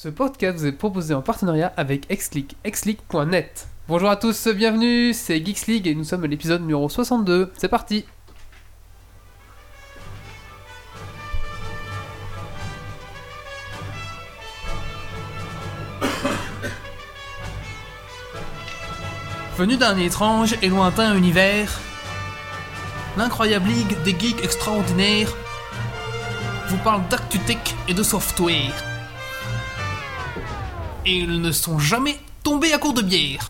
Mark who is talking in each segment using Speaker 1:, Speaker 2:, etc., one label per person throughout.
Speaker 1: Ce podcast vous est proposé en partenariat avec Xleague, xleague.net. Bonjour à tous, bienvenue, c'est Geeks League et nous sommes à l'épisode numéro 62. C'est parti Venu d'un étrange et lointain univers, l'incroyable ligue des geeks extraordinaires vous parle d'actu tech et de software. Et ils ne sont jamais tombés à court de bière.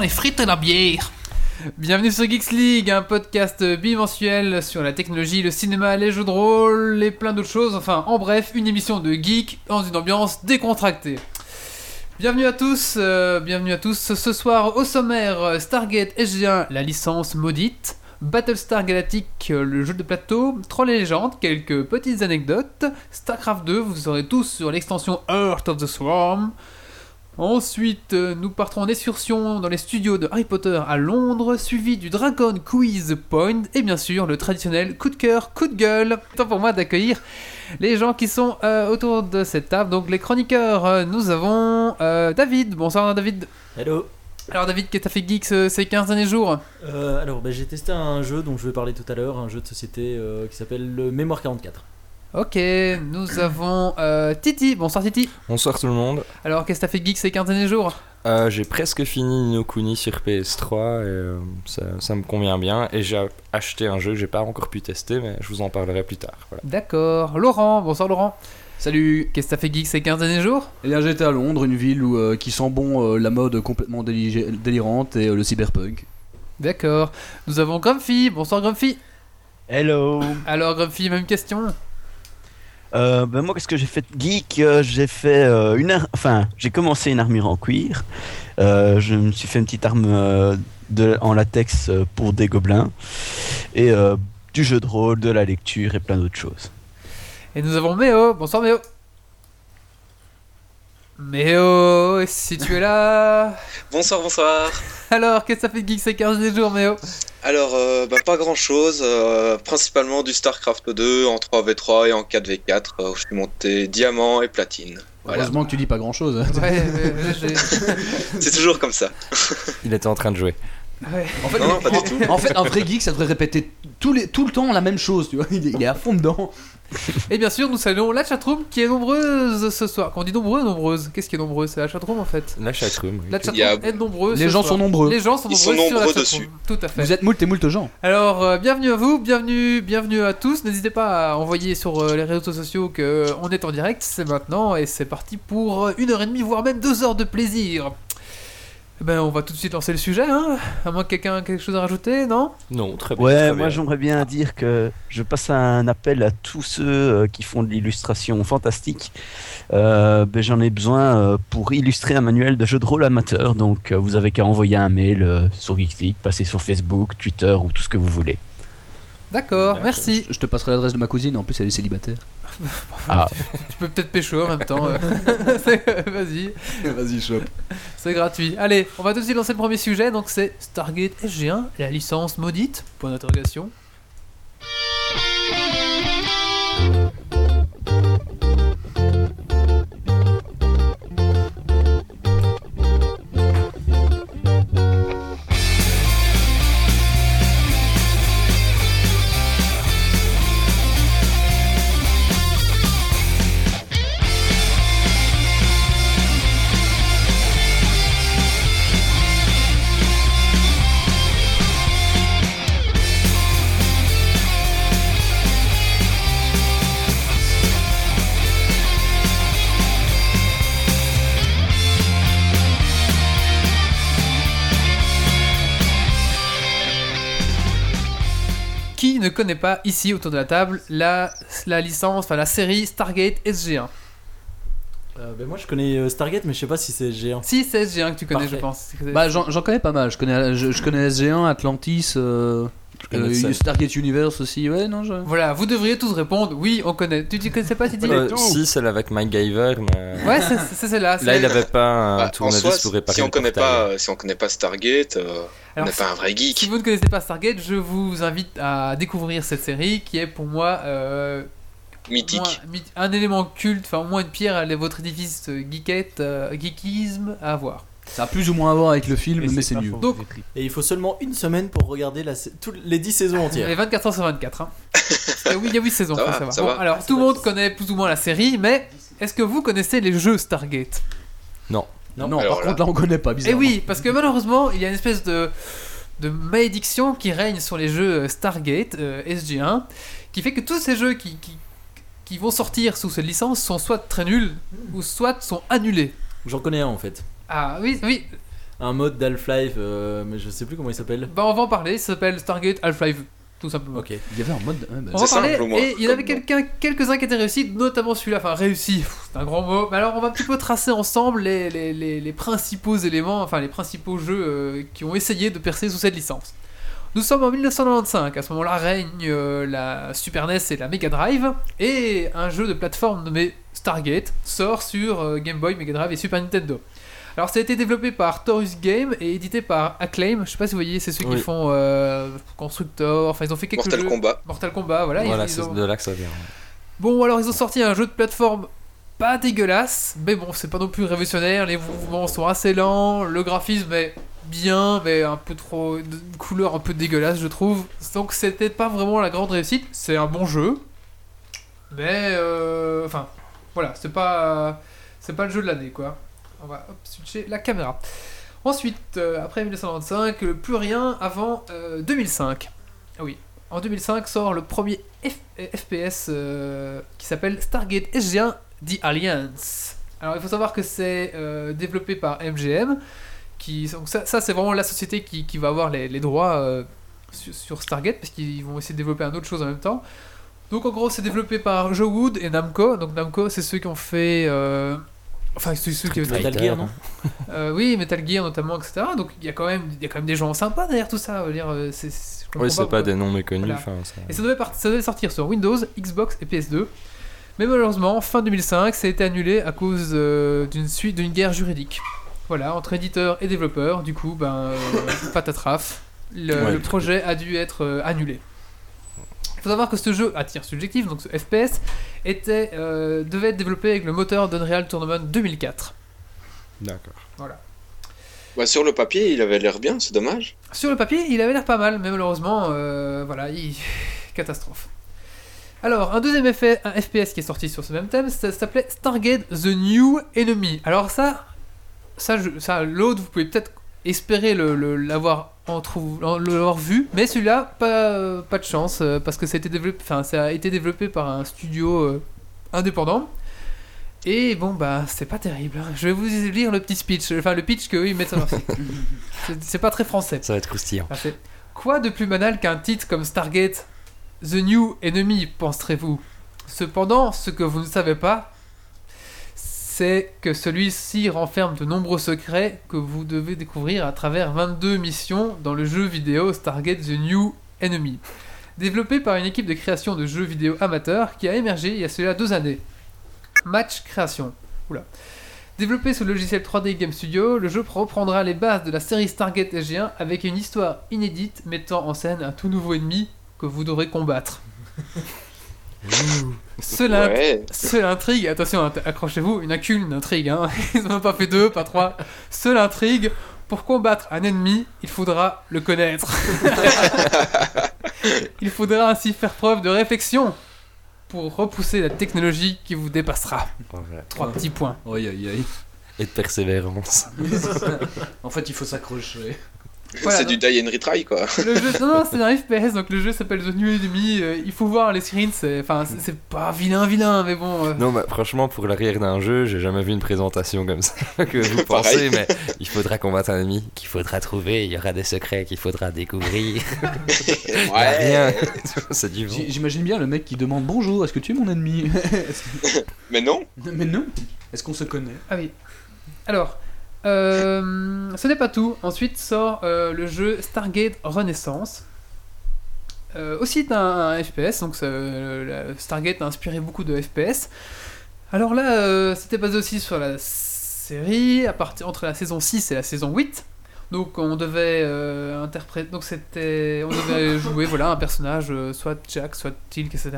Speaker 1: Les frites et la bière. Bienvenue sur Geeks League, un podcast bimensuel sur la technologie, le cinéma, les jeux de rôle et plein d'autres choses. Enfin, en bref, une émission de geek dans une ambiance décontractée. Bienvenue à tous, euh, bienvenue à tous. Ce soir au sommaire, Stargate SG1, la licence maudite. Battlestar Galactic, le jeu de plateau, Troll et Légende, quelques petites anecdotes, StarCraft 2, vous saurez tous sur l'extension Earth of the Swarm. Ensuite, euh, nous partons en excursion dans les studios de Harry Potter à Londres, suivi du Dragon Quiz Point et bien sûr le traditionnel coup de cœur, coup de gueule. Temps pour moi d'accueillir les gens qui sont euh, autour de cette table. Donc les chroniqueurs, euh, nous avons euh, David. Bonsoir David.
Speaker 2: Hello.
Speaker 1: Alors David, qu'est-ce que t'as fait geek ce- ces 15 derniers jours?
Speaker 2: Euh, alors, bah, j'ai testé un jeu dont je vais parler tout à l'heure, un jeu de société qui s'appelle le Mémoire 44.
Speaker 1: Ok, nous avons euh, Titi. Bonsoir Titi.
Speaker 3: Bonsoir tout le monde.
Speaker 1: Alors qu'est-ce que t'as fait geek ces 15 derniers jours?
Speaker 3: Euh, j'ai presque fini Nino Kuni sur PS3 et euh, ça, ça me convient bien. Et j'ai acheté un jeu que j'ai pas encore pu tester, mais je vous en parlerai plus tard. Voilà.
Speaker 1: D'accord. Laurent. Bonsoir Laurent.
Speaker 4: Salut
Speaker 1: Qu'est-ce que t'as fait geek ces 15 derniers jours?
Speaker 4: Eh bien j'étais à Londres, une ville où, euh, qui sent bon euh, la mode complètement déli- délirante et euh, le cyberpunk.
Speaker 1: D'accord. Nous avons Grumpy. Bonsoir Grumpy.
Speaker 5: Hello.
Speaker 1: Alors Grumpy, même question?
Speaker 5: Euh, ben moi, qu'est-ce que j'ai fait de geek Euh, J'ai fait euh, une, ar- enfin, j'ai commencé une armure en cuir. Euh, je me suis fait une petite arme euh, de, en latex euh, pour des gobelins et euh, du jeu de rôle, de la lecture et plein d'autres choses.
Speaker 1: Et nous avons Méo. Bonsoir Méo. Méo, si tu es là.
Speaker 6: Bonsoir, bonsoir.
Speaker 1: Alors, qu'est-ce que ça fait de geek ces 15 derniers jours, Méo?
Speaker 6: Alors, euh, bah, pas grand chose, principalement du StarCraft 2 en 3v3 et en 4v4, euh, où je suis monté diamant et platine. Voilà.
Speaker 4: Heureusement que tu dis pas grand chose.
Speaker 1: Ouais, ouais, ouais, j'ai-
Speaker 6: C'est toujours comme ça.
Speaker 3: Il était en train de jouer.
Speaker 1: ouais.
Speaker 4: En fait,
Speaker 6: Non, non, pas du tout.
Speaker 4: en fait, un vrai geek ça devrait répéter les, tout le temps la même chose, tu vois. Il est, il est à fond dedans.
Speaker 1: Et bien sûr, nous saluons la chatroom qui est nombreuse ce soir. Quand on dit nombreux, nombreuse, qu'est-ce qui est nombreuse C'est la chatroom en fait.
Speaker 3: La chatroom. oui.
Speaker 1: La chatroom
Speaker 6: a-
Speaker 1: est nombreuse.
Speaker 4: Les
Speaker 1: ce
Speaker 4: gens
Speaker 1: soir.
Speaker 4: sont nombreux.
Speaker 1: Les gens sont
Speaker 6: Ils
Speaker 1: nombreux,
Speaker 6: sont
Speaker 1: sur la
Speaker 6: nombreux
Speaker 1: chatroom.
Speaker 6: dessus.
Speaker 1: Tout à fait.
Speaker 4: Vous êtes moult et moult gens.
Speaker 1: Alors, euh, bienvenue à vous, bienvenue, bienvenue à tous. N'hésitez pas à envoyer sur euh, les réseaux sociaux que euh, on est en direct, c'est maintenant et c'est parti pour euh, une heure et demie, voire même deux heures de plaisir. Ben, on va tout de suite lancer le sujet, hein À moins que quelqu'un ait quelque chose à rajouter, non?
Speaker 3: Non, très bien.
Speaker 5: Ouais,
Speaker 3: très
Speaker 5: moi j'aimerais bien dire que je passe un appel à tous ceux euh, qui font de l'illustration fantastique. Euh, ben, J'en ai besoin euh, pour illustrer un manuel de jeu de rôle amateur, donc vous avez qu'à envoyer un mail sur Geekly, passer sur Facebook, Twitter ou tout ce que vous voulez.
Speaker 1: D'accord,
Speaker 3: D'accord.
Speaker 1: merci.
Speaker 4: Je te passerai l'adresse de ma cousine, en plus elle est célibataire.
Speaker 5: Ah.
Speaker 1: Tu peux peut-être pécho en même temps. euh. Vas-y,
Speaker 4: Vas-y, chope.
Speaker 1: c'est gratuit. Allez, on va tout de suite lancer le premier sujet, donc c'est Stargate SG1, la licence maudite Point d'interrogation. Ne connaît pas ici autour de la table la, la licence, enfin la série Stargate SG1
Speaker 2: Euh, ben moi je connais euh, Stargate, mais je sais pas si c'est géant.
Speaker 1: Si, c'est SG1 que tu connais,
Speaker 2: Parfait.
Speaker 1: je pense.
Speaker 4: Bah, j'en connais pas mal. Je connais, je, je connais SG1, Atlantis, euh, euh. Stargate Universe aussi. Ouais, non, je.
Speaker 1: Voilà, vous devriez tous répondre oui, on connaît. Tu ne connaissais pas, Titi
Speaker 3: Euh, si, celle avec MacGyver, mais.
Speaker 1: Ouais, c'est- c'est celle-là.
Speaker 3: Là, il avait pas un
Speaker 6: Bah, en
Speaker 3: tournevis
Speaker 6: soi,
Speaker 3: pour réparer
Speaker 6: si on
Speaker 3: le
Speaker 6: connaît
Speaker 3: portail.
Speaker 6: pas, si on connaît pas Stargate, euh, on
Speaker 1: Alors,
Speaker 6: n'est pas un vrai
Speaker 1: Si
Speaker 6: geek.
Speaker 1: vous ne connaissez pas Stargate, je vous invite à découvrir cette série qui est pour moi euh,
Speaker 6: Mythique.
Speaker 1: moins- un élément culte, enfin au moins une pierre à votre édifice geekette, euh, geekisme à avoir.
Speaker 4: Ça a plus ou moins à voir avec le film,
Speaker 2: Et
Speaker 4: mais
Speaker 2: c'est
Speaker 4: mieux.
Speaker 2: faux.
Speaker 1: Donc,
Speaker 2: Et il faut seulement une semaine pour regarder la, sa- toutes les 10 saisons
Speaker 1: il y
Speaker 2: entières.
Speaker 1: a 24 heures sur 24. Hein. Parce que oui, il y a 8 saisons,
Speaker 6: Ça
Speaker 1: faut
Speaker 6: va,
Speaker 1: savoir.
Speaker 6: ça
Speaker 1: Bon,
Speaker 6: va.
Speaker 1: alors,
Speaker 2: Ah,
Speaker 1: tout le monde connaît plus ou moins la série, mais est-ce que vous connaissez les jeux Stargate?
Speaker 2: Non.
Speaker 4: Non,
Speaker 6: Alors
Speaker 4: par
Speaker 6: là.
Speaker 4: contre, là, on connaît pas,
Speaker 1: Eh
Speaker 4: bizarrement.
Speaker 1: oui, parce que malheureusement, il y a une espèce de, de malédiction qui règne sur les jeux euh, Stargate, euh, SG1, qui fait que tous ces jeux qui, qui, qui vont sortir sous cette licence sont soit très nuls, ou soit sont annulés.
Speaker 2: J'en connais un en fait.
Speaker 1: Ah oui, oui,
Speaker 2: Un mode d'Half-Life, euh, mais je sais plus comment il s'appelle.
Speaker 1: bah on va en parler, ça s'appelle Stargate Half-Life, tout simplement.
Speaker 2: Ok.
Speaker 4: Il y avait un mode. ouais, bah,
Speaker 1: On va
Speaker 6: C'est
Speaker 1: parler,
Speaker 6: simple, au moins,
Speaker 1: et il y en avait quelqu'un, quelques-uns qui étaient réussis, notamment celui-là, enfin réussi, c'est un grand mot. Mais alors on va un petit peu tracer ensemble les, les, les, les principaux éléments, enfin les principaux jeux euh, qui ont essayé de percer sous cette licence. Nous sommes en 1995, à ce moment-là règne euh, la Super NES et la Mega Drive, et un jeu de plateforme nommé Stargate sort sur euh, Game Boy, Mega Drive et Super Nintendo. Alors ça a été développé par Taurus Game et édité par Acclaim, je sais pas si vous voyez, c'est ceux qui font euh, Constructor, enfin ils ont fait quelques
Speaker 6: Mortal
Speaker 1: jeux.
Speaker 6: Kombat.
Speaker 1: Mortal Kombat, voilà. ils-
Speaker 3: Voilà,
Speaker 1: ils
Speaker 3: c'est
Speaker 1: ont-
Speaker 3: de là que ça vient.
Speaker 1: Bon, alors ils ont sorti un jeu de plateforme pas dégueulasse, mais bon, c'est pas non plus révolutionnaire. Les mouvements sont assez lents, le graphisme est bien, mais un peu trop. une couleur un peu dégueulasse, je trouve. Donc c'était pas vraiment la grande réussite. C'est un bon jeu, mais euh, enfin, voilà, c'est pas c'est pas le jeu de l'année quoi. On va hop, switcher la caméra. Ensuite, euh, après 1995, euh, plus rien avant euh, 2005. Ah oui, en 2005 sort le premier euh, FPS euh, qui s'appelle Stargate SG1 The Alliance. Alors il faut savoir que c'est euh, développé par MGM. Qui, donc ça, c'est vraiment la société qui, va avoir les, droits euh, sur, sur Stargate parce qu'ils vont essayer de développer un autre chose en même temps. Donc en gros c'est développé par Joe Wood et Namco. Donc Namco c'est ceux qui ont fait... Enfin, ceux, ceux qui
Speaker 3: Street
Speaker 2: Metal. Gear, non
Speaker 1: euh, oui, Metal Gear notamment, etc. Donc il y a quand même, il y a quand même des gens sympas derrière tout ça. je veux dire, euh, c'est, c'est- je
Speaker 3: Oui, c'est pas
Speaker 1: pourquoi-
Speaker 3: des noms méconnus.
Speaker 1: Voilà.
Speaker 3: enfin, ça-
Speaker 1: Et ça devait, part- ça devait sortir sur Windows, Xbox et PS2. Mais malheureusement, fin 2005, ça a été annulé à cause euh, d'une suite d'une guerre juridique. Voilà, entre éditeurs et développeurs. Du coup, ben, euh, patatraf. Le,
Speaker 3: Ouais.
Speaker 1: le projet a dû être euh, annulé. Il faut savoir que ce jeu à tir subjectif, donc ce FPS, était, euh, devait être développé avec le moteur d'Unreal Tournament 2004.
Speaker 3: D'accord.
Speaker 6: Bah, sur le papier, il avait l'air bien, c'est dommage.
Speaker 1: Sur le papier, il avait l'air pas mal, mais malheureusement, euh, voilà, il... catastrophe. Alors, un deuxième effet, un FPS qui est sorti sur ce même thème, ça s'appelait Stargate The New Enemy. Alors ça, ça, je- ça l'autre, vous pouvez peut-être espérer le- le- l'avoir entrou- l'avoir vu, mais celui-là, pas, pas de chance, euh, parce que ça a été développé, enfin, ça a été développé par un studio euh, indépendant. Et bon, bah, c'est pas terrible. hein. Je vais vous lire le petit speech, enfin le pitch qu'eux ils mettent sur leur site. C'est- pas très français.
Speaker 3: Ça va être croustillant.
Speaker 1: C'est- Quoi de plus banal qu'un titre comme Stargate The New Enemy, penserez-vous? Cependant, ce que vous ne savez pas, c'est que celui-ci renferme de nombreux secrets que vous devez découvrir à travers 22 missions dans le jeu vidéo Stargate The New Enemy. Développé par une équipe de création de jeux vidéo amateurs qui a émergé il y a cela deux années. Match Création. Développé sous le logiciel 3D Game Studio, le jeu reprendra les bases de la série Stargate SG1 avec une histoire inédite mettant en scène un tout nouveau ennemi que vous devrez combattre. Seule, int-
Speaker 6: Ouais.
Speaker 1: seule intrigue, attention, accrochez-vous, une incule, une intrigue, hein. ils n'en ont pas fait deux, pas trois. Seule intrigue, pour combattre un ennemi, il faudra le connaître. il faudra ainsi faire preuve de réflexion pour repousser la technologie qui vous dépassera.
Speaker 3: Voilà.
Speaker 1: Trois petits points.
Speaker 3: Et de persévérance.
Speaker 4: En fait, il faut s'accrocher.
Speaker 1: Voilà,
Speaker 6: c'est du die and retry quoi.
Speaker 1: Le jeu, non, non, c'est un FPS, donc le jeu s'appelle The New Enemy. euh, il faut voir les screens, c'est, enfin, c'est, c'est pas vilain, vilain, mais bon. euh,
Speaker 3: Non, bah, franchement, pour l'arrière d'un jeu, j'ai jamais vu une présentation comme ça que vous pensez, mais il faudra combattre un ennemi qu'il faudra trouver, il y aura des secrets qu'il faudra découvrir. A rien. C'est du.
Speaker 4: J- J'imagine bien le mec qui demande bonjour, est-ce que tu es mon ennemi que-
Speaker 6: Mais non,
Speaker 4: Mais non. Est-ce qu'on se connaît?
Speaker 1: Ah oui. Alors, euh, ce n'est pas tout. Ensuite sort euh, le jeu Stargate Renaissance. Euh, aussi un, un FPS, donc ça, la- Stargate a inspiré beaucoup de FPS. Alors là, c'était basé aussi sur la série, à partir entre la saison 6 et la saison 8. Donc on devait interpréter, donc c'était, on devait jouer voilà un personnage, soit Jack, soit Tilk, etc.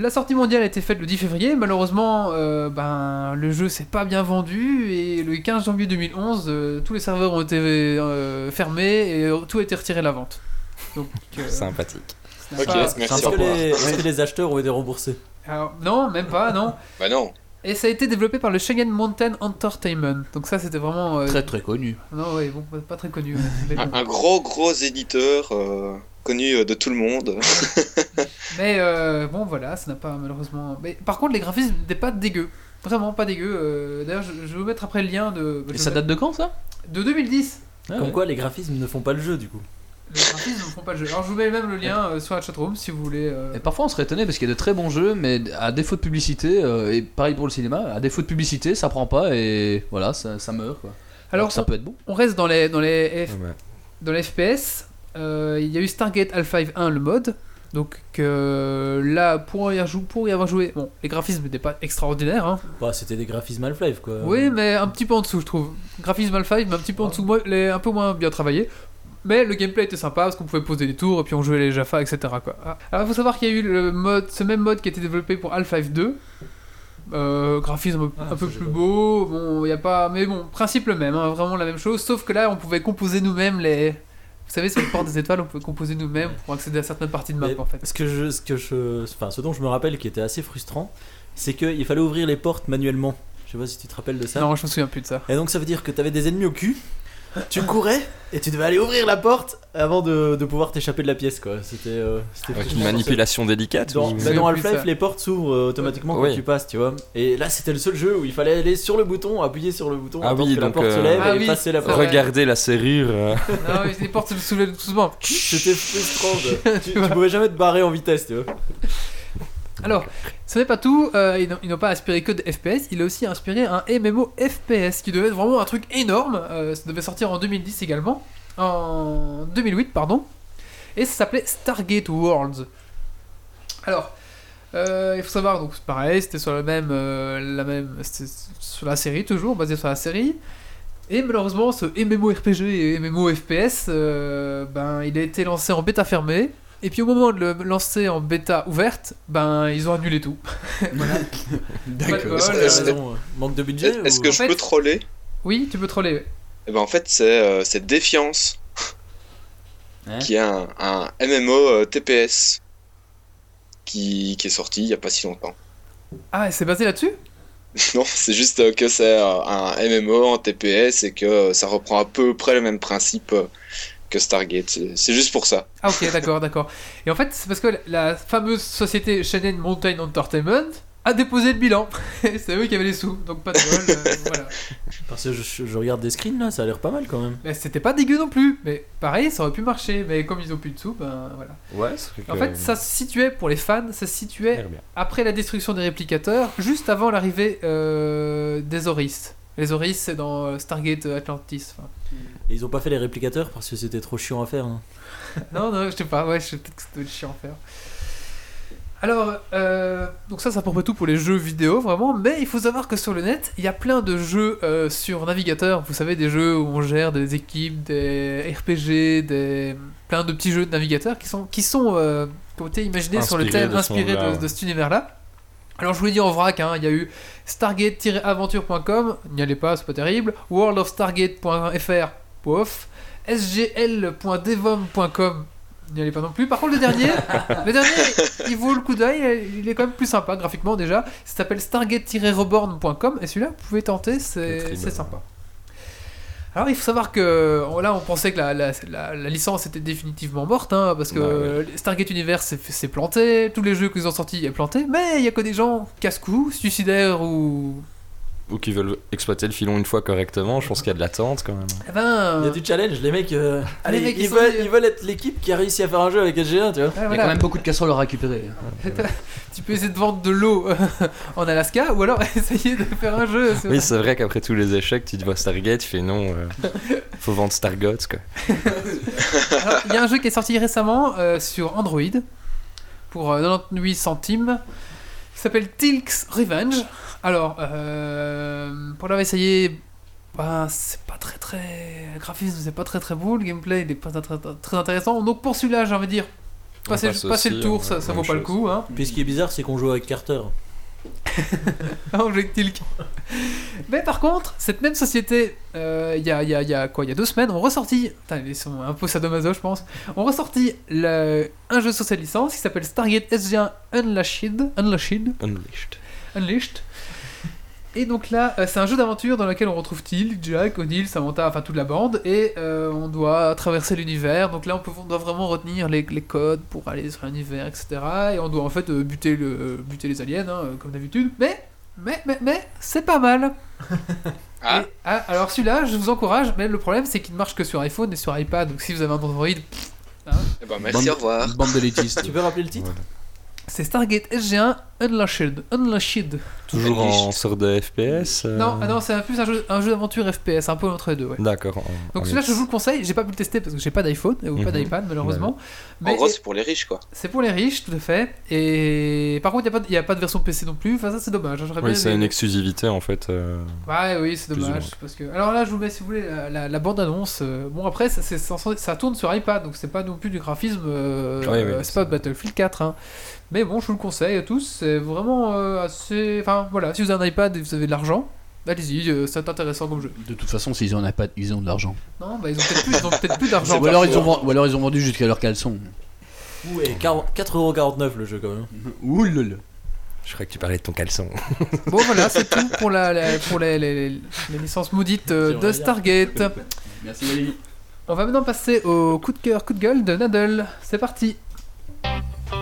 Speaker 1: La sortie mondiale a été faite le 10 février. Malheureusement, euh, ben, le jeu s'est pas bien vendu et le 15 janvier 2011, euh, tous les serveurs ont été euh, fermés et tout a été retiré de la vente. Donc, euh,
Speaker 3: Sympathique.
Speaker 1: ça n'a
Speaker 6: Ok,
Speaker 1: pas-
Speaker 6: merci,
Speaker 2: Est-ce que, les, est-ce que les acheteurs ont été remboursés
Speaker 1: Alors, non, même pas, non.
Speaker 6: Bah non.
Speaker 1: Et ça a été développé par le Cheyenne Mountain Entertainment. Donc ça, c'était vraiment. euh,
Speaker 4: Très très connu.
Speaker 1: Non, ouais, bon, pas très connu. ouais. Mais, bon.
Speaker 6: Un, un gros gros éditeur euh, connu euh, de tout le monde.
Speaker 1: Mais, euh, bon, voilà, ça n'a pas malheureusement. Mais par contre, les graphismes n'étaient pas dégueux. Vraiment pas dégueux. euh, D'ailleurs, je, je vais vous mettre après le lien de.
Speaker 4: Et
Speaker 1: je
Speaker 4: ça date de quand ça?
Speaker 1: De 2010.
Speaker 2: Comme quoi les graphismes ne font pas le jeu du coup.
Speaker 1: Les graphismes ne font pas le jeu. Alors, je vous mets même le lien euh, sur la chatroom si vous voulez. euh,
Speaker 4: Et parfois on serait étonné parce qu'il y a de très bons jeux, mais à défaut de publicité, euh, et pareil pour le cinéma, à défaut de publicité, ça prend pas et voilà, ça, ça meurt quoi.
Speaker 1: Alors,
Speaker 4: ça
Speaker 1: on,
Speaker 4: peut être bon.
Speaker 1: on reste dans les, dans les, F-
Speaker 3: Ouais.
Speaker 1: dans les FPS. Euh, Il y a eu Stargate Alpha 1, le mode. Donc que là, pour y, rejou- pour y avoir joué, bon, les graphismes n'étaient pas extraordinaires. Hein.
Speaker 2: Bah, c'était des graphismes Half-Life quoi.
Speaker 1: Oui, mais un petit peu en dessous, je trouve. Graphisme Alpha, mais un petit peu en dessous, moi, les, un peu moins bien travaillé. Mais le gameplay était sympa parce qu'on pouvait poser des tours et puis on jouait les Jaffa, etc. Quoi. Ah. Alors il faut savoir qu'il y a eu le mode, ce même mode qui a été développé pour Alpha 2. Euh, graphisme
Speaker 2: Ah,
Speaker 1: un peu
Speaker 2: ça, j'ai
Speaker 1: plus beau, bon, il y a pas, mais bon, principe le même, hein, vraiment la même chose, sauf que là on pouvait composer nous-mêmes les, vous savez sur les portes des étoiles on pouvait composer nous-mêmes pour accéder à certaines parties de map
Speaker 2: Mais
Speaker 1: en fait.
Speaker 2: Ce que je, ce que je, enfin, ce dont je me rappelle qui était assez frustrant, c'est qu'il fallait ouvrir les portes manuellement. Je sais pas si tu te rappelles de ça.
Speaker 1: Non, je me souviens plus de ça.
Speaker 2: Et donc ça veut dire que t'avais des ennemis au cul, tu courais et tu devais aller ouvrir la porte avant de, de pouvoir t'échapper de la pièce quoi. C'était, euh, c'était
Speaker 3: Avec une manipulation délicate
Speaker 2: Dans,
Speaker 3: ou-
Speaker 2: bah, dans Half-Life, les portes s'ouvrent euh, automatiquement
Speaker 3: Oui.
Speaker 2: quand tu passes, tu vois. Et là, c'était le seul jeu où il fallait aller sur le bouton, appuyer sur le bouton,
Speaker 3: Ah
Speaker 2: attendre
Speaker 3: oui,
Speaker 2: que la
Speaker 3: donc,
Speaker 2: porte se
Speaker 3: euh,
Speaker 2: lève
Speaker 1: Ah
Speaker 2: et
Speaker 1: oui,
Speaker 2: passer la
Speaker 1: c'est
Speaker 2: porte.
Speaker 1: vrai.
Speaker 3: Regardez la serrure. euh,
Speaker 1: non, oui, les portes se soulevaient doucement.
Speaker 2: C'était frustrant. quoi. tu, tu pouvais jamais te barrer en vitesse, tu vois.
Speaker 1: Alors, ce n'est pas tout, euh, ils n'ont- pas inspiré que de FPS, il a aussi inspiré un MMO FPS qui devait être vraiment un truc énorme. euh, ça devait sortir en 2010 également, en 2008 pardon, et ça s'appelait Stargate Worlds. Alors, euh, il faut savoir donc pareil, c'était sur la même, euh, la même, sur la série toujours, basé sur la série. Et malheureusement, ce MMORPG et MMO FPS, ben, il a été lancé en bêta fermée. Et puis au moment de le lancer en bêta ouverte, ben ils ont annulé tout.
Speaker 4: D'accord.
Speaker 6: Est-ce- est-ce-
Speaker 1: euh,
Speaker 2: euh, manque de budget
Speaker 6: Est-ce
Speaker 2: ou-
Speaker 6: que
Speaker 1: En
Speaker 6: je
Speaker 1: fait-
Speaker 6: peux troller
Speaker 1: Oui, tu peux troller.
Speaker 6: Eh ben en fait c'est euh, c'est Défiance
Speaker 4: Hein
Speaker 6: qui est un, un MMO euh, TPS qui, qui est sorti il y a pas si longtemps.
Speaker 1: Ah, et c'est basé là-dessus?
Speaker 6: Non, c'est juste euh, que c'est euh, un MMO en TPS et que euh, ça reprend à peu près le même principe euh, que Stargate. C'est juste pour ça.
Speaker 1: Ah ok, d'accord, d'accord. Et en fait, c'est parce que la- fameuse société Shannon Mountain Entertainment a déposé le bilan. C'est eux qui avaient les sous, donc pas de bol. euh, voilà.
Speaker 2: Parce que je, regarde des screens là, ça a l'air pas mal quand même.
Speaker 1: Mais c'était pas dégueu non plus. Mais pareil, ça aurait pu marcher. Mais comme ils ont plus de sous, ben voilà.
Speaker 3: Ouais,
Speaker 1: En
Speaker 3: que-
Speaker 1: fait, ça se situait pour les fans, ça se situait après la destruction des réplicateurs, juste avant l'arrivée euh, des Oris. Les Oris, c'est dans euh, Stargate Atlantis. enfin.
Speaker 2: Et ils ont pas fait les réplicateurs parce que c'était trop chiant à faire. hein.
Speaker 1: Non, non, je sais pas, ouais, je sais peut-être que c'était chiant à faire. Alors, euh, donc ça, c'est à peu près tout pour les jeux vidéo, vraiment, mais il faut savoir que sur le net, il y a plein de jeux euh, sur navigateur, vous savez, des jeux où on gère des équipes, des RPG, des... plein de petits jeux de navigateur qui sont, qui sont euh, qui ont été imaginés sur le thème,
Speaker 3: de ce
Speaker 1: inspirés de, de cet univers-là. Alors je vous l'ai dit en vrac, hein, il y a eu stargate-aventure.com, n'y allez pas, c'est pas terrible, worldofstargate.fr, sgl.devom.com, n'y allez pas non plus. Par contre le dernier, le dernier, il vaut le coup d'œil, il est quand même plus sympa graphiquement déjà, ça s'appelle stargate-reborn.com, et celui-là vous pouvez tenter, c'est sympa. Alors il faut savoir que là on pensait que la, la- la- la licence était définitivement morte hein, parce que
Speaker 3: Bah
Speaker 1: Stargate Universe s'est- s'est planté, tous les jeux qu'ils ont sortis est planté, mais il y a que des gens casse-cou, suicidaires ou
Speaker 3: Ou qui veulent exploiter le filon une fois correctement, je pense qu'il y a de l'attente quand même.
Speaker 1: eh ben
Speaker 2: Il y a du challenge, les mecs. euh, allez,
Speaker 1: mecs, ils
Speaker 2: veulent,
Speaker 1: dit-
Speaker 2: ils veulent être l'équipe qui a réussi à faire un jeu avec SG1, tu vois.
Speaker 1: ouais,
Speaker 4: Il y a quand même beaucoup de casseroles à récupérer.
Speaker 1: tu peux essayer de vendre de l'eau en Alaska ou alors essayer de faire un jeu.
Speaker 3: Oui, c'est vrai qu'après tous les échecs, tu te vois Stargate, tu fais non, euh, faut vendre Stargots quoi.
Speaker 1: Il y a un jeu qui est sorti récemment euh, sur Android pour euh, 98 centimes s'appelle Tilk's Revenge. Alors, euh, pour l'avoir essayé, bah, c'est pas très très. Le graphisme, c'est pas très très beau, le gameplay, il est pas très, très, très intéressant. Donc, pour celui-là, j'ai envie de dire,
Speaker 3: On
Speaker 1: passer,
Speaker 3: passe
Speaker 1: le tour,
Speaker 3: euh,
Speaker 1: ça, ça vaut pas le coup. Hein.
Speaker 2: Puis ce qui est bizarre, c'est qu'on joue avec Carter.
Speaker 1: Jeu avec Tilk. Mais par contre, cette même société, euh, il y, a, y, a, y a quoi Il y a deux semaines, ont ressorti. Putain, ils sont un peu sadomaso, je pense. Ont ressorti le- un jeu sur cette licence qui s'appelle Stargate SG1 Unleashed. Unleashed.
Speaker 3: Unleashed.
Speaker 1: Unleashed. Et donc là, euh, c'est un jeu d'aventure dans lequel on retrouve Tilk, Jack, O'Neill, Samantha, enfin toute la bande, et euh, on doit traverser l'univers. Donc là, on, peut, on doit vraiment retenir les, les codes pour aller sur l'univers, etc. Et on doit en fait euh, buter, le, buter les aliens, hein, comme d'habitude. Mais, mais, mais, mais, c'est pas mal.
Speaker 6: Ah.
Speaker 1: Et- ah, alors celui-là, je vous encourage, mais le problème, c'est qu'il ne marche que sur iPhone et sur iPad. Donc si vous avez un Android,
Speaker 6: Eh ben, merci,
Speaker 4: Bande-
Speaker 6: au revoir.
Speaker 4: Bande d'élitistes.
Speaker 2: Tu peux rappeler le titre?
Speaker 1: C'est Stargate SG1 Unleashed. Unleashed.
Speaker 3: Toujours en sorte de FPS euh,
Speaker 1: Non, ah non, c'est un plus un jeu, un jeu d'aventure FPS, un peu entre les deux, ouais.
Speaker 3: D'accord.
Speaker 1: Donc celui-là, je vous le conseille. J'ai pas pu le tester parce que j'ai pas d'iPhone ou pas
Speaker 3: Mhm.
Speaker 1: d'iPad malheureusement.
Speaker 6: En
Speaker 1: Mais
Speaker 6: gros, c'est pour les riches, quoi.
Speaker 1: c'est pour les riches, tout à fait. Et par contre, il n'y a, pas de- y a pas de version PC non plus. Enfin, ça, c'est dommage. J'aurais bien
Speaker 3: Oui, c'est une exclusivité en fait. euh,
Speaker 1: Ouais, oui, c'est dommage. Parce que... Alors là, je vous mets, si vous voulez, la, la- la bande-annonce. euh, Bon, après, ça, c'est- ça, ça tourne sur iPad, donc c'est pas non plus du graphisme. euh, c'est pas Battlefield 4. hein. Mais bon, je vous le conseille à tous. C'est vraiment euh, assez. Enfin, voilà, si vous avez un iPad et vous avez de l'argent, allez-y, euh, c'est intéressant comme jeu.
Speaker 4: De toute façon, s'ils ont pas, ils ont de l'argent.
Speaker 1: Non, bah, ils ont peut-être plus, ils ont peut-être plus d'argent.
Speaker 4: Ou alors, ils ont, ven- ou alors ils ont vendu jusqu'à leur caleçon.
Speaker 2: Ouh, et 40 4,49€ le jeu quand même.
Speaker 4: Là.
Speaker 3: Je crois que tu parlais de ton caleçon.
Speaker 1: Bon voilà, c'est tout pour, la, la- pour les, les- les licences maudites euh, de. Stargate.
Speaker 4: Merci Valérie.
Speaker 1: On va maintenant passer au coup de cœur, coup de gueule de Nadal. C'est parti.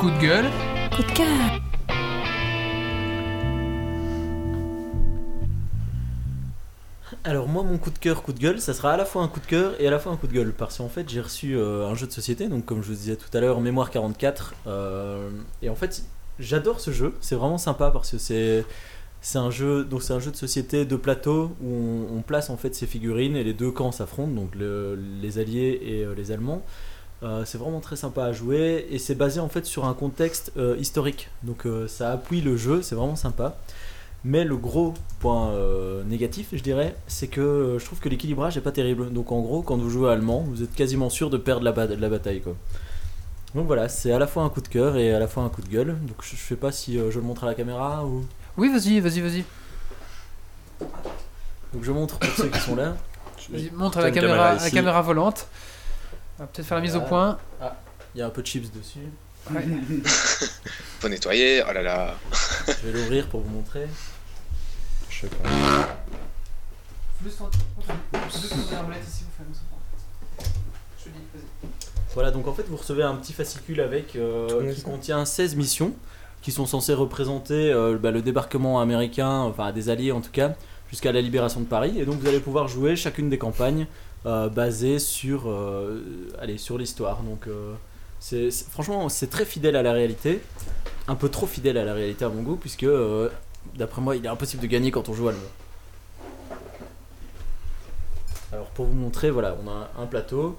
Speaker 1: Coup de gueule.
Speaker 7: Coup de cœur.
Speaker 2: Alors moi mon coup de cœur, coup de gueule, ça sera à la fois un coup de cœur et à la fois un coup de gueule parce qu'en fait j'ai reçu euh, un jeu de société, donc comme je vous disais tout à l'heure, Mémoire 44, euh, et en fait j'adore ce jeu, c'est vraiment sympa parce que c'est un jeu un jeu de société de plateau où on, place en fait ses figurines et les deux camps s'affrontent, donc le- les alliés et euh, les allemands. C'est vraiment très sympa à jouer et c'est basé en fait sur un contexte historique, donc ça appuie le jeu, c'est vraiment sympa. Mais le gros point euh, négatif, je dirais, c'est que euh, je trouve que l'équilibrage est pas terrible. Donc en gros, quand vous jouez allemand, vous êtes quasiment sûr de perdre la, ba- la bataille. Quoi. Donc voilà, c'est à la fois un coup de cœur et à la fois un coup de gueule. Donc je, je sais pas si euh, je le montre à la caméra ou.
Speaker 1: Oui, vas-y, vas-y, vas-y.
Speaker 2: Donc je montre pour ceux qui sont là.
Speaker 1: Vas-y, montre à la caméra,
Speaker 2: caméra
Speaker 1: à la caméra volante. On va peut-être faire la mise au point.
Speaker 2: Il y a un peu de chips dessus.
Speaker 1: Ouais.
Speaker 6: Faut nettoyer, oh là là.
Speaker 2: Je vais l'ouvrir pour vous montrer.
Speaker 3: Je sais pas.
Speaker 2: Voilà, donc en fait vous recevez un petit fascicule avec euh, qui contient 16 missions qui sont censées représenter euh, bah, le débarquement américain, enfin des alliés en tout cas, jusqu'à la libération de Paris. Et donc vous allez pouvoir jouer chacune des campagnes euh, basées sur, euh, allez, sur l'histoire. Donc euh, c'est, c'est- franchement c'est très fidèle à la réalité, un peu trop fidèle à la réalité à mon goût, puisque euh, d'après moi il est impossible de gagner quand on joue allemand. Alors pour vous montrer, voilà, on a un plateau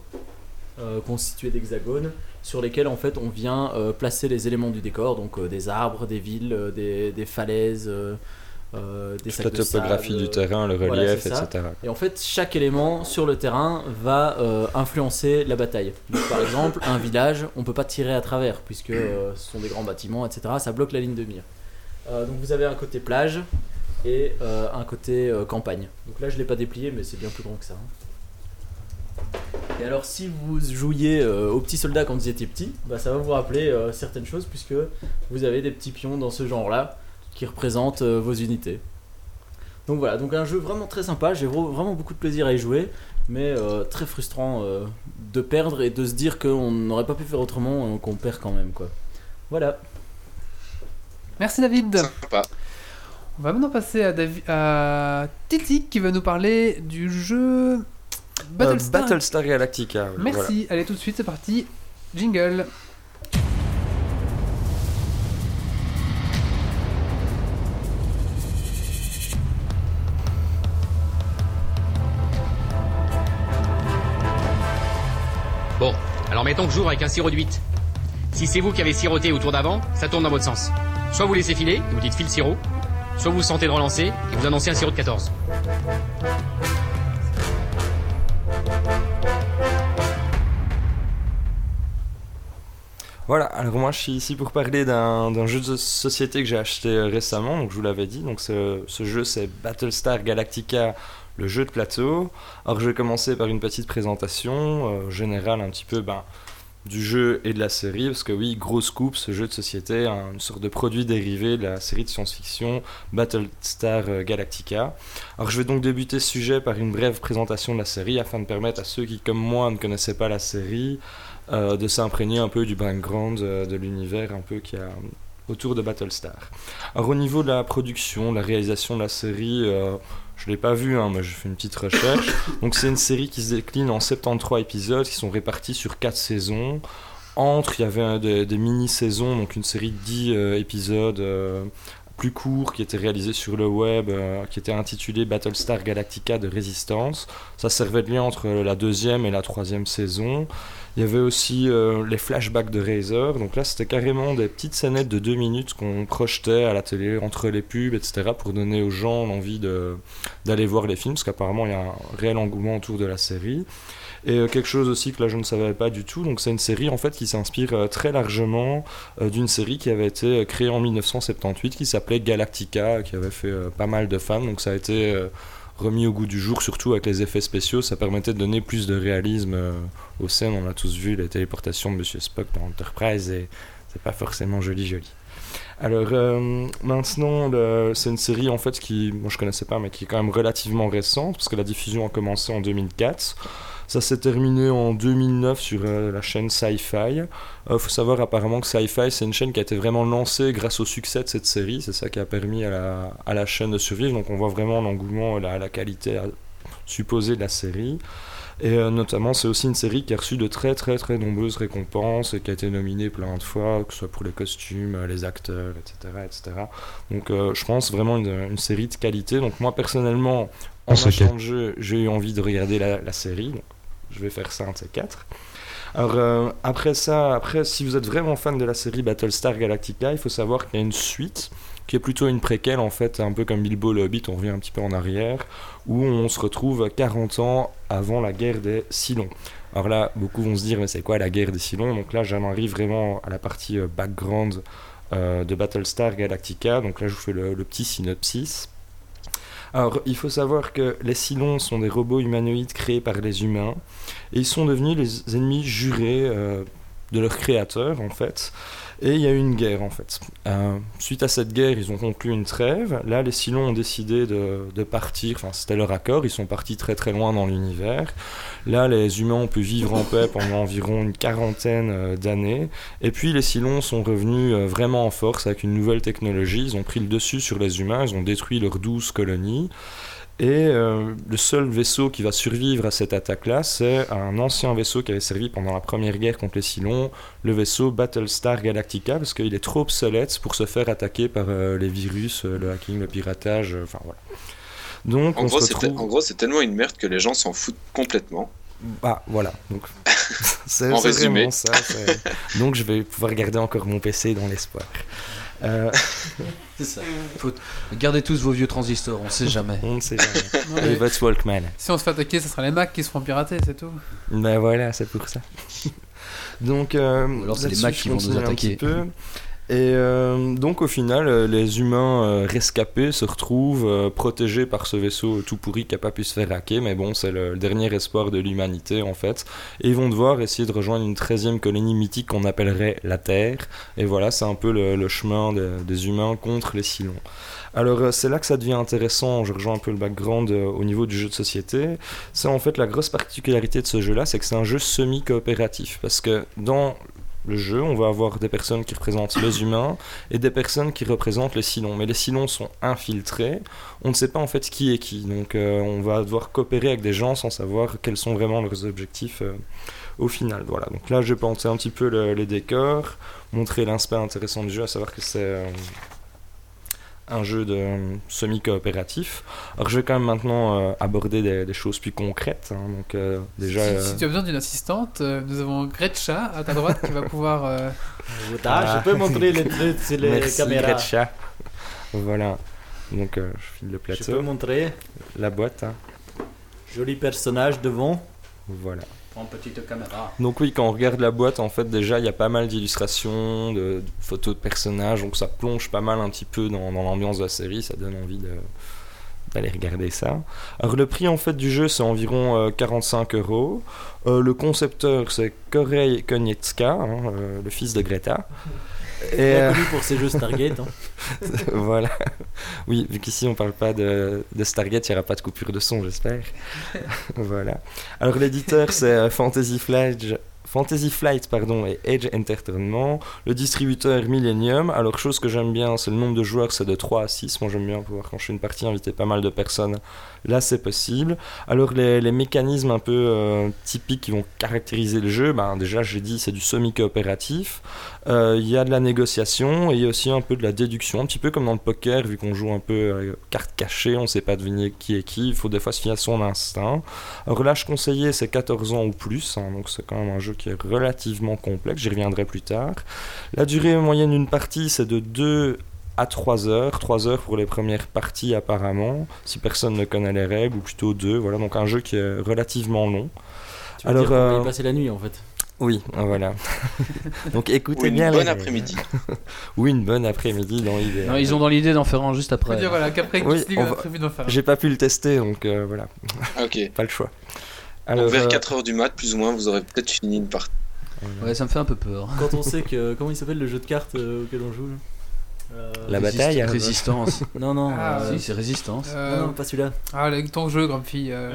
Speaker 2: euh, constitué d'hexagones sur lesquels en fait on vient euh, placer les éléments du décor, donc euh, des arbres, des villes, des, des falaises, des
Speaker 3: Toute la
Speaker 2: de
Speaker 3: topographie
Speaker 2: sable,
Speaker 3: du terrain, le relief, etc.
Speaker 2: et en fait, chaque élément sur le terrain va influencer la bataille. Donc, par exemple, un village, on peut pas tirer à travers puisque ce sont des grands bâtiments, etc. Ça bloque la ligne de mire. Euh, donc vous avez un côté plage et euh, un côté euh, campagne. Donc là, je l'ai pas déplié, mais c'est bien plus grand que ça. hein. Et alors, si vous jouiez aux petits soldats quand vous étiez petit, bah, ça va vous rappeler certaines choses puisque vous avez des petits pions dans ce genre-là qui représentent vos unités. Donc voilà, donc un jeu vraiment très sympa, j'ai vra- vraiment beaucoup de plaisir à y jouer, mais très frustrant de perdre et de se dire qu'on n'aurait pas pu faire autrement, euh, qu'on perd quand même quoi. Voilà.
Speaker 1: Merci David.
Speaker 6: Sympa.
Speaker 1: On va maintenant passer à, Davi- à Titi qui va nous parler du jeu Battlestar.
Speaker 3: Euh, Battlestar Galactica. voilà.
Speaker 1: Merci. Allez tout de suite, c'est parti. Jingle.
Speaker 7: Bon, alors mettons que j'ouvre avec un sirop de 8. Si c'est vous qui avez siroté au tour d'avant, ça tourne dans votre sens. Soit vous laissez filer, et vous dites file sirop, soit vous sentez de relancer et vous annoncez un sirop de 14.
Speaker 3: Voilà, alors moi je suis ici pour parler d'un jeu de société que j'ai acheté euh, récemment, donc je vous l'avais dit. Donc ce, ce jeu c'est Battlestar Galactica, le jeu de plateau. Alors je vais commencer par une petite présentation euh, générale un petit peu ben, du jeu et de la série, parce que oui, gros scoop, ce jeu de société, hein, une sorte de produit dérivé de la série de science-fiction Battlestar euh, Galactica. Alors je vais donc débuter ce sujet par une brève présentation de la série afin de permettre à ceux qui comme moi ne connaissaient pas la série euh, de s'imprégner un peu du background euh, de l'univers un peu qu'il y a autour de Battlestar. Alors au niveau de la production, la réalisation de la série, euh, je l'ai pas vu, hein, mais j'ai fait une petite recherche. Donc c'est une série qui se décline en 73 épisodes qui sont répartis sur 4 saisons. Entre, il y avait des, des mini-saisons, donc une série de 10 euh, épisodes euh, plus courts qui étaient réalisés sur le web, euh, qui était intitulé Battlestar Galactica de Résistance. Ça servait de lien entre la deuxième et la troisième saison. Il y avait aussi euh, les flashbacks de Razer. Donc là, c'était carrément des petites scénettes de deux minutes qu'on projetait à la télé entre les pubs, etc., pour donner aux gens l'envie d'aller voir les films, parce qu'apparemment, il y a un réel engouement autour de la série. Et euh, quelque chose aussi que là, je ne savais pas du tout. Donc, c'est une série en fait qui s'inspire euh, très largement d'une série qui avait été créée en 1978, qui s'appelait Galactica, qui avait fait pas mal de fans. Donc, ça a été remis au goût du jour, surtout avec les effets spéciaux. Ça permettait de donner plus de réalisme euh, aux scènes. On a tous vu les téléportations de Monsieur Spock dans Enterprise et c'est pas forcément joli joli. Alors euh, maintenant, c'est une série en fait qui, moi je connaissais pas, mais qui est quand même relativement récente parce que la diffusion a commencé en 2004. Ça s'est terminé en 2009 sur euh, la chaîne Sci-Fi. Il faut savoir apparemment que Sci-Fi c'est une chaîne qui a été vraiment lancée grâce au succès de cette série. C'est ça qui a permis à la, à la chaîne de survivre. Donc on voit vraiment l'engouement, la, la qualité euh, supposée de la série. Et euh, notamment, c'est aussi une série qui a reçu de très très très nombreuses récompenses et qui a été nominée plein de fois, que ce soit pour les costumes, euh, les acteurs, etc. etc. Donc euh, je pense vraiment une, une série de qualité. Donc moi personnellement, en achetant le jeu, j'ai eu envie de regarder la, la série. Donc, je vais faire ça un de ces quatre. Alors euh, après ça, après si vous êtes vraiment fan de la série Battlestar Galactica, il faut savoir qu'il y a une suite qui est plutôt une préquelle en fait, un peu comme Bilbo le Hobbit, on revient un petit peu en arrière, où on se retrouve 40 ans avant la guerre des Cylons. Alors là, beaucoup vont se dire, mais c'est quoi la guerre des Cylons? Donc là, j'en arrive vraiment à la partie euh, background euh, de Battlestar Galactica. Donc là, je vous fais le, le petit synopsis. Alors, il faut savoir que les Cylons sont des robots humanoïdes créés par les humains, et ils sont devenus les ennemis jurés euh, de leur créateur, en fait. Et il y a eu une guerre, en fait. Euh, suite à cette guerre, ils ont conclu une trêve. Là, les Cylons ont décidé de, de partir, enfin, c'était leur accord, ils sont partis très très loin dans l'univers. Là, les humains ont pu vivre en paix pendant environ une quarantaine euh, d'années. Et puis, les Cylons sont revenus euh, vraiment en force avec une nouvelle technologie. Ils ont pris le dessus sur les humains, ils ont détruit leurs douze colonies. Et euh, le seul vaisseau qui va survivre à cette attaque-là, c'est un ancien vaisseau qui avait servi pendant la première guerre contre les Cylons, le vaisseau Battlestar Galactica, parce qu'il est trop obsolète pour se faire attaquer par euh, les virus, euh, le hacking, le piratage, enfin voilà. Donc
Speaker 6: En
Speaker 3: on
Speaker 6: gros,
Speaker 3: se
Speaker 6: c'est
Speaker 3: retrouve...
Speaker 6: en gros, c'est tellement une merde que les gens s'en foutent complètement.
Speaker 3: Ah, voilà. Donc, c'est
Speaker 6: En
Speaker 3: c'est
Speaker 6: résumé.
Speaker 3: vraiment ça. Donc, je vais pouvoir garder encore mon PC dans l'espoir. Euh,
Speaker 4: C'est ça. Faut... Gardez tous vos vieux transistors, on sait jamais.
Speaker 3: on ne sait jamais.
Speaker 1: Non,
Speaker 3: Et votre Walkman.
Speaker 1: si on se fait attaquer, ce sera les Macs qui se feront pirater, c'est tout.
Speaker 3: Ben voilà, c'est pour ça. Donc, euh,
Speaker 4: alors c'est les Macs qui vont nous
Speaker 3: continue un
Speaker 4: attaquer.
Speaker 3: petit peu. Et euh, donc au final, euh, les humains euh, rescapés se retrouvent protégés par ce vaisseau tout pourri qui n'a pas pu se faire hacker, mais bon, c'est le, dernier espoir de l'humanité en fait. Et ils vont devoir essayer de rejoindre une 13e colonie mythique qu'on appellerait la Terre. Et voilà, c'est un peu le, chemin de- des humains contre les Cylons. Alors c'est là que ça devient intéressant, je rejoins un peu le background au niveau du jeu de société. C'est en fait la grosse particularité de ce jeu-là, c'est que c'est un jeu semi-coopératif. Parce que dans le jeu, on va avoir des personnes qui représentent les humains et des personnes qui représentent les Cylons. Mais les Cylons sont infiltrés, on ne sait pas en fait qui est qui. Donc euh, on va devoir coopérer avec des gens sans savoir quels sont vraiment leurs objectifs euh, au final. Voilà, donc là je vais planter un petit peu le- les décors, montrer l'aspect intéressant du jeu, à savoir que c'est... un jeu de euh, semi-coopératif. Alors je vais quand même maintenant euh, aborder des, des choses plus concrètes. hein. donc euh, déjà,
Speaker 1: si,
Speaker 3: euh,
Speaker 1: si tu as besoin d'une assistante, euh, nous avons Gretcha à ta droite qui va pouvoir. euh,
Speaker 2: Ah, je peux montrer les trucs sur les
Speaker 3: merci
Speaker 2: caméras.
Speaker 3: Gretcha. Voilà. Donc euh, je file le
Speaker 2: Je peux
Speaker 3: plateau,
Speaker 2: montrer.
Speaker 3: la boîte. hein.
Speaker 2: Joli personnage devant.
Speaker 3: Voilà.
Speaker 4: Petite caméra.
Speaker 3: Donc oui, quand on regarde la boîte, en fait, déjà, il y a pas mal d'illustrations, de, photos de personnages, donc ça plonge pas mal un petit peu dans, l'ambiance de la série, ça donne envie d'aller regarder ça. Alors le prix en fait du jeu c'est environ euh, 45 euros. Euh, Le concepteur c'est Korei Konietzka, hein, euh, le fils de Greta. Et euh,
Speaker 2: connu pour ses jeux Stargate. hein.
Speaker 3: voilà. Oui, vu qu'ici on parle pas de, de Stargate, il n'y aura pas de coupure de son, j'espère. voilà. Alors l'éditeur c'est euh, Fantasy Flight. Fantasy Flight pardon, et Edge Entertainment, le distributeur Millennium. Alors, chose que j'aime bien, c'est le nombre de joueurs, c'est de 3 à 6. Moi, j'aime bien pouvoir, quand je fais une partie, inviter pas mal de personnes. Là, c'est possible. Alors, les, les mécanismes un peu euh, typiques qui vont caractériser le jeu, ben, déjà, j'ai dit, c'est du semi-coopératif. Euh, Il y a de la négociation et il y a aussi un peu de la déduction, un petit peu comme dans le poker, vu qu'on joue un peu euh, carte cachée, on ne sait pas deviner qui est qui, il faut des fois se fier à son instinct. Je conseillais, c'est 14 ans ou plus, hein, donc c'est quand même un jeu qui est relativement complexe, j'y reviendrai plus tard. La durée moyenne d'une partie, c'est de 2 à 3 heures, 3 heures pour les premières parties apparemment, si personne ne connaît les règles, ou plutôt 2, voilà, donc un jeu qui est relativement long.
Speaker 2: Tu veux
Speaker 3: Alors,
Speaker 2: dire va
Speaker 3: euh,
Speaker 2: y passer la nuit en fait?
Speaker 3: Oui, voilà. donc
Speaker 6: Ou
Speaker 3: écoutez
Speaker 6: une
Speaker 3: bien les
Speaker 6: bonne après-midi.
Speaker 3: Ou une bonne après-midi dans l'idée.
Speaker 4: Non, ils ont dans l'idée d'en faire un juste après.
Speaker 1: dire voilà, qu'après
Speaker 3: Oui, on va-
Speaker 1: prévu d'en faire un.
Speaker 3: J'ai pas pu le tester, donc euh, voilà,
Speaker 6: Ah, Ok.
Speaker 3: pas le choix.
Speaker 6: Donc vers
Speaker 3: euh,
Speaker 6: 4h du mat, plus ou moins, vous aurez peut-être fini une partie.
Speaker 4: Ouais, ça me fait un peu peur.
Speaker 2: Quand on sait que. Comment il s'appelle le jeu de cartes euh, auquel on joue Euh,
Speaker 3: La
Speaker 4: Résist-
Speaker 3: bataille, hein.
Speaker 4: Résistance.
Speaker 2: Non, non.
Speaker 1: Ah,
Speaker 2: euh,
Speaker 4: si, c'est résistance.
Speaker 1: Euh,
Speaker 2: Non, non, pas celui-là.
Speaker 1: Ah, le- ton jeu, grande fille. Euh.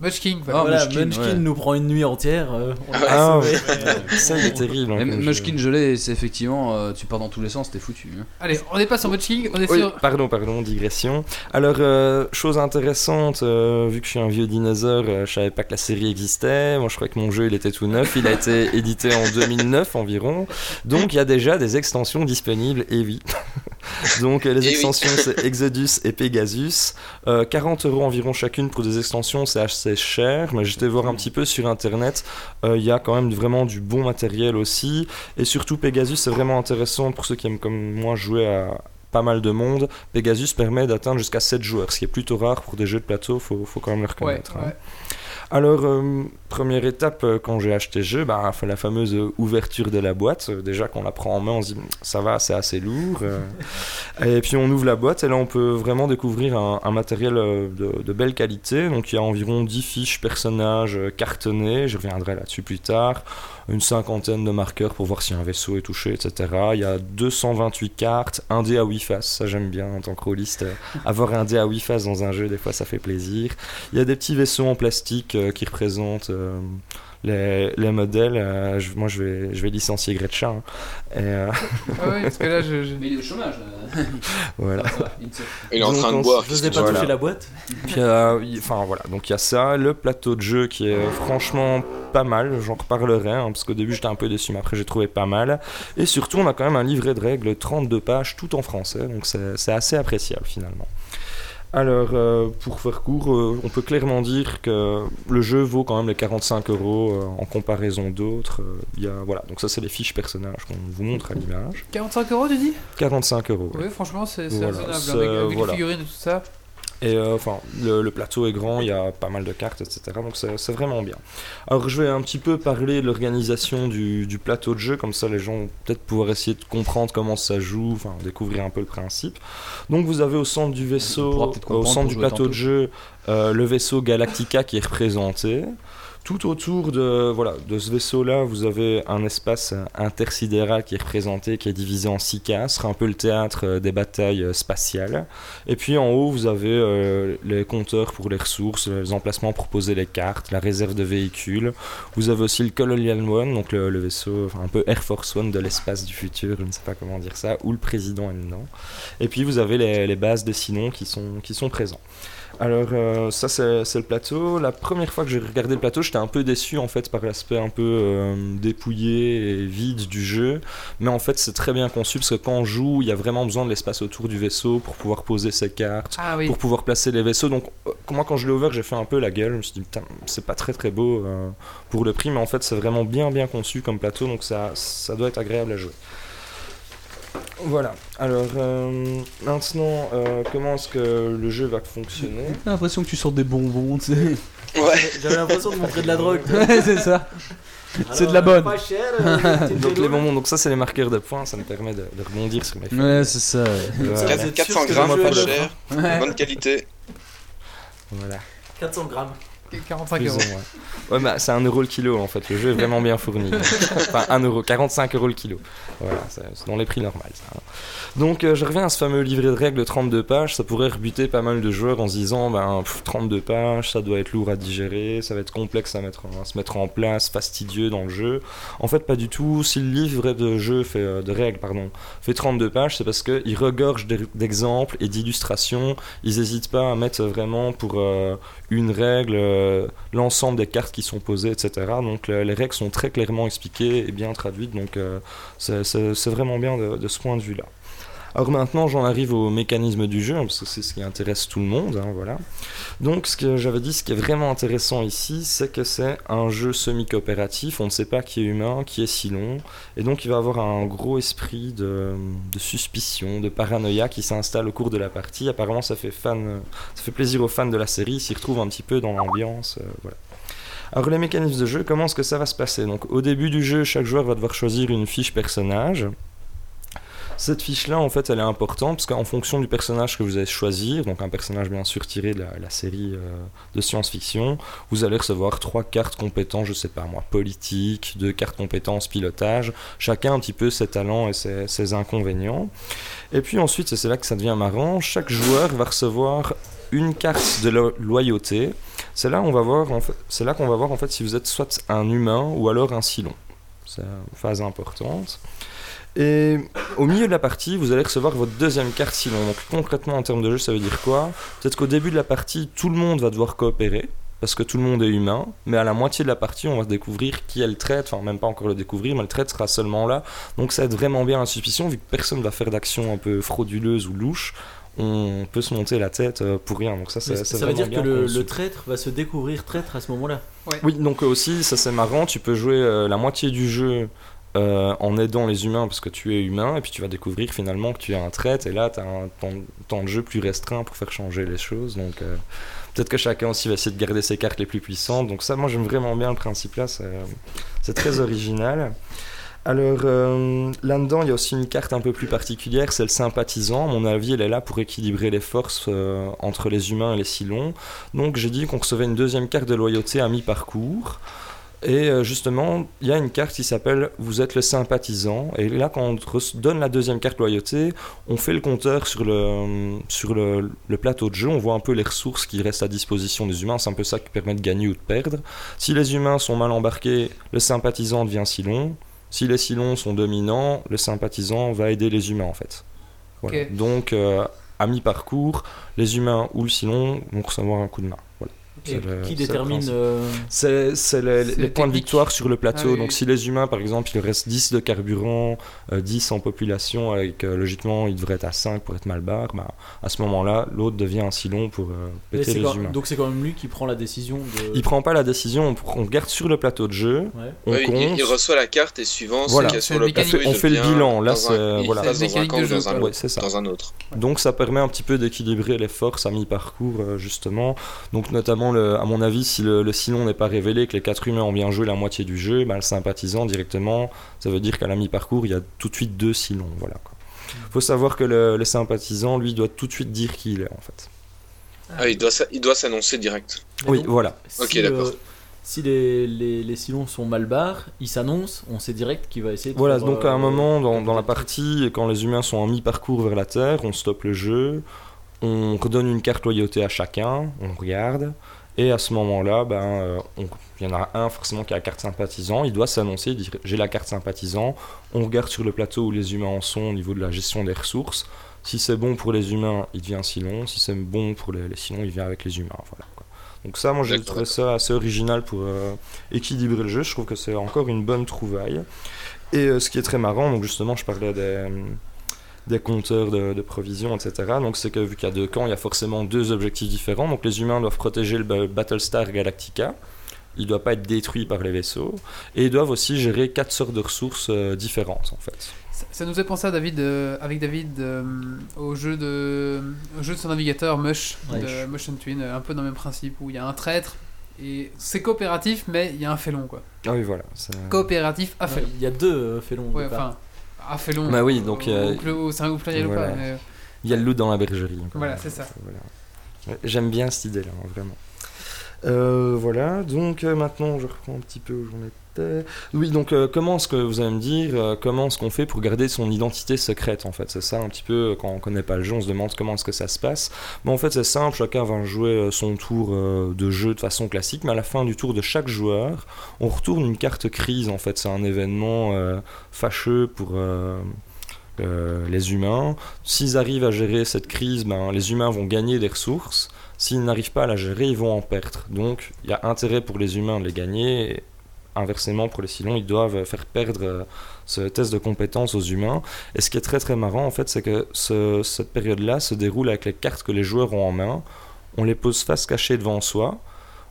Speaker 1: Munchkin, voilà.
Speaker 4: Ah,
Speaker 2: voilà,
Speaker 4: Munchkin,
Speaker 2: Munchkin,
Speaker 4: ouais.
Speaker 2: nous prend une nuit entière. euh, on l'a
Speaker 3: Ah,
Speaker 2: sauvé.
Speaker 3: ça, il est terrible. hein,
Speaker 4: Mais
Speaker 3: comme
Speaker 4: Munchkin
Speaker 3: jeu.
Speaker 4: gelé, c'est effectivement, euh, tu pars dans tous les sens, t'es foutu. hein.
Speaker 1: Allez, on n'est pas sur Munchkin, on est
Speaker 3: Oui,
Speaker 1: sur.
Speaker 3: pardon, pardon, digression. Alors, euh, chose intéressante, euh, vu que je suis un vieux dinosaure, euh, je savais pas que la série existait. Moi, je crois que mon jeu, il était tout neuf. Il a été édité en 2009 environ. Donc, il y a déjà des extensions disponibles, et oui. Donc, euh, les
Speaker 6: Eh oui.
Speaker 3: extensions, c'est Exodus et Pegasus. Euh, 40 euros environ chacune pour des extensions, c'est assez cher. Mais j'étais voir un petit peu sur Internet. Euh, Il y a quand même vraiment du bon matériel aussi. Et surtout, Pegasus, c'est vraiment intéressant pour ceux qui aiment comme moi jouer à pas mal de monde. Pegasus permet d'atteindre jusqu'à 7 joueurs, ce qui est plutôt rare pour des jeux de plateau, faut, faut quand même le
Speaker 1: Ouais,
Speaker 3: reconnaître. hein.
Speaker 1: ouais.
Speaker 3: Alors, euh, première étape, euh, quand j'ai acheté le jeu, bah, la fameuse euh, ouverture de la boîte. Euh, déjà, quand on la prend en main, on se dit, ça va, c'est assez lourd. et puis, on ouvre la boîte, et là, on peut vraiment découvrir un, matériel de, de belle qualité. Donc, il y a environ 10 fiches personnages cartonnées, je reviendrai là-dessus plus tard. Une cinquantaine de marqueurs pour voir si un vaisseau est touché, etc. Il y a 228 cartes, un dé à 8 faces, ça j'aime bien en tant que rôliste. euh, avoir un dé à 8 faces dans un jeu, des fois, ça fait plaisir. Il y a des petits vaisseaux en plastique euh, qui représentent euh, les, les modèles. Euh, je- moi, je vais, je vais licencier Gretcha. hein. Et, euh,
Speaker 1: Ah ouais, parce que là, je. je-
Speaker 4: Mais il est au chômage.
Speaker 3: voilà.
Speaker 6: Il est en
Speaker 3: Donc,
Speaker 6: train de boire.
Speaker 2: Je
Speaker 6: que
Speaker 2: pas toucher la boîte.
Speaker 3: Puis, euh, enfin voilà, donc il y a ça, le plateau de jeu qui est franchement pas mal, j'en reparlerai, hein, parce qu'au début j'étais un peu déçu, mais après j'ai trouvé pas mal. Et surtout, on a quand même un livret de règles, 32 pages, tout en français, donc c'est assez appréciable finalement. Alors, euh, pour faire court, euh, on peut clairement dire que le jeu vaut quand même les 45 euros euh, en comparaison d'autres. euh, il y a, voilà, donc ça c'est les fiches personnages qu'on vous montre à l'image.
Speaker 1: 45 euros, tu dis?
Speaker 3: 45 euros.
Speaker 1: Oui, franchement, c'est
Speaker 3: Voilà,
Speaker 1: raisonnable. Avec, avec
Speaker 3: voilà.
Speaker 1: les figurines et tout ça.
Speaker 3: Et euh, enfin, le, le plateau est grand, il y a pas mal de cartes, etc. Donc c'est vraiment bien. Alors je vais un petit peu parler de l'organisation du, du plateau de jeu, comme ça les gens vont peut-être pouvoir essayer de comprendre comment ça joue, enfin découvrir un peu le principe. Donc vous avez au centre du vaisseau, au centre du plateau
Speaker 4: tantôt.
Speaker 3: de jeu, euh, le vaisseau Galactica qui est représenté. Tout autour de, voilà, de ce vaisseau-là, vous avez un espace intersidéral qui est représenté, qui est divisé en six sera un peu le théâtre euh, des batailles euh, spatiales. Et puis en haut, vous avez euh, les compteurs pour les ressources, les emplacements pour poser les cartes, la réserve de véhicules. Vous avez aussi le Colonial One, donc le, vaisseau, enfin, un peu Air Force One de l'espace du futur, je ne sais pas comment dire ça, où le président est. Et puis vous avez les, bases des Sinons qui sont, qui sont présents. Alors ça c'est le plateau. La première fois que j'ai regardé le plateau, j'étais un peu déçu en fait par l'aspect un peu euh, dépouillé et vide du jeu. Mais en fait c'est très bien conçu parce que quand on joue, il y a vraiment besoin de l'espace autour du vaisseau pour pouvoir poser ses cartes,
Speaker 1: Ah oui.
Speaker 3: pour pouvoir placer les vaisseaux. Donc euh, moi quand je l'ai ouvert, j'ai fait un peu la gueule. Je me suis dit putain c'est pas très très beau euh, pour le prix, mais en fait c'est vraiment bien bien conçu comme plateau, donc ça ça doit être agréable à jouer. Voilà. Alors euh, maintenant, euh, comment est-ce que le jeu va fonctionner?
Speaker 4: J'ai l'impression que tu sors des bonbons, tu sais.
Speaker 6: Ouais.
Speaker 2: J'avais l'impression de montrer de la drogue.
Speaker 4: Ouais, c'est ça. C'est de la bonne.
Speaker 2: Pas cher. euh,
Speaker 3: Donc les bonbons, donc ça c'est les marqueurs de points, ça me permet de, de rebondir sur mes
Speaker 4: Ouais, c'est ça. ouais.
Speaker 3: Voilà.
Speaker 2: Ça, vous êtes
Speaker 6: 400
Speaker 2: sûr que
Speaker 6: grammes, pas cher,
Speaker 4: Ouais.
Speaker 6: bonne qualité.
Speaker 3: Voilà.
Speaker 2: 400 grammes.
Speaker 1: 45
Speaker 3: Plus ou
Speaker 1: euros.
Speaker 3: Ouais, bah, c'est 1 euro le kilo en fait, le jeu est vraiment bien fourni. enfin 1 euro, 45 euros le kilo. Voilà, c'est dans les prix normaux. ça. hein. Donc euh, je reviens à ce fameux livret de règles de 32 pages, ça pourrait rebuter pas mal de joueurs en se disant ben, pff, 32 pages, ça doit être lourd à digérer, ça va être complexe à, mettre, à se mettre en place, fastidieux dans le jeu. En fait pas du tout, si le livret de jeu fait, euh, de règles pardon, fait 32 pages, c'est parce qu'il regorge d'e- d'exemples et d'illustrations, ils n'hésitent pas à mettre vraiment pour... euh, une règle, euh, l'ensemble des cartes qui sont posées, etc. Donc le- les règles sont très clairement expliquées et bien traduites, donc euh, c'est- vraiment bien de, de ce point de vue-là. Alors maintenant, j'en arrive au mécanisme du jeu, parce que c'est ce qui intéresse tout le monde, hein, voilà. Donc ce que j'avais dit, ce qui est vraiment intéressant ici, c'est que c'est un jeu semi-coopératif, on ne sait pas qui est humain, qui est Silon, et donc il va avoir un gros esprit de, de suspicion, de paranoïa qui s'installe au cours de la partie. Apparemment, ça fait fan, ça fait plaisir aux fans de la série, ils s'y retrouvent un petit peu dans l'ambiance. euh, voilà. Alors les mécanismes de jeu, comment est-ce que ça va se passer? Donc au début du jeu, chaque joueur va devoir choisir une fiche personnage. Cette fiche-là, en fait, elle est importante parce qu'en fonction du personnage que vous allez choisir, donc un personnage bien sûr tiré de la, série euh, de science-fiction, vous allez recevoir trois cartes compétences, je sais pas moi, politique, deux cartes compétences pilotage, chacun un petit peu ses talents et ses, inconvénients. Et puis ensuite, et c'est là que ça devient marrant, chaque joueur va recevoir une carte de lo- loyauté. C'est là, on va voir, en fait, là qu'on va voir en fait si vous êtes soit un humain ou alors un silon. C'est une phase importante. Et au milieu de la partie, vous allez recevoir votre deuxième carte silon. Donc concrètement en termes de jeu, ça veut dire quoi? Peut-être qu'au début de la partie, tout le monde va devoir coopérer parce que tout le monde est humain, mais à la moitié de la partie, on va découvrir qui est le traître, enfin même pas encore le découvrir, mais le traître sera seulement là. Donc ça aide vraiment bien la suspicion, vu que personne va faire d'action un peu frauduleuse ou louche, on peut se monter la tête euh, pour rien. Donc ça, c'est
Speaker 2: Ça veut dire que le traître va se découvrir traître à ce moment-là.
Speaker 3: Oui, donc euh, aussi, ça c'est marrant, tu peux jouer euh, la moitié du jeu euh, en aidant les humains parce que tu es humain, et puis tu vas découvrir finalement que tu es un traître, et là tu as un temps, temps de jeu plus restreint pour faire changer les choses. Donc euh, peut-être que chacun aussi va essayer de garder ses cartes les plus puissantes. Donc ça, moi j'aime vraiment bien le principe là, c'est très original. Alors euh, là-dedans, il y a aussi une carte un peu plus particulière, c'est le sympathisant. À mon avis, elle est là pour équilibrer les forces euh, entre les humains et les silons. Donc j'ai dit qu'on recevait une deuxième carte de loyauté à mi-parcours. Et euh, justement, il y a une carte qui s'appelle Vous êtes le sympathisant. Et là, quand on donne la deuxième carte loyauté, on fait le compteur sur le, sur le, le plateau de jeu. On voit un peu les ressources qui restent à disposition des humains. C'est un peu ça qui permet de gagner ou de perdre. Si les humains sont mal embarqués, le sympathisant devient silon. Si les silons sont dominants, le sympathisant va aider les humains en fait. Voilà. Donc, euh, à mi-parcours, les humains ou le silon vont recevoir un coup de main. Voilà.
Speaker 2: Et
Speaker 3: C'est le-
Speaker 2: qui
Speaker 3: c'est le
Speaker 2: détermine. euh,
Speaker 3: C'est c'est les, points de victoire sur le plateau.
Speaker 1: Ah oui,
Speaker 3: Donc si les humains, par exemple, il reste 10 de carburant, euh, 10 en population, avec euh, logiquement il devrait être à 5 pour être mal barre, bah, à ce moment-là, l'autre devient un silon pour euh, péter les
Speaker 2: quand-
Speaker 3: humains.
Speaker 2: Donc c'est quand même lui qui prend la décision de.
Speaker 3: Il prend pas la décision, on, on regarde sur le plateau de jeu,
Speaker 2: Ouais.
Speaker 3: on
Speaker 6: Ouais, il,
Speaker 3: compte.
Speaker 6: il reçoit la carte et suivant
Speaker 3: Voilà.
Speaker 6: ce qu'il y a
Speaker 1: C'est
Speaker 6: sur
Speaker 1: une
Speaker 6: le
Speaker 1: mécanique.
Speaker 6: plateau,
Speaker 3: On fait le bilan, là,
Speaker 6: dans
Speaker 3: c'est- voilà.
Speaker 6: dans un camp dans un autre.
Speaker 3: Ouais, c'est ça.
Speaker 6: Dans un autre.
Speaker 3: Donc ça permet un petit peu d'équilibrer les forces à mi-parcours euh, justement. Donc notamment, le, à mon avis, si le, le silon n'est pas révélé, que les quatre humains ont bien joué la moitié du jeu, ben, le sympathisant directement, ça veut dire qu'à la mi-parcours, il y a tout de suite deux silons. Voilà, quoi. faut savoir que le, le sympathisant, lui, doit tout de suite dire qui il est en fait.
Speaker 6: Ah, il doit il doit s'annoncer direct.
Speaker 2: Mais
Speaker 3: Oui,
Speaker 2: donc,
Speaker 3: voilà.
Speaker 6: Ok,
Speaker 2: si,
Speaker 6: d'accord.
Speaker 2: euh, si les, les, les silons sont mal barres, il s'annonce, on sait direct qu'il va essayer de
Speaker 3: Voilà, donc à un
Speaker 2: euh,
Speaker 3: moment dans, dans la partie, quand les humains sont en mi-parcours vers la Terre, on stoppe le jeu, on redonne une carte loyauté à chacun, on regarde, et à ce moment-là, ben, euh, il y en a un forcément qui a la carte sympathisant, il doit s'annoncer, dire j'ai la carte sympathisant, on regarde sur le plateau où les humains en sont au niveau de la gestion des ressources, si c'est bon pour les humains, il devient Silon, si c'est bon pour les, les Silons, il vient avec les humains. Voilà, quoi. Donc ça, moi j'ai trouvé ça assez original pour euh, équilibrer le jeu, je trouve que c'est encore une bonne trouvaille. Et euh, ce qui est très marrant, donc justement, je parlais des, des compteurs de, de provisions, etc. Donc c'est que vu qu'il y a deux camps, il y a forcément deux objectifs différents. Donc les humains doivent protéger le ba- Battlestar Galactica. Il ne doit pas être détruit par les vaisseaux. Et ils doivent aussi gérer quatre sortes de ressources euh, différentes, en fait.
Speaker 1: Ça, ça nous fait penser à David, euh, avec David euh, au, jeu de, au jeu de son navigateur Mush,
Speaker 2: Ouais.
Speaker 1: de Motion Twin, un peu dans le même principe où il y a un traître et c'est coopératif, mais il y a un félon quoi.
Speaker 3: Ah oui, voilà. c'est-
Speaker 1: Coopératif à félon.
Speaker 2: Il y a deux félons.
Speaker 1: Ouais,
Speaker 2: départ.
Speaker 1: Enfin, à félon.
Speaker 3: Bah oui, donc, euh,
Speaker 1: c'est un groupe pluriel ou
Speaker 3: voilà.
Speaker 1: pas mais, euh,
Speaker 3: Il y a le loup dans la bergerie.
Speaker 1: Voilà, c'est ça.
Speaker 3: Voilà. Ouais, J'aime bien cette idée-là, hein, vraiment. Euh, voilà, donc euh, maintenant je reprends un petit peu où j'en étais. Oui, donc euh, comment est-ce que vous allez me dire, euh, comment est-ce qu'on fait pour garder son identité secrète en fait? C'est ça un petit peu, euh, quand on connaît pas le jeu, on se demande comment est-ce que ça se passe. Bon, en fait, c'est simple, chacun va jouer euh, son tour euh, de jeu de façon classique, mais à la fin du tour de chaque joueur, on retourne une carte crise en fait. C'est un événement euh, fâcheux pour. euh, euh, les humains. S'ils arrivent à gérer cette crise, ben, les humains vont gagner des ressources. S'ils n'arrivent pas à la gérer, ils vont en perdre. Donc, il y a intérêt pour les humains de les gagner. Inversement, pour les Silons, ils doivent faire perdre euh, ce test de compétence aux humains. Et ce qui est très très marrant, en fait, c'est que ce- cette période-là se déroule avec les cartes que les joueurs ont en main. On les pose face cachée devant soi.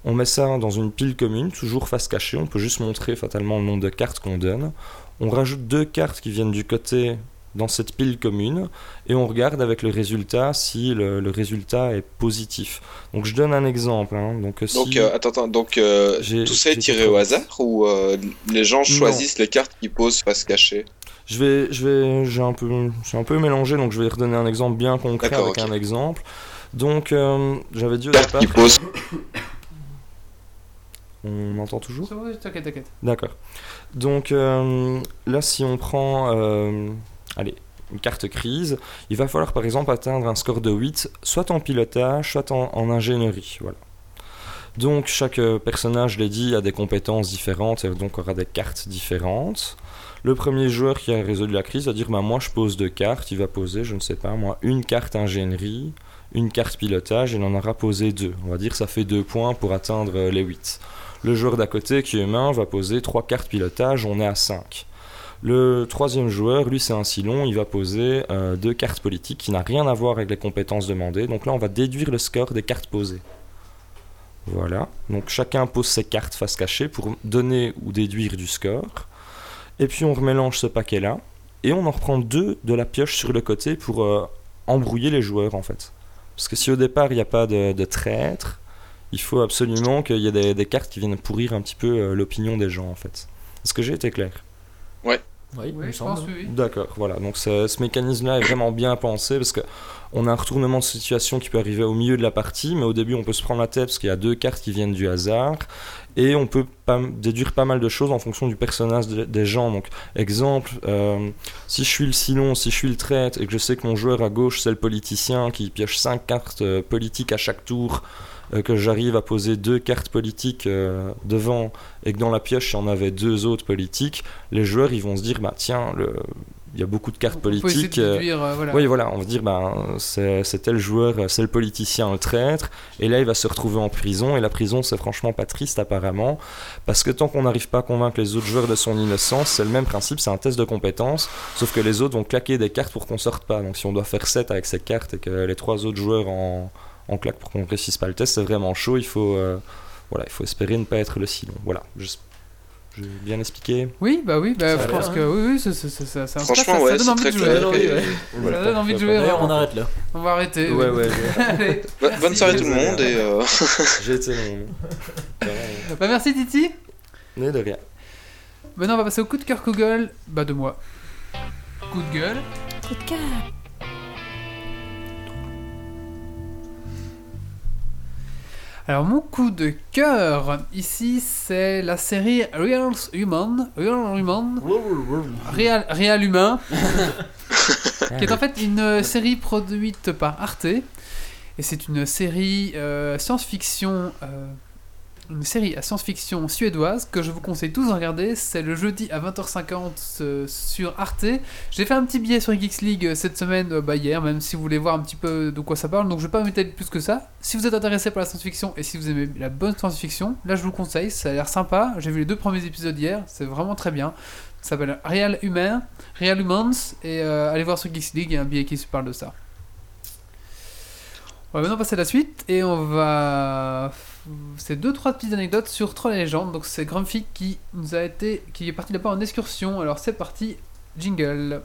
Speaker 3: On met ça dans une pile commune, toujours face cachée. On peut juste montrer fatalement le nombre de cartes qu'on donne. On rajoute deux cartes qui viennent du côté dans cette pile commune et on regarde avec le résultat si le, le résultat est positif. Donc je donne un exemple. hein. Donc, euh,
Speaker 6: Donc, euh, attends, attends, donc euh, tout ça est tiré au hasard ou euh, les gens choisissent les cartes qu'ils posent face cachée
Speaker 3: Je vais, je vais, j'ai un peu, j'ai un peu mélangé, donc je vais redonner un exemple bien concret
Speaker 6: D'accord,
Speaker 3: avec un exemple. Donc, euh, j'avais dit au
Speaker 6: Cartes
Speaker 3: départ,
Speaker 6: posent.
Speaker 3: on m'entend toujours?
Speaker 1: T'inquiète, t'inquiète.
Speaker 3: D'accord. Donc euh, là, si on prend, euh, allez, une carte crise, il va falloir par exemple atteindre un score de 8, soit en pilotage, soit en, ingénierie. Voilà. Donc chaque euh, personnage, je l'ai dit, a des compétences différentes et donc aura des cartes différentes. Le premier joueur qui a résolu la crise va dire bah, Moi je pose deux cartes, il va poser, je ne sais pas, moi, une carte ingénierie, une carte pilotage, il en aura posé deux. On va dire ça fait deux points pour atteindre euh, les 8. Le joueur d'à côté qui est humain va poser trois cartes pilotage, on est à 5. Le troisième joueur, lui c'est un Silon, il va poser euh, deux cartes politiques qui n'a rien à voir avec les compétences demandées. Donc là on va déduire le score des cartes posées. Voilà, donc chacun pose ses cartes face cachée pour donner ou déduire du score. Et puis on remélange ce paquet-là, et on en reprend deux de la pioche sur le côté pour euh, embrouiller les joueurs en fait. Parce que si au départ il n'y a pas de, traître, il faut absolument qu'il y ait des, des cartes qui viennent pourrir un petit peu euh, l'opinion des gens en fait. Est-ce que j'ai été clair?
Speaker 2: Oui, il
Speaker 1: Oui, je pense, oui, oui.
Speaker 3: D'accord, voilà. Donc ce, ce mécanisme-là est vraiment bien pensé parce que on a un retournement de situation qui peut arriver au milieu de la partie, mais au début on peut se prendre la tête parce qu'il y a deux cartes qui viennent du hasard et on peut pas, déduire pas mal de choses en fonction du personnage de- des gens. Donc exemple, euh, si je suis le Silon, si je suis le traître et que je sais que mon joueur à gauche c'est le politicien qui pioche cinq cartes euh, politiques à chaque tour, que j'arrive à poser deux cartes politiques euh, devant et que dans la pioche il y en avait deux autres politiques, les joueurs ils vont se dire bah tiens le il y a beaucoup de cartes
Speaker 1: On de
Speaker 3: politiques. euh,
Speaker 1: déduire, euh, voilà.
Speaker 3: Oui, voilà, on va dire, ben, c'est tel joueur, euh, c'est le politicien, le traître, et là il va se retrouver en prison, et la prison c'est franchement pas triste apparemment, parce que tant qu'on n'arrive pas à convaincre les autres joueurs de son innocence, c'est le même principe, c'est un test de compétence, sauf que les autres vont claquer des cartes pour qu'on sorte pas. Donc si on doit faire 7 avec ces cartes et que les trois autres joueurs en, en claquent pour qu'on réussisse pas le test, c'est vraiment chaud, il faut, euh, voilà, il faut espérer ne pas être le silon. Voilà, je- j'ai bien expliqué.
Speaker 1: Oui, bah oui, bah,
Speaker 2: Ça
Speaker 1: je pense
Speaker 2: hein.
Speaker 1: que oui, oui, ça, ça, ça, ça, ça-
Speaker 6: Franchement,
Speaker 1: ça, ça
Speaker 6: ouais,
Speaker 1: donne
Speaker 6: c'est
Speaker 1: envie de jouer.
Speaker 6: clair.
Speaker 2: Ouais, ouais.
Speaker 1: Ça donne envie de jouer.
Speaker 2: D'ailleurs, on
Speaker 1: vraiment.
Speaker 2: arrête là.
Speaker 1: On va arrêter.
Speaker 3: Ouais,
Speaker 1: oui.
Speaker 3: ouais,
Speaker 1: Allez.
Speaker 6: Bo- Bonne soirée tout le monde et euh,
Speaker 3: j'ai été long.
Speaker 1: Bah, merci Titi.
Speaker 3: Mais de rien.
Speaker 1: Maintenant, on va passer au coup de cœur Google. Bah, de moi. Coup de gueule.
Speaker 8: Coup de cœur.
Speaker 1: Alors, mon coup de cœur, ici, c'est la série Real Human. Real Human. Real, Real Humain. qui est en fait une série produite par Arte. Et c'est une série euh, science-fiction. euh, une série à science-fiction suédoise que je vous conseille tous de regarder. C'est le jeudi à 20h50 euh, sur Arte. J'ai fait un petit billet sur Geeks League euh, cette semaine, euh, bah hier, même si vous voulez voir un petit peu de quoi ça parle. Donc je vais pas m'étaler plus que ça. Si vous êtes intéressé par la science-fiction et si vous aimez la bonne science-fiction, là je vous le conseille. Ça a l'air sympa. J'ai vu les deux premiers épisodes hier. C'est vraiment très bien. Ça s'appelle Real Humain, Real Humans. Et allez voir sur Geeks League, il y a un billet qui se parle de ça. On va maintenant passer à la suite et on va. C'est deux trois petites anecdotes sur Troll et Légende. Donc c'est Grumpy qui nous a été, qui est parti là-bas en excursion. Alors c'est parti, jingle.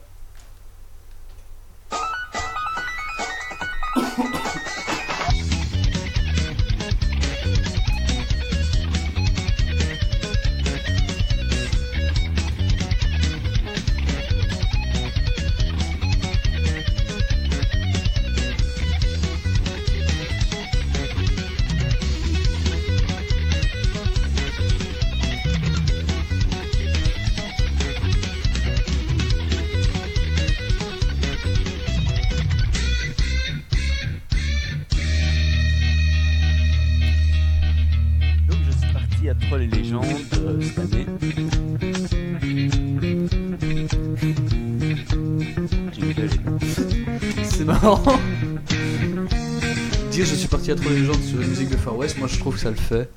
Speaker 4: Trop les gens sur la musique de Far West, moi je trouve que ça le fait.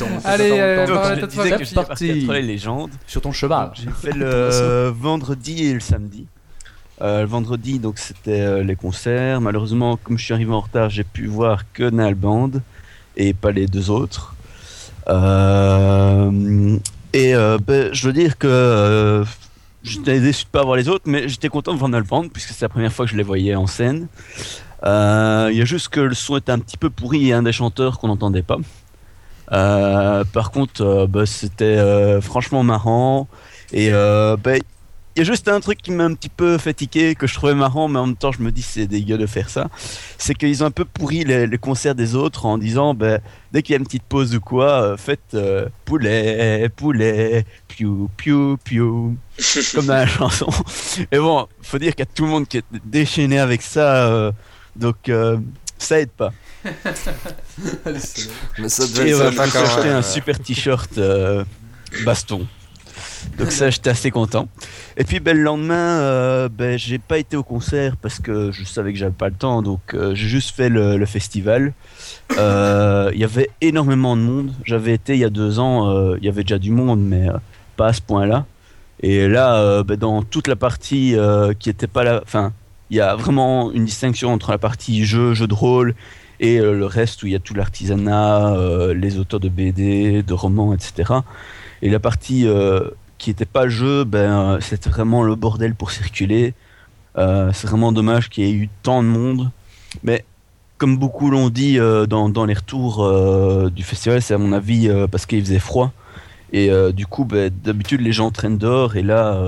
Speaker 4: Dans-
Speaker 1: Allez, euh,
Speaker 5: Donc, je disais que je suis parti et Légendes.
Speaker 4: sur ton cheval.
Speaker 5: J'ai fait le vendredi et le samedi. Euh, le vendredi, donc c'était euh, les concerts. Malheureusement, comme je suis arrivé en retard, j'ai pu voir que Nalband et pas les deux autres. Euh, et euh, ben, je dois dire que euh, j'étais déçu de pas voir les autres, mais j'étais content de voir Nalband puisque c'est la première fois que je les voyais en scène. Euh, Il y a juste que le son était un petit peu pourri et un des chanteurs qu'on n'entendait pas. Euh, par contre, euh, bah, c'était franchement marrant. Et bah, il y a juste un truc qui m'a un petit peu fatigué, que je trouvais marrant, mais en même temps, je me dis c'est dégueu de faire ça. C'est qu'ils ont un peu pourri les, les concerts des autres en disant bah, dès qu'il y a une petite pause ou quoi, euh, faites euh, poulet, poulet, piou, piou, piou, comme dans la chanson. Et bon, faut dire qu'il y a tout le monde qui est déchaîné avec ça, euh, donc euh, ça aide pas.
Speaker 3: Mais ça
Speaker 5: Et
Speaker 3: devait être
Speaker 5: ouais, je me suis
Speaker 3: quand
Speaker 5: acheté un super t-shirt euh, baston. Donc ça, j'étais assez content. Et puis ben, le lendemain, euh, ben, j'ai pas été au concert parce que je savais que j'avais pas le temps, donc euh, j'ai juste fait le, le festival. Euh, Il y avait énormément de monde. J'avais été il y a deux ans, euh, il y avait déjà du monde, mais euh, pas à ce point-là. Et là, euh, ben, dans toute la partie euh, qui était pas là, enfin, il y a vraiment une distinction entre la partie jeu, jeu de rôle et euh, le reste où il y a tout l'artisanat, euh, les auteurs de BD, de romans, etc. Et la partie euh, qui n'était pas jeu, ben, c'était vraiment le bordel pour circuler. C'est vraiment dommage qu'il y ait eu tant de monde. Mais comme beaucoup l'ont dit dans, les retours du festival, c'est à mon avis parce qu'il faisait froid. Et du coup, ben, d'habitude, les gens traînent dehors. Et là,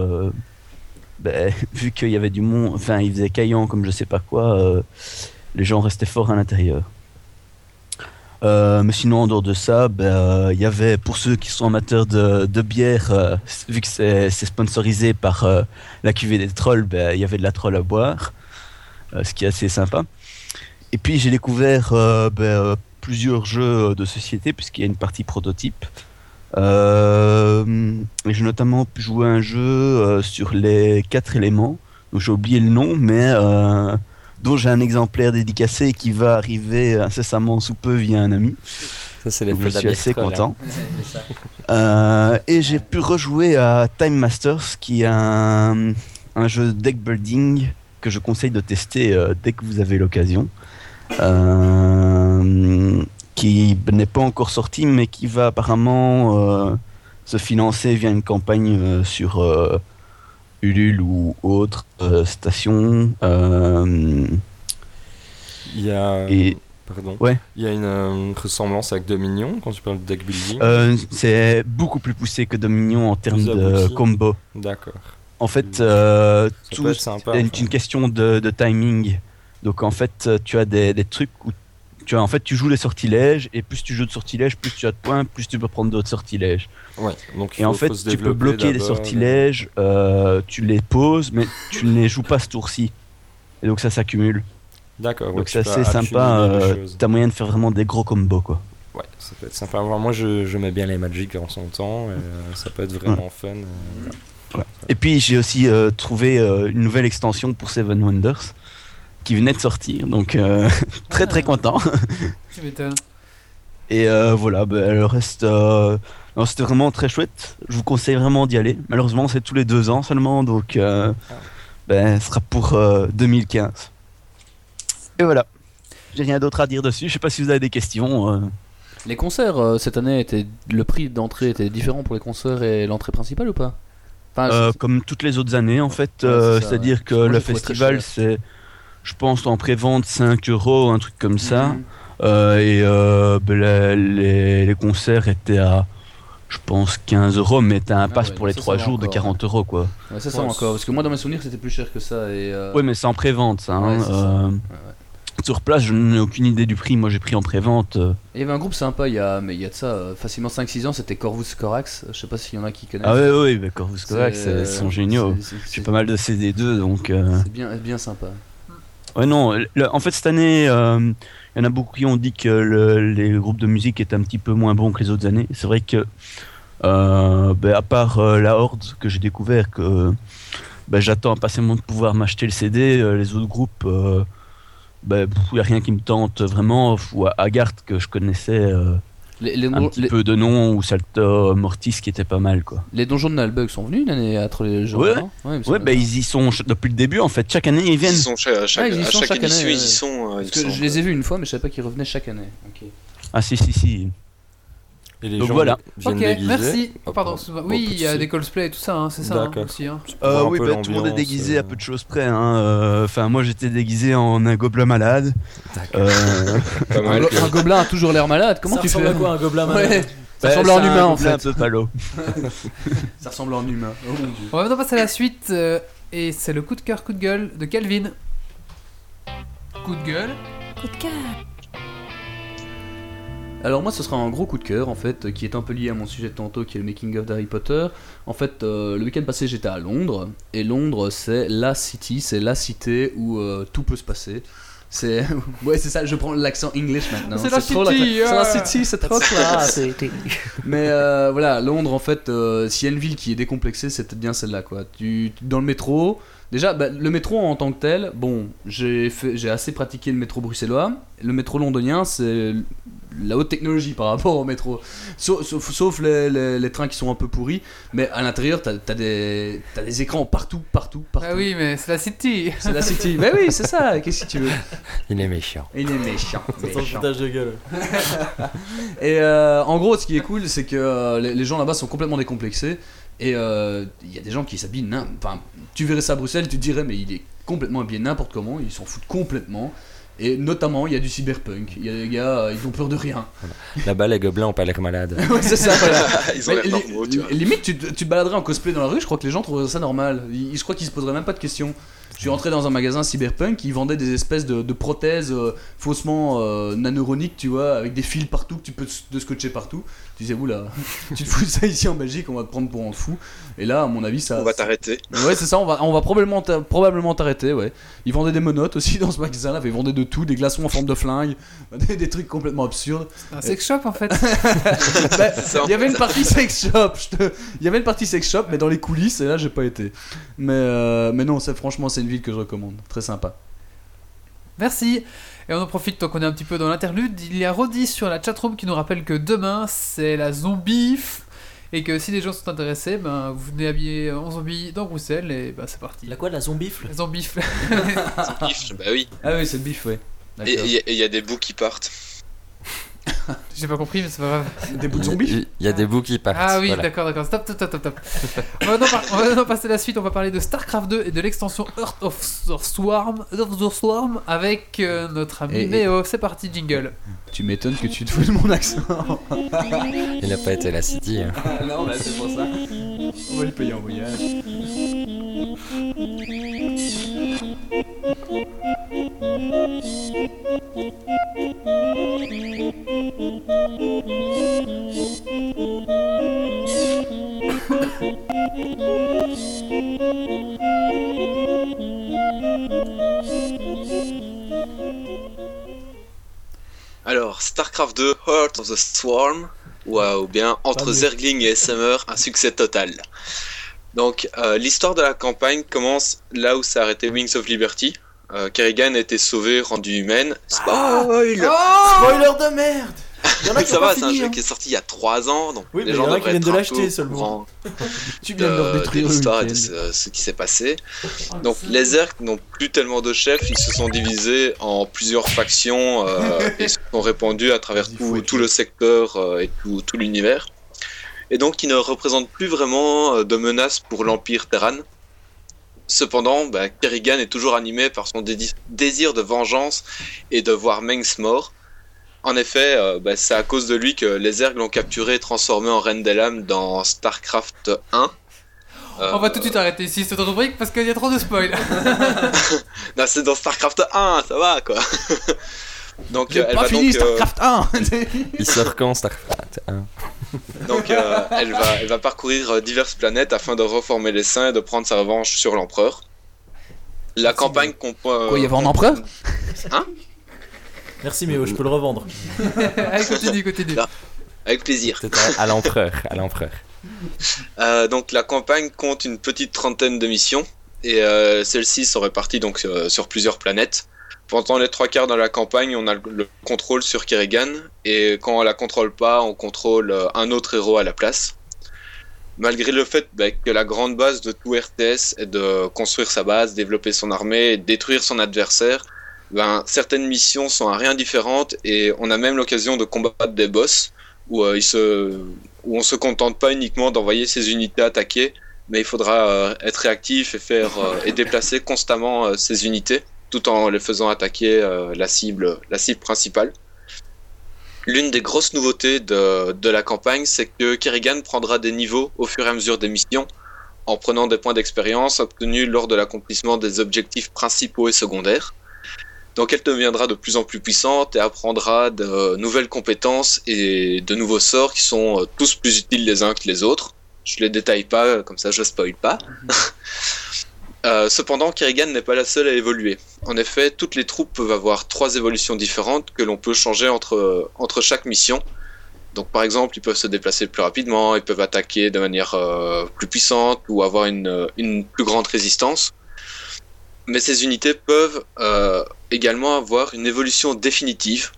Speaker 5: ben, vu qu'il y avait du monde, enfin, il faisait caillant comme je sais pas quoi, euh, les gens restaient fort à l'intérieur. Euh, mais sinon, en dehors de ça, euh, il y avait, pour ceux qui sont amateurs de, bière, euh, vu que c'est sponsorisé par la cuvée des trolls, ben, il y avait de la troll à boire, ce qui est assez sympa. Et puis j'ai découvert plusieurs jeux de société, puisqu'il y a une partie prototype. Euh, j'ai notamment pu jouer à un jeu euh, sur les quatre éléments. dont j'ai oublié le nom, mais euh, dont j'ai un exemplaire dédicacé qui va arriver incessamment sous peu via un ami.
Speaker 3: Ça, c'est
Speaker 5: Donc je suis assez
Speaker 3: hein.
Speaker 5: content. Euh, et j'ai pu rejouer à Time Masters, qui est un, un jeu deck building que je conseille de tester euh, dès que vous avez l'occasion. Euh, qui n'est pas encore sorti, mais qui va apparemment euh, se financer via une campagne euh, sur euh, Ulule ou autre station.
Speaker 3: Il y a.
Speaker 5: Et-
Speaker 3: Pardon.
Speaker 5: Ouais.
Speaker 3: Il y a une ressemblance avec Dominion quand tu parles de deck building.
Speaker 5: c'est beaucoup plus poussé que Dominion en termes de combo.
Speaker 3: D'accord.
Speaker 5: En fait, tout c'est une, question de, de timing. Donc en fait, tu as des, des trucs où tu as en fait tu joues les sortilèges et plus tu joues de sortilèges, plus tu as de points, plus tu peux prendre d'autres sortilèges.
Speaker 3: Ouais. Donc
Speaker 5: Et en fait, tu peux bloquer les sortilèges, euh, tu les poses, mais tu ne les joues pas ce tour-ci. Et donc ça s'accumule.
Speaker 3: D'accord. ouais,
Speaker 5: donc
Speaker 3: tu
Speaker 5: c'est assez sympa. Euh. T'as moyen de faire vraiment des gros combos quoi.
Speaker 3: Ouais, ça peut être sympa. Moi, je, je mets bien les Magic en son temps. Et, euh, ça peut être vraiment fun. euh,
Speaker 5: Et puis j'ai aussi euh, trouvé euh, une nouvelle extension pour Seven Wonders qui venait de sortir, donc euh, très très content.
Speaker 1: Tu m'étonnes.
Speaker 5: Et euh, voilà, bah, le reste, euh, c'était vraiment très chouette. Je vous conseille vraiment d'y aller. Malheureusement, c'est tous les deux ans seulement, donc euh, ben, ce sera pour euh, 2015. Et voilà. J'ai rien d'autre à dire dessus. Je sais pas si vous avez des questions. euh.
Speaker 4: Les concerts euh, cette année, étaient, le prix d'entrée était différent pour les concerts et l'entrée principale ou pas? Enfin,
Speaker 5: Euh,
Speaker 4: je-
Speaker 5: comme toutes les autres années, en fait.
Speaker 4: Ouais,
Speaker 5: euh,
Speaker 4: c'est ça,
Speaker 5: C'est-à dire
Speaker 4: ouais.
Speaker 5: que
Speaker 4: Moi,
Speaker 5: le festival, c'est, je pense, en prévente 5 euros, un truc comme ça.
Speaker 4: Mhm.
Speaker 5: Euh, et euh, ben, les, les concerts étaient à, je pense, 15 euros, mais t'as un
Speaker 4: Ah
Speaker 5: pass
Speaker 4: ouais,
Speaker 5: pour les
Speaker 4: ça,
Speaker 5: 3
Speaker 4: ça va
Speaker 5: jours de
Speaker 4: encore.
Speaker 5: 40 euros, quoi.
Speaker 4: Ouais, c'est ça
Speaker 3: Ouais,
Speaker 4: encore. Parce que moi, dans mes souvenirs, c'était plus cher que ça. Et, euh,
Speaker 5: Ouais, mais c'est en prévente, ça. hein.
Speaker 4: Ouais, c'est ça. Ouais.
Speaker 5: Sur place, je n'ai aucune idée du prix. Moi, j'ai pris en prévente. euh.
Speaker 4: Il y avait un groupe sympa il y a, mais il y a de ça euh, facilement 5-6 ans, c'était Corvus Corax. Je sais pas s'il y en a qui connaissent.
Speaker 5: Ah ouais, bah, Corvus
Speaker 4: C'est,
Speaker 5: Corax, ils sont géniaux. J'ai pas mal de CD2, donc. euh,
Speaker 4: C'est bien, bien sympa.
Speaker 5: Ouais, non. en fait, cette année, euh, il y en a beaucoup qui ont dit que le- les groupes de musique étaient un petit peu moins bons que les autres années. C'est vrai que, euh, ben, à part euh, la Horde que j'ai découvert, que ben, j'attends impatiemment de pouvoir m'acheter le CD, euh, les autres groupes. euh, ben, il n'y a rien qui me tente vraiment. Ou Agarth que je connaissais euh,
Speaker 4: Les, les,
Speaker 5: un
Speaker 4: don-
Speaker 5: petit
Speaker 4: les-
Speaker 5: peu de nom, ou Salto Mortis qui était pas mal quoi.
Speaker 4: les donjons de Nalbug sont venus une année à les jours.
Speaker 5: Ouais.
Speaker 4: ouais,
Speaker 5: Ouais, bah ils y sont depuis le début en fait. Chaque année ils viennent.
Speaker 6: Ils sont chaque, à chaque,
Speaker 4: Ouais, ils y
Speaker 6: à
Speaker 4: sont
Speaker 6: chaque
Speaker 4: chaque année,
Speaker 6: ils y
Speaker 4: ouais.
Speaker 6: sont. euh, il
Speaker 4: Parce
Speaker 6: me
Speaker 4: que
Speaker 6: semble.
Speaker 4: je les ai vus une fois, mais je savais pas qu'ils revenaient chaque année. Ok.
Speaker 5: Ah si si si.
Speaker 3: Et les
Speaker 5: Donc
Speaker 3: gens
Speaker 5: voilà.
Speaker 3: viennent
Speaker 1: Ok,
Speaker 3: déguisés.
Speaker 1: merci.
Speaker 3: Hop,
Speaker 1: Pardon,
Speaker 3: hop,
Speaker 1: excuse-moi.
Speaker 3: hop,
Speaker 1: Oui,
Speaker 3: pas de
Speaker 1: il y a
Speaker 3: souci.
Speaker 1: des cosplays et tout ça, hein, c'est ça hein,
Speaker 3: D'accord.
Speaker 1: aussi. hein.
Speaker 3: Pour voir un
Speaker 5: oui,
Speaker 3: peu
Speaker 5: bah, tout le monde est
Speaker 3: l'ambiance,
Speaker 5: déguisé
Speaker 3: euh,
Speaker 5: à peu de choses près. hein. Euh, Enfin, moi j'étais déguisé en un gobelin malade. Euh,
Speaker 6: Pas
Speaker 4: Un,
Speaker 6: mal.
Speaker 4: go- un gobelin a toujours l'air malade. Comment
Speaker 2: ça
Speaker 4: tu
Speaker 2: ressemble
Speaker 4: fais
Speaker 2: à quoi un gobelin malade
Speaker 4: Ouais. Ça
Speaker 5: bah,
Speaker 4: ressemble à
Speaker 5: c'est
Speaker 4: un humain en
Speaker 5: gobelin un
Speaker 4: fait.
Speaker 5: peu palo.
Speaker 4: Ça ressemble à un humain. Oh mon dieu.
Speaker 1: On va maintenant passer à la suite euh, et c'est le coup de cœur, coup de gueule de Calvin. Coup de gueule.
Speaker 8: Coup de cœur.
Speaker 4: Alors moi ce sera un gros coup de cœur en fait qui est un peu lié à mon sujet de tantôt qui est le making of d'Harry Potter. En fait euh, le week-end passé j'étais à Londres et Londres c'est la city, c'est la cité où euh, tout peut se passer. C'est ouais c'est ça, je prends l'accent English maintenant.
Speaker 1: C'est la
Speaker 4: trop
Speaker 1: city,
Speaker 4: C'est la city, c'est trop classe. Mais euh, voilà, Londres en fait, euh, s'il y a une ville qui est décomplexée, c'est peut-être bien celle-là quoi. Tu, dans le métro, déjà bah, le métro en tant que tel, bon, j'ai assez pratiqué le métro bruxellois. Le métro londonien, c'est la haute technologie par rapport au métro. Sauf, sauf, sauf les, les- les trains qui sont un peu pourris, mais à l'intérieur, t'as as des, t'as des écrans partout, partout, partout.
Speaker 1: Ah oui, mais c'est la city.
Speaker 4: C'est la city. mais oui, c'est ça. Qu'est-ce que tu veux?
Speaker 3: Il est méchant.
Speaker 4: Il est méchant. Méchant.
Speaker 2: foutage de gueule.
Speaker 4: Et euh, en gros, ce qui est cool, c'est que euh, les, les gens là-bas sont complètement décomplexés. Et euh, il y a des gens qui s'habillent. Enfin, tu verrais ça à Bruxelles, tu te dirais, mais il est complètement habillé n'importe comment. Ils s'en foutent complètement. Et notamment, il y a du cyberpunk. Il y a des gars, euh, ils ont peur de rien.
Speaker 3: Là-bas, les gobelins ont pas l'air malades.
Speaker 4: Ouais, c'est ça, voilà.
Speaker 6: Ils ont
Speaker 4: Mais
Speaker 6: l'air normaux, tu vois.
Speaker 4: limite, tu, te- tu te baladerais en cosplay dans la rue, je crois que les gens trouveraient ça normal. Ils- je crois qu'ils se poseraient même pas de questions. Je suis rentré dans un magasin cyberpunk, ils vendaient des espèces de, de prothèses euh, faussement euh, nanoroniques, tu vois, avec des fils partout que tu peux te scotcher partout. Tu disais, oula, tu te fous de ça ici en Belgique, on va te prendre pour un fou. Et là, à mon avis, ça.
Speaker 6: On va t'arrêter.
Speaker 4: Ouais, c'est ça, on va, on va probablement t'a- probablement t'arrêter, ouais. Ils vendaient des menottes aussi dans ce magasin-là, ils vendaient de tout, des glaçons en forme de flingue, des, des trucs complètement absurdes.
Speaker 1: Un sex shop en fait.
Speaker 4: Bah, il y avait une partie sex shop, te- il y avait une partie sex shop, mais dans les coulisses, et là j'ai pas été. Mais, euh, mais non, c'est franchement, c'est une ville que je recommande. Très sympa.
Speaker 1: Merci. Et on en profite tant qu'on est un petit peu dans l'interlude. Il y a Rodi sur la chatroom qui nous rappelle que demain c'est la zombie et que si les gens sont intéressés, ben vous venez habiller en zombie dans Bruxelles et ben c'est parti.
Speaker 2: La quoi, la zombifle
Speaker 1: La
Speaker 6: bah oui.
Speaker 4: Ah oui, c'est le bif, ouais.
Speaker 6: Et il y, a- et il y a des bouts qui partent.
Speaker 1: J'ai pas compris, mais c'est pas grave.
Speaker 4: Des bouts de
Speaker 3: Il
Speaker 4: zombies
Speaker 3: il y a des bouts qui partent.
Speaker 1: Ah oui,
Speaker 3: voilà.
Speaker 1: d'accord, d'accord. Stop, stop, stop, stop. on, va maintenant par- on va maintenant passer à la suite. On va parler de StarCraft 2 et de l'extension Earth of the Swarm, Earth of the Swarm avec euh, notre ami
Speaker 4: Et- et-
Speaker 1: Méo. C'est parti, jingle.
Speaker 4: Tu m'étonnes que tu te fous de mon accent.
Speaker 3: Il n'a pas été la City. hein.
Speaker 4: non, bah c'est pour ça. On va le payer en voyage.
Speaker 6: Alors, StarCraft 2, Heart of the Swarm, ou, euh, ou bien entre. Zergling et Summer, un succès total. Donc, euh, l'histoire de la campagne commence là où s'est arrêté Wings of Liberty. Euh, Kerrigan a été sauvée, rendue humaine. Spoil
Speaker 2: Spoiler de merde Il y en a qui
Speaker 6: Ça va, c'est un jeu
Speaker 2: hein.
Speaker 6: qui est sorti il y a 3 ans, donc
Speaker 2: Oui,
Speaker 6: les
Speaker 2: mais
Speaker 6: gens
Speaker 2: il y en a qui viennent de l'acheter seulement.
Speaker 4: Tu viens de leur
Speaker 6: de,
Speaker 4: détruire
Speaker 6: l'histoire et de ce, ce qui s'est passé. Donc les Zerg n'ont plus tellement de chefs, ils se sont divisés en plusieurs factions euh, et se sont répandus à travers tout, le secteur euh, et tout, tout l'univers. Et donc ils ne représentent plus vraiment euh, de menace pour l'Empire Terran. Cependant, bah, Kerrigan est toujours animé par son désir de vengeance et de voir Mengs mort. En effet, euh, bah, c'est à cause de lui que les Zerg l'ont capturé et transformé en Reine des Lames dans StarCraft 1.
Speaker 1: On va tout de suite arrêter ici cette rubrique parce qu'il y a trop de spoil.
Speaker 6: Non, c'est dans StarCraft 1, ça va quoi. donc
Speaker 4: J'ai
Speaker 6: euh, elle
Speaker 4: pas
Speaker 6: va
Speaker 4: fini
Speaker 6: donc, euh,
Speaker 4: StarCraft 1
Speaker 3: Il sort quand Starcraft hein
Speaker 6: donc euh, elle va elle va parcourir euh, diverses planètes afin de reformer les saints et de prendre sa revanche sur l'empereur. La campagne comprend.
Speaker 4: Quoi, il y avait un empereur?
Speaker 2: Merci Méo, je peux le revendre.
Speaker 1: Allez, continue, continue.
Speaker 6: Là. Avec plaisir.
Speaker 3: À- à l'empereur. À l'empereur.
Speaker 6: Euh, donc la campagne compte une petite trentaine de missions et euh, celles-ci sont réparties donc euh, sur plusieurs planètes. Pendant les trois quarts de la campagne, on a le, le contrôle sur Kerrigan. Et quand on la contrôle pas, on contrôle euh, un autre héros à la place. Malgré le fait bah, que la grande base de tout RTS est de construire sa base, développer son armée, détruire son adversaire, ben, certaines missions sont à rien différentes. Et on a même l'occasion de combattre des boss où, euh, ils se, on se contente pas uniquement d'envoyer ses unités attaquer, mais il faudra euh, être réactif et faire euh, et déplacer constamment ses unités, tout en les faisant attaquer euh, la cible, la cible principale. L'une des grosses nouveautés de, de la campagne, c'est que Kerrigan prendra des niveaux au fur et à mesure des missions, en prenant des points d'expérience obtenus lors de l'accomplissement des objectifs principaux et secondaires. Donc elle deviendra de plus en plus puissante et apprendra de nouvelles compétences et de nouveaux sorts qui sont euh, tous plus utiles les uns que les autres. Je les détaille pas, comme ça je spoil pas. Euh, cependant, Kerrigan n'est pas la seule à évoluer. En effet, toutes les troupes peuvent avoir trois évolutions différentes que l'on peut changer entre, euh, entre chaque mission. Donc par exemple, ils peuvent se déplacer plus rapidement, ils peuvent attaquer de manière euh, plus puissante ou avoir une, une plus grande résistance. Mais ces unités peuvent également avoir une évolution définitive.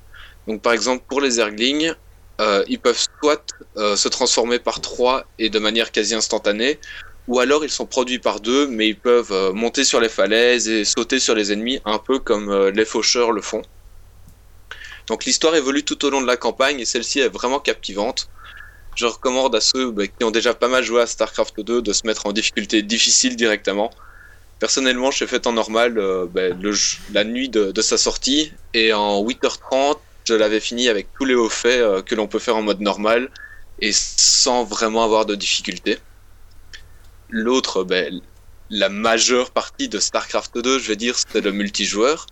Speaker 6: Donc par exemple pour les Zerglings, euh, ils peuvent soit se transformer par trois et de manière quasi instantanée, ou alors ils sont produits par deux, mais ils peuvent euh, monter sur les falaises et sauter sur les ennemis, un peu comme euh, les faucheurs le font. Donc l'histoire évolue tout au long de la campagne et celle-ci est vraiment captivante. Je recommande à ceux bah, qui ont déjà pas mal joué à StarCraft 2 de se mettre en difficulté difficile directement. Personnellement, j'ai fait en normal euh, bah, la nuit de, sa sortie et en 8h30, je l'avais fini avec tous les hauts faits que l'on peut faire en mode normal et sans vraiment avoir de difficulté. L'autre, ben, la majeure partie de StarCraft 2, je vais dire, c'était le multijoueur.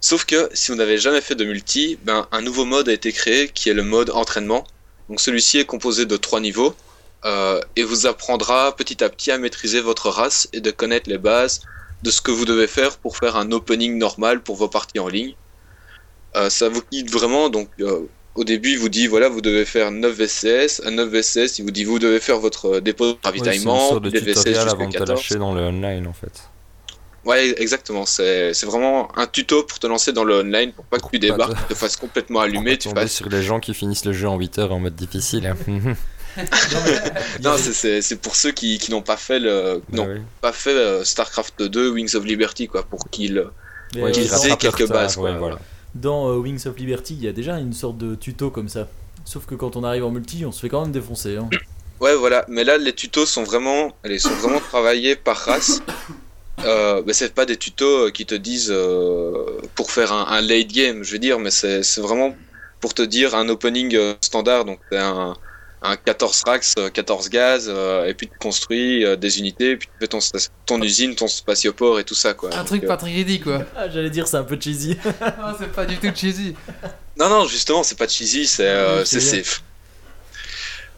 Speaker 6: Sauf que si vous n'avez jamais fait de multi, ben, un nouveau mode a été créé qui est le mode entraînement. Donc celui-ci est composé de trois niveaux euh, et vous apprendra petit à petit à maîtriser votre race et de connaître les bases de ce que vous devez faire pour faire un opening normal pour vos parties en ligne. Euh, ça vous guide vraiment, donc euh, au début il vous dit voilà vous devez faire 9 VCS, à 9 VCS il vous dit vous devez faire votre euh, dépôt de ravitaillement,
Speaker 3: de
Speaker 6: des VCS
Speaker 3: avant de te
Speaker 6: 14.
Speaker 3: lâcher dans le online en fait.
Speaker 6: Ouais, exactement. C'est c'est vraiment un tuto pour te lancer dans le online, pour pas que tu débarques,
Speaker 3: te-
Speaker 6: tu te fasses complètement allumer, tu fasses
Speaker 3: sur les gens qui finissent le jeu en 8 heures en mode difficile. hein.
Speaker 6: Non, c'est- pour ceux qui, qui n'ont pas fait le
Speaker 3: Bah oui.
Speaker 6: pas fait euh, StarCraft 2 Wings of Liberty quoi pour qu'ils
Speaker 3: Ouais,
Speaker 6: aient quelques bases quoi.
Speaker 3: ouais, voilà.
Speaker 2: Dans euh, Wings of Liberty, il y a déjà une sorte de tuto comme ça. Sauf que quand on arrive en multi, on se fait quand même défoncer. Hein.
Speaker 6: Ouais voilà, mais là les tutos sont vraiment allez, sont vraiment travaillés par race. Euh, mais c'est pas des tutos euh, qui te disent euh, pour faire un, late game, je veux dire, mais c'est vraiment pour te dire un opening standard, donc un, un 14 racks, euh, 14 gaz, euh, et puis tu construis euh, des unités, et puis tu fais ton, ton usine, ton spatioport et tout ça quoi.
Speaker 1: Un
Speaker 6: Donc,
Speaker 1: truc
Speaker 6: euh,
Speaker 1: pas très greedy quoi.
Speaker 2: Ah, j'allais dire, c'est un peu cheesy.
Speaker 1: Ah, c'est pas du tout cheesy.
Speaker 6: Non, non, justement, c'est pas cheesy, c'est euh, safe.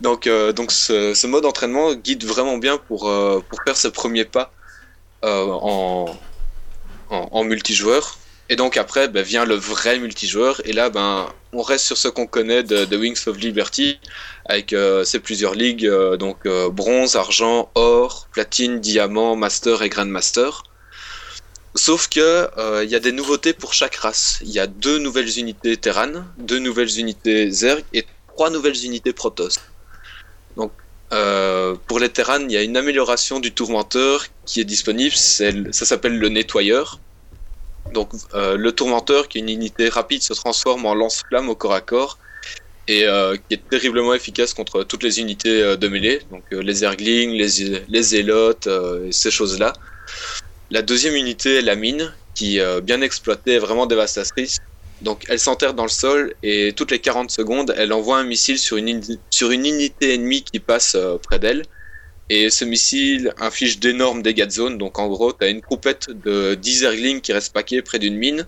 Speaker 6: Donc, euh, donc ce, ce mode entraînement guide vraiment bien pour, euh, pour faire ce premier pas euh, en, en, en multijoueur. Et donc après, ben, vient le vrai multijoueur. Et là, ben, on reste sur ce qu'on connaît de, de Wings of Liberty, avec euh, ces plusieurs ligues, euh, donc euh, bronze, argent, or, platine, diamant, master et grandmaster. Sauf que euh, il y a des nouveautés pour chaque race. Il y a deux nouvelles unités Terran, deux nouvelles unités Zerg et trois nouvelles unités Protoss. Donc euh, pour les Terran, il y a une amélioration du tourmenteur qui est disponible. Ça s'appelle le nettoyeur. Donc euh, le tourmenteur, qui est une unité rapide, se transforme en lance-flamme au corps à corps et euh, qui est terriblement efficace contre toutes les unités euh, de mêlée, donc euh, les Zerglings, les, les Zélotes, euh, et ces choses-là. La deuxième unité est la mine, qui, euh, bien exploitée, est vraiment dévastatrice. Donc elle s'enterre dans le sol et toutes les 40 secondes, elle envoie un missile sur une, sur une unité ennemie qui passe près d'elle. Et ce missile inflige d'énormes dégâts de zone. Donc en gros, tu as une groupette de 10 Zerglings qui reste paquée près d'une mine.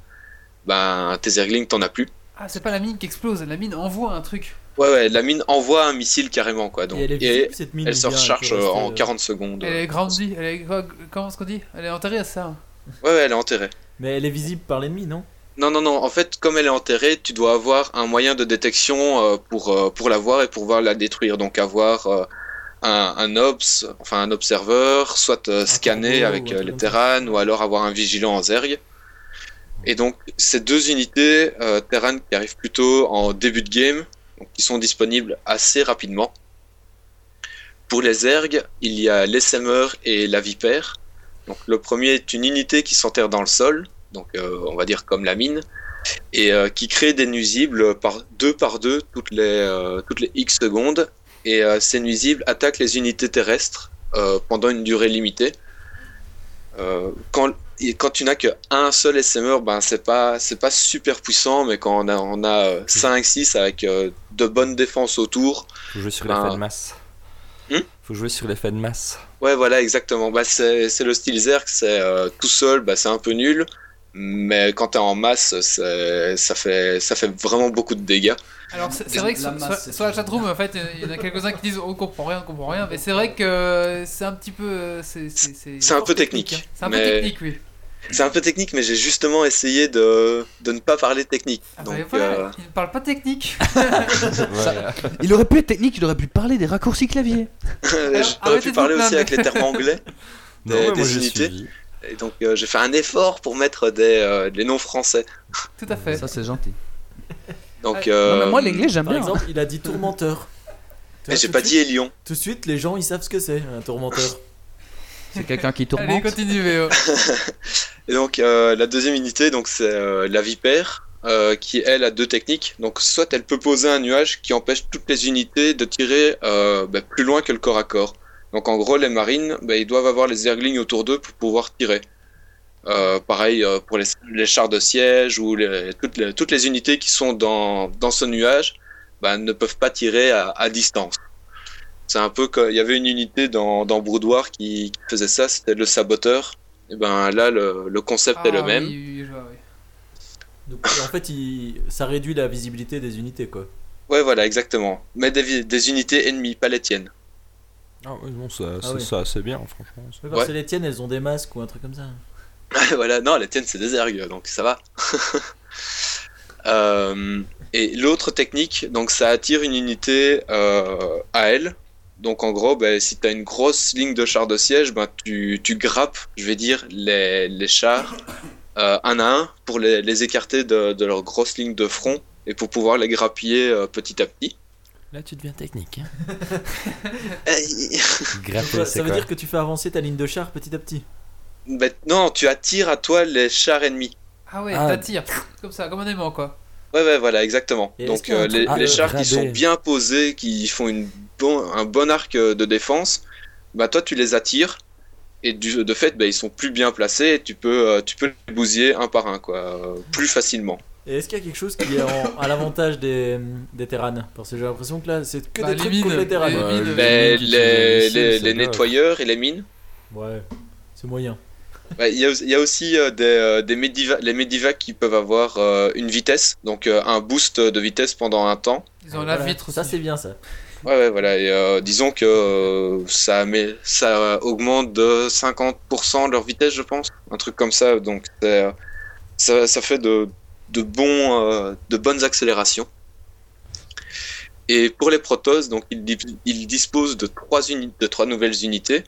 Speaker 6: Ben, tes Zerglings, t'en as plus.
Speaker 1: Ah, c'est pas la mine qui explose, la mine envoie un truc.
Speaker 6: Ouais, ouais, la mine envoie un missile carrément, quoi. Donc,
Speaker 2: et elle est
Speaker 6: et
Speaker 2: visible, cette mine.
Speaker 6: elle se recharge euh, en
Speaker 2: rester, euh,
Speaker 6: 40 secondes.
Speaker 1: Elle est grandi, elle est. Comment est-ce qu'on dit? Elle est enterrée à ça?
Speaker 6: Ouais, ouais, elle est enterrée.
Speaker 2: Mais elle est visible par l'ennemi, non?
Speaker 6: Non, non, non. En fait, comme elle est enterrée, tu dois avoir un moyen de détection euh, pour, euh, pour la voir et pour pouvoir la détruire. Donc, avoir euh, un, un obs, enfin un observeur, soit scanner avec les
Speaker 2: comme ça.
Speaker 6: Terran, ou alors avoir un vigilant en Zerg. Et donc, ces deux unités euh, Terran qui arrivent plutôt en début de game, donc qui sont disponibles assez rapidement. Pour les Zerg, il y a l'Essemer et la Vipère. Donc, le premier est une unité qui s'enterre dans le sol, donc euh, on va dire comme la mine, et euh, qui crée des nuisibles par deux par deux toutes les, euh, toutes les X secondes. Et ces nuisibles attaquent les unités terrestres pendant une durée limitée. Quand, et quand tu n'as qu'un seul SMR, ben c'est pas c'est pas super puissant, mais quand on a on a 5-6 avec euh, de bonnes défenses autour,
Speaker 3: Faut jouer sur
Speaker 6: Ben,
Speaker 3: l'effet de masse.
Speaker 6: Hmm?
Speaker 3: Faut jouer sur l'effet de masse.
Speaker 6: Ouais, voilà, exactement. Bah, c'est c'est le style Zerg, c'est euh, tout seul, bah, c'est un peu nul, mais quand t'es en masse, ça fait, ça fait vraiment beaucoup de dégâts.
Speaker 1: Alors c'est vrai que sur,
Speaker 4: masse,
Speaker 1: sur- sur la chatroom en fait il y en a quelques-uns qui disent on comprend rien, on comprend rien, mais c'est vrai que c'est un petit peu euh, c'est
Speaker 6: un peu technique,
Speaker 1: hein. C'est un peu technique oui.
Speaker 6: C'est un peu technique, mais j'ai justement essayé de, de ne pas parler technique.
Speaker 1: Ah bah voilà,
Speaker 6: euh,
Speaker 1: il ne parle pas technique.
Speaker 3: Voilà.
Speaker 4: Il aurait pu être technique, il aurait pu parler des raccourcis clavier.
Speaker 6: j'aurais pu parler aussi avec les termes anglais. Des- unités. Et donc euh, j'ai fait un effort pour mettre des, euh, des noms français.
Speaker 1: Tout à fait.
Speaker 4: Ça c'est gentil.
Speaker 6: Donc,
Speaker 1: Ouais.
Speaker 6: euh,
Speaker 4: Non, mais moi l'anglais j'aime
Speaker 2: Par
Speaker 4: bien.
Speaker 2: exemple, il a dit tourmenteur.
Speaker 6: Mais j'ai pas dit Elion.
Speaker 2: Tout de suite, les gens ils savent ce que c'est, un tourmenteur.
Speaker 4: C'est quelqu'un qui
Speaker 1: Allez
Speaker 4: tourmente.
Speaker 1: continue Véo.
Speaker 6: Et donc euh, la deuxième unité, donc c'est euh, la vipère, euh, qui elle a deux techniques. Donc soit elle peut poser un nuage qui empêche toutes les unités de tirer euh, bah, plus loin que le corps à corps. Donc en gros les marines, bah, ils doivent avoir les zerglings autour d'eux pour pouvoir tirer. Euh, pareil euh, pour les, les chars de siège ou les- toutes, les, toutes les unités qui sont dans, dans ce nuage bah, ne peuvent pas tirer à, à distance. C'est un peu comme il y avait une unité dans, dans Broudoir qui, qui faisait ça, c'était le saboteur. Et ben là le, le concept est le
Speaker 1: Ah,
Speaker 6: même.
Speaker 1: oui, oui, oui.
Speaker 2: Donc, en fait, il- ça réduit la visibilité des unités, quoi.
Speaker 6: Ouais, voilà, exactement. Mais des, des unités ennemies, pas les tiennes.
Speaker 3: Ah ouais, non, ça,
Speaker 2: Ah
Speaker 3: c'est
Speaker 2: oui.
Speaker 3: ça, c'est bien, franchement.
Speaker 2: Ouais, parce
Speaker 6: Ouais.
Speaker 2: que les tiennes, elles ont des masques ou un truc comme ça.
Speaker 6: voilà, non, les tiennes, c'est des ergs, donc ça va. Euh, et l'autre technique, donc ça attire une unité euh, à elle. Donc en gros, ben, si tu as une grosse ligne de chars de siège, ben, tu, tu grappes, je vais dire, les, les chars euh, un à un pour les, les écarter de, de leur grosse ligne de front et pour pouvoir les grappiller euh, petit à petit.
Speaker 3: Là, tu deviens technique. Hein. Grapper,
Speaker 2: Ça, veut dire que tu fais avancer ta ligne de char petit à petit.
Speaker 6: ben, non, tu attires à toi les chars ennemis.
Speaker 1: Ah ouais,
Speaker 3: Ah.
Speaker 1: t'attires. Comme ça, comme un aimant quoi.
Speaker 6: Ouais, ouais, voilà, exactement.
Speaker 2: Et
Speaker 6: Donc euh, les,
Speaker 3: Ah,
Speaker 6: chars qui sont bien posés, qui font une bon, un bon arc euh, de défense, bah toi tu les attires et du, de fait bah, ils sont plus bien placés et tu peux, euh, tu peux les bousiller un par un quoi, euh, plus facilement.
Speaker 2: Et est-ce qu'il y a quelque chose qui est en- à l'avantage des, des terranes? Parce que j'ai l'impression que là, c'est que
Speaker 1: Bah,
Speaker 2: des
Speaker 1: les
Speaker 2: trucs
Speaker 1: mines,
Speaker 2: contre les terranes.
Speaker 1: les mines,
Speaker 3: les
Speaker 6: Les,
Speaker 3: mines qui
Speaker 6: les,
Speaker 3: utilisent
Speaker 6: les-
Speaker 3: ici,
Speaker 6: les
Speaker 3: c'est là.
Speaker 6: nettoyeurs et les mines.
Speaker 2: Ouais, c'est moyen.
Speaker 6: Bah, Il y, a, il y a aussi euh, des, euh, des Medivac, les Medivac qui peuvent avoir euh, une vitesse, donc euh, un boost de vitesse pendant un temps.
Speaker 1: Ils ont la
Speaker 2: Voilà.
Speaker 1: vitre
Speaker 2: Ça, c'est bien ça.
Speaker 6: Ouais, ouais, voilà. Et, euh, disons que euh, ça, met, ça augmente de 50% leur vitesse, je pense. Un truc comme ça. Donc, euh, ça, ça fait de, de, bons, de bonnes accélérations. Et pour les Protoss, donc, ils, ils disposent de trois, de trois nouvelles unités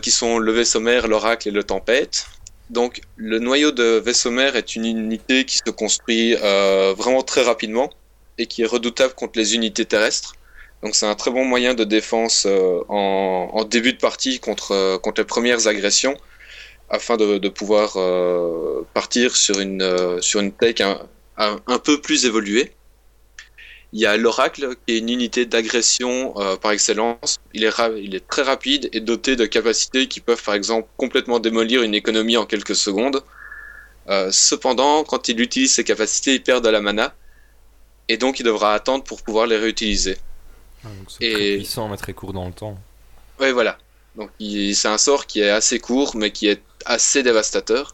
Speaker 6: qui sont le vaisseau mère, l'oracle et le tempête. Donc, le noyau de vaisseau mère est une unité qui se construit vraiment très rapidement et qui est redoutable contre les unités terrestres. Donc c'est un très bon moyen de défense euh, en, début de partie contre, euh, contre les premières agressions, afin de, pouvoir euh, partir sur une, tech un, peu plus évoluée. Il y a l'Oracle, qui est une unité d'agression par excellence. Il est, il est très rapide et doté de capacités qui peuvent par exemple complètement démolir une économie en quelques secondes. Cependant, quand il utilise ses capacités, il perd de la mana, et donc il devra attendre pour pouvoir les réutiliser.
Speaker 3: Ah, donc c'est
Speaker 6: Et-
Speaker 3: très puissant, mais très court dans le temps.
Speaker 6: Ouais, voilà. Donc il- c'est un sort qui est assez court, mais qui est assez dévastateur.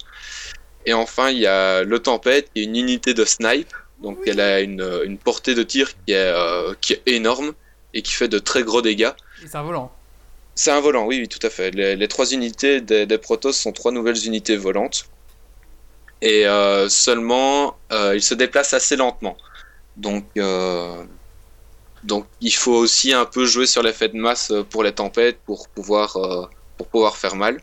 Speaker 6: Et enfin, il y a le Tempête, qui est une unité de snipe. Donc elle a une, une portée de tir qui est, euh, qui est énorme et qui fait de très gros dégâts.
Speaker 1: Et c'est un volant.
Speaker 6: C'est un volant, oui, oui, tout à fait. Les, les trois unités des, des Protoss sont trois nouvelles unités volantes. Et euh, seulement, euh, ils se déplacent assez lentement. Donc, euh, donc, il faut aussi un peu jouer sur l'effet de masse pour les tempêtes pour pouvoir, euh, pour pouvoir faire mal.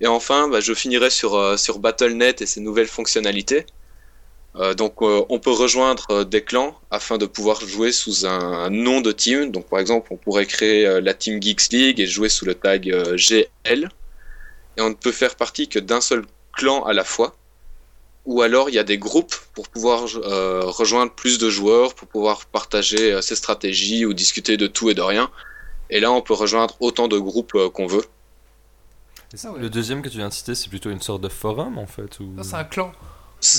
Speaker 6: Et enfin, bah, je finirai sur, euh, sur Battle.net et ses nouvelles fonctionnalités. Euh, donc, euh, on peut rejoindre euh, des clans afin de pouvoir jouer sous un, nom de team. Donc, par exemple, on pourrait créer euh, la team Geeks League et jouer sous le tag euh, GL. Et on ne peut faire partie que d'un seul clan à la fois. Ou alors, il y a des groupes pour pouvoir euh, rejoindre plus de joueurs, pour pouvoir partager euh, ses stratégies ou discuter de tout et de rien. Et là, on peut rejoindre autant de groupes euh, qu'on veut.
Speaker 1: Ah ouais.
Speaker 3: Le deuxième que tu viens de citer, c'est plutôt une sorte de forum en fait ou...
Speaker 1: C'est un clan.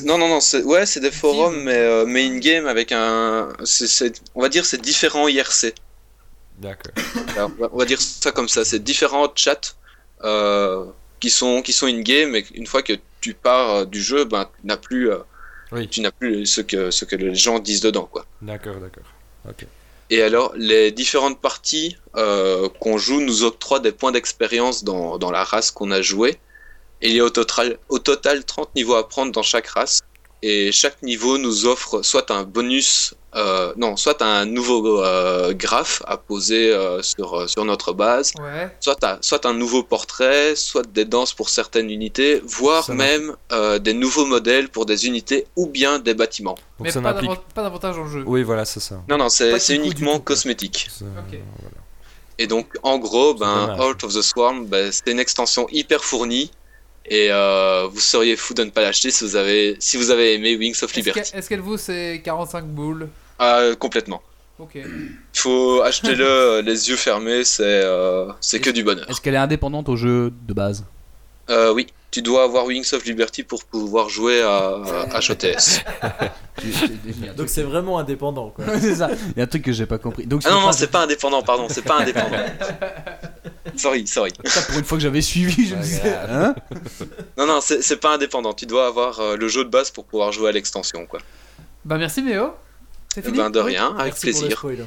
Speaker 6: Non, non, non, c'est- ouais, c'est des forums, mais, euh, mais in-game avec un. c'est- c'est- on va dire c'est différents IRC.
Speaker 3: D'accord.
Speaker 6: Alors, on va- on va dire ça comme ça, c'est différents chats euh, qui sont qui sont in-game, et une fois que tu pars euh, du jeu, ben, tu n'as plus, euh,
Speaker 3: Oui.
Speaker 6: tu n'as plus ce que, ce que les gens disent dedans. Quoi.
Speaker 3: D'accord, d'accord. Ok.
Speaker 6: Et alors, les différentes parties euh, qu'on joue nous octroient des points d'expérience dans, dans la race qu'on a joué. Et il y a au total, au total 30 niveaux à prendre dans chaque race. Et chaque niveau nous offre soit un bonus, euh, non, soit un nouveau euh, graphe à poser euh, sur, sur notre base,
Speaker 1: Ouais.
Speaker 6: soit, un- soit un nouveau portrait, soit des danses pour certaines unités, voire
Speaker 3: Ça
Speaker 6: même euh, des nouveaux modèles pour des unités ou bien des bâtiments.
Speaker 3: Donc
Speaker 1: mais
Speaker 3: ça
Speaker 1: pas d'avantage le jeu.
Speaker 3: Oui, voilà, c'est ça.
Speaker 6: Non, non, c'est uniquement cosmétique.
Speaker 3: Voilà.
Speaker 6: Et donc, en gros, ben. Out of the Swarm, ben, c'est une extension hyper fournie. Et euh, vous seriez fou de ne pas l'acheter si vous avez, si vous avez aimé Wings of
Speaker 1: Est-ce
Speaker 6: Liberty.
Speaker 1: qu'elle est-ce qu'elle vaut ses 45 boules?
Speaker 6: Ah, complètement.
Speaker 1: Ok.
Speaker 6: Il faut acheter-le euh, les yeux fermés, c'est euh, c'est que du bonheur.
Speaker 4: Est-ce qu'elle est indépendante au jeu de base?
Speaker 6: Euh, oui, tu dois avoir Wings of Liberty pour pouvoir jouer à, à HOTS.
Speaker 2: Donc c'est vraiment indépendant quoi.
Speaker 4: c'est ça. Il y a un truc que j'ai pas compris. Donc
Speaker 6: Ah non, non, c'est pas indépendant, pardon, c'est pas indépendant. sorry, sorry.
Speaker 4: ça, pour une fois que j'avais suivi, je me disais. Hein
Speaker 6: Non, non, c'est c'est pas indépendant. Tu dois avoir euh, le jeu de base pour pouvoir jouer à l'extension, quoi.
Speaker 1: Bah merci Méo. C'est fini
Speaker 6: Ben de rien, avec
Speaker 2: Merci pour le
Speaker 6: plaisir.
Speaker 2: spoil.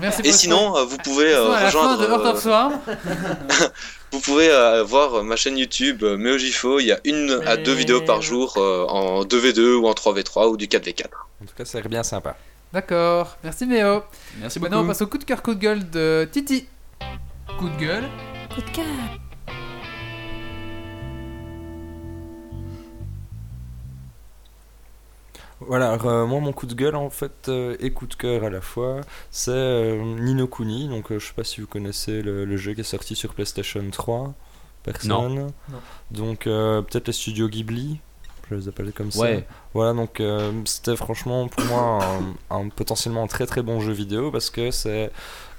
Speaker 1: Merci
Speaker 6: Et sinon, euh, vous pouvez euh,
Speaker 1: à la fin
Speaker 6: rejoindre.
Speaker 1: de Heart
Speaker 6: euh,
Speaker 1: of Swarm,
Speaker 6: Vous pouvez euh, voir ma chaîne YouTube euh, Meojifo, il y a une à deux vidéos par jour euh, en 2v2 ou en 3v3 ou du 4v4.
Speaker 3: En tout cas, ça a l'air bien sympa.
Speaker 1: D'accord, merci Méo.
Speaker 4: Merci beaucoup.
Speaker 1: Maintenant on passe au coup de cœur, coup de gueule de Titi. Coup de gueule.
Speaker 8: Coup de cœur.
Speaker 3: Voilà, alors, euh, moi mon coup de gueule en fait euh, et coup de cœur à la fois, c'est euh, Nino Kuni. Donc euh, je sais pas si vous connaissez le, le jeu qui est sorti sur PlayStation 3. Personne.
Speaker 2: Non.
Speaker 3: Donc euh, peut-être les studios Ghibli, je les appelle comme ça.
Speaker 4: Ouais.
Speaker 3: Voilà, donc euh, c'était franchement pour moi un, un potentiellement un très très bon jeu vidéo parce que c'est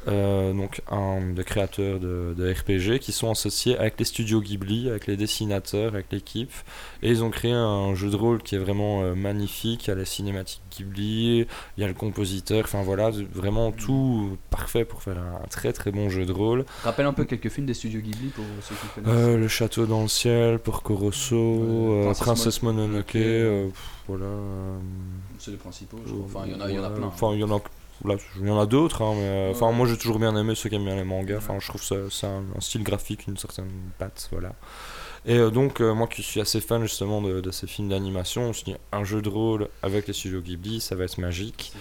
Speaker 3: euh, donc un des créateurs de, de RPG qui sont associés avec les studios Ghibli, avec les dessinateurs, avec l'équipe, et ils ont créé un jeu de rôle qui est vraiment euh, magnifique. Il y a la cinématique Ghibli, il y a le compositeur, enfin voilà, vraiment tout parfait pour faire un, très très bon jeu de rôle.
Speaker 4: Rappelle un peu quelques films des studios Ghibli pour ceux qui connaissent.
Speaker 3: Euh, le château dans le ciel, Porco Rosso, euh,
Speaker 4: Princesse Mononoke,
Speaker 3: voilà.
Speaker 4: C'est les principaux, je crois. Enfin, il y en a, il y en a plein.
Speaker 3: Enfin, il y en a, là, il y en a d'autres, hein, mais euh, enfin,
Speaker 4: Ouais.
Speaker 3: moi j'ai toujours bien aimé ceux qui aiment bien les mangas. Enfin, je trouve ça, c'est un, un style graphique, une certaine patte, voilà. Et euh, donc, euh, moi qui suis assez fan justement de, de ces films d'animation, on se dit un jeu de rôle avec les studios Ghibli, ça va être magique.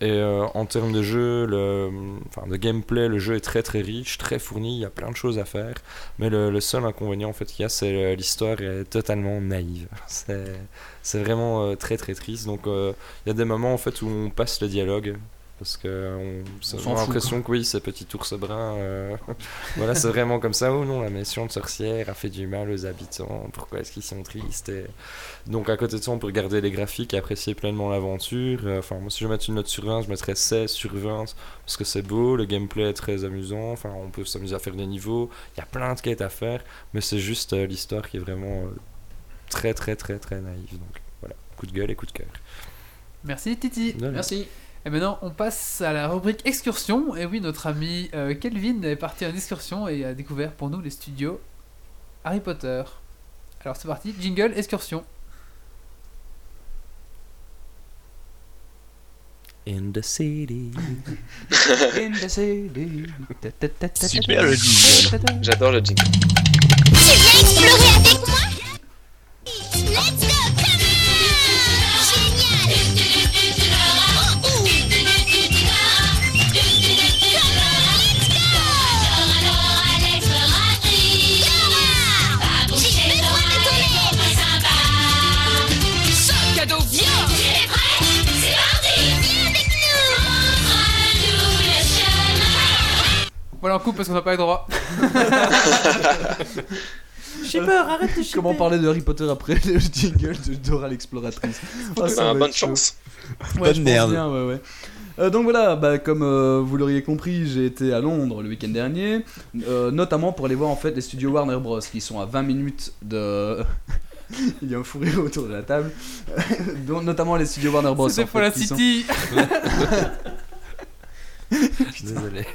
Speaker 3: Et euh, en termes de jeu, le, enfin, de gameplay, le jeu est très très riche, très fourni, il y a plein de choses à faire. Mais le, le seul inconvénient en fait qu'il y a, c'est l'histoire est totalement naïve. C'est, c'est vraiment euh, très très triste. Donc il y a des moments en fait où on passe le dialogue. Parce que on, j'ai
Speaker 4: fout,
Speaker 3: l'impression que oui, ces petits ours bruns, euh, voilà, c'est vraiment comme ça. Oh non, la méchante sorcière a fait du mal aux habitants. Pourquoi est-ce qu'ils sont tristes et... Donc à côté de ça, on peut regarder les graphiques et apprécier pleinement l'aventure. Euh, Enfin, moi, si je mets une note sur 20, je mettrais 16 sur 20 parce que c'est beau, le gameplay est très amusant. Enfin, on peut s'amuser à faire des niveaux. Il y a plein de quêtes à faire, mais c'est juste euh, l'histoire qui est vraiment euh, très, très, très, très naïve. Donc voilà, coup de gueule et coup de cœur.
Speaker 1: Merci Titi.
Speaker 3: De.
Speaker 4: Merci.
Speaker 1: Et maintenant, on passe à la rubrique excursion. Et oui, notre ami euh, Kelvin est parti en excursion et a découvert pour nous les studios Harry Potter. Alors c'est parti, jingle excursion.
Speaker 3: In the city.
Speaker 4: In the city.
Speaker 5: Super le jingle.
Speaker 6: J'adore le jingle.
Speaker 8: Tu viens explorer avec moi? Let's go,
Speaker 1: Voilà, on coupe parce qu'on n'a pas les droits.
Speaker 2: Shipper, arrête de
Speaker 4: Comment parler de Harry Potter après le jingle de Dora l'exploratrice Ah, ça
Speaker 6: bonne chance.
Speaker 4: Ouais,
Speaker 5: Bonne merde.
Speaker 4: bien, ouais, ouais. Euh, donc voilà, bah, comme euh, vous l'auriez compris, j'ai été à Londres le week-end dernier, euh, notamment pour aller voir en fait les studios Warner Bros. qui sont à 20 minutes de. Il y a un fou rire autour de la table. Donc, notamment les studios Warner Bros.
Speaker 1: C'était
Speaker 4: en
Speaker 1: pour
Speaker 4: fait,
Speaker 1: la
Speaker 4: qui sont-
Speaker 1: City.
Speaker 3: Désolé.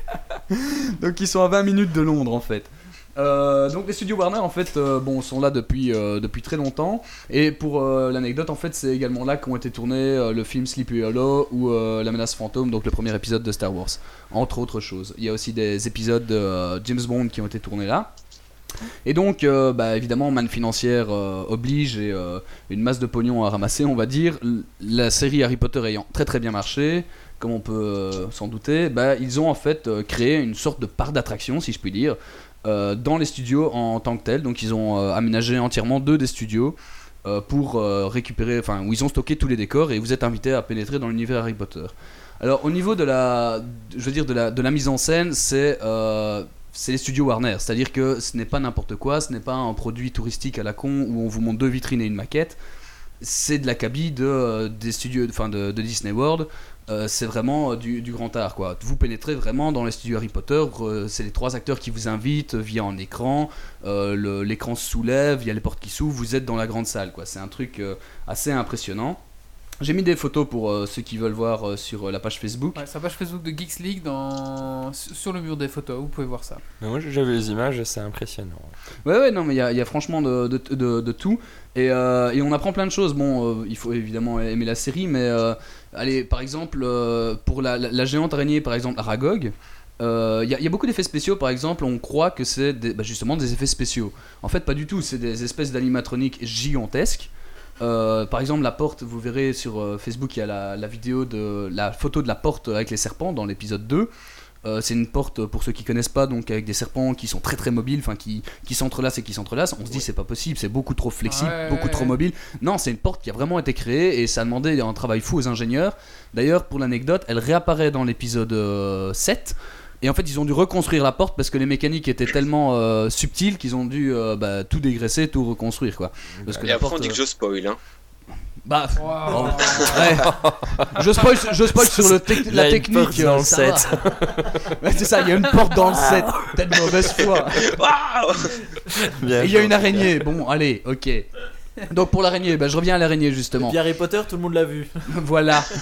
Speaker 4: Donc ils sont à 20 minutes de Londres en fait. Euh, donc les studios Warner en fait euh, bon sont là depuis euh, depuis très longtemps et pour l'anecdote en fait c'est également là qu'ont été tournés le film Sleepy Hollow ou La menace fantôme donc le premier épisode de Star Wars entre autres choses. Il y a aussi des épisodes de James Bond qui ont été tournés là. Et donc, bah, évidemment, manne financière oblige et une masse de pognon à ramasser, on va dire. La série Harry Potter ayant très très bien marché, comme on peut euh, s'en douter, bah, ils ont en fait euh, créé une sorte de parc d'attraction, si je puis dire, euh, dans les studios en tant que tel. Donc, ils ont aménagé entièrement deux des studios pour récupérer, enfin, où ils ont stocké tous les décors et vous êtes invité à pénétrer dans l'univers Harry Potter. Alors, au niveau de la, je veux dire, de la, de la mise en scène, c'est les studios Warner, c'est-à-dire que ce n'est pas n'importe quoi, ce n'est pas un produit touristique à la con où on vous montre deux vitrines et une maquette. C'est de l'acabit de, euh, des studios, de, de Disney World. Euh, c'est vraiment euh, du, du grand art quoi. Vous pénétrez vraiment dans les studios Harry Potter. euh, c'est les trois acteurs qui vous invitent via un écran. euh, L'écran se soulève, il y a les portes qui s'ouvrent. Vous êtes dans la grande salle quoi. C'est un truc euh, assez impressionnant. J'ai mis des photos pour euh, ceux qui veulent voir euh, sur euh, la page Facebook.
Speaker 1: Ouais, sur la page Facebook de Geeks League, dans... sur le mur des photos, vous pouvez voir ça.
Speaker 3: Mais moi j'avais les images et c'est impressionnant.
Speaker 4: Ouais, ouais, non, mais il y a, il y a franchement de, de, de- de tout. Et, euh, et on apprend plein de choses. Bon, euh, il faut évidemment aimer la série, mais euh, allez, par exemple, euh, pour la, géante araignée, par exemple, Aragog, euh, il y, a- il y a beaucoup d'effets spéciaux, par exemple, on croit que c'est bah, justement des effets spéciaux. En fait, pas du tout, c'est des espèces d'animatroniques gigantesques. Euh, par exemple, la porte, vous verrez sur euh, Facebook, il y a la, la vidéo de la photo de la porte avec les serpents dans l'épisode 2. Euh, c'est une porte, pour ceux qui connaissent pas, donc avec des serpents qui sont très très mobiles, enfin qui, qui s'entrelacent et qui s'entrelacent. On se dit c'est pas possible, c'est beaucoup trop flexible,
Speaker 1: Ouais,
Speaker 4: beaucoup
Speaker 1: ouais,
Speaker 4: trop
Speaker 1: ouais.
Speaker 4: mobile. Non, c'est une porte qui a vraiment été créée et ça a demandé un travail fou aux ingénieurs. D'ailleurs, pour l'anecdote, elle réapparaît dans l'épisode euh, 7. Et en fait, ils ont dû reconstruire la porte parce que les mécaniques étaient tellement euh, subtiles qu'ils ont dû euh, bah, tout dégraisser, tout reconstruire quoi. Parce que
Speaker 6: Et
Speaker 4: la
Speaker 6: après,
Speaker 4: porte,
Speaker 6: on dit que
Speaker 4: euh,
Speaker 6: je spoil. Hein.
Speaker 4: Bah. Ouais. je, spoil, je spoil sur le tec-
Speaker 2: Il y a
Speaker 4: la
Speaker 2: une
Speaker 4: technique.
Speaker 2: porte dans le set.
Speaker 4: C'est ça, il y a une porte dans le set. T'as de mauvaise foi. Il y a une araignée. Bon, allez, ok. Donc pour l'araignée, bah, je reviens à l'araignée justement.
Speaker 2: Puis Harry Potter, tout le monde l'a vu.
Speaker 4: voilà.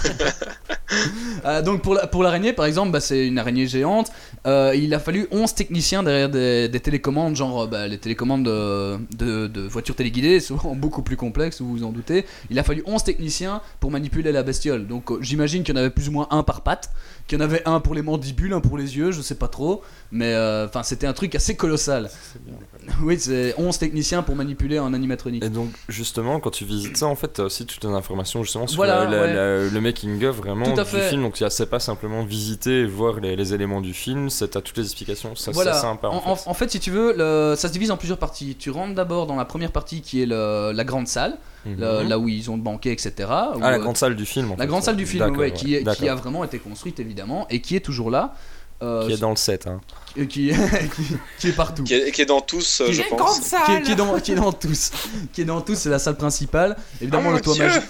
Speaker 4: Euh, donc pour la- pour l'araignée, par exemple, bah, c'est une araignée géante. Euh, il a fallu 11 techniciens derrière des, des télécommandes, genre euh, bah, les télécommandes de, de- de voitures téléguidées, souvent beaucoup plus complexes, vous vous en doutez. Il a fallu 11 techniciens pour manipuler la bestiole. Donc euh, j'imagine qu'il y en avait plus ou moins un par patte, qu'il y en avait un pour les mandibules, un pour les yeux, je sais pas trop. Mais euh, enfin, c'était un truc assez colossal. Oui, c'est 11 techniciens pour manipuler un animatronique.
Speaker 3: Et donc, justement, quand tu visites ça, en fait, t'as aussi toutes les informations justement sur
Speaker 4: Voilà,
Speaker 3: la- la-
Speaker 4: ouais.
Speaker 3: la- le making-of vraiment
Speaker 4: Tout à
Speaker 3: du
Speaker 4: fait.
Speaker 3: film. Donc, c'est pas simplement visiter et voir les, les éléments du film, c'est t'as toutes les explications. Ça,
Speaker 4: Voilà.
Speaker 3: c'est sympa en,
Speaker 4: en,
Speaker 3: fait.
Speaker 4: en fait, si tu veux, le- ça se divise en plusieurs parties. Tu rentres d'abord dans la première partie qui est le- la grande salle,
Speaker 3: Mhm.
Speaker 4: là où ils ont le banquet, etc.
Speaker 3: Ah,
Speaker 4: où,
Speaker 3: la
Speaker 4: euh,
Speaker 3: grande salle du film. En
Speaker 4: la
Speaker 3: fait,
Speaker 4: grande salle du film, ouais, qui, est- qui
Speaker 3: d'accord.
Speaker 4: a vraiment été construite évidemment et qui est toujours là. euh,
Speaker 3: Qui est dans le set. Hein.
Speaker 4: qui, qui, qui est partout.
Speaker 6: qui, est, qui est dans tous, euh,
Speaker 4: Qui
Speaker 6: je
Speaker 4: est
Speaker 6: pense.
Speaker 4: qui est, qui est dans, qui est dans tous. Qui est dans tous, c'est la salle principale. Évidemment,
Speaker 6: Oh
Speaker 4: le toit magique.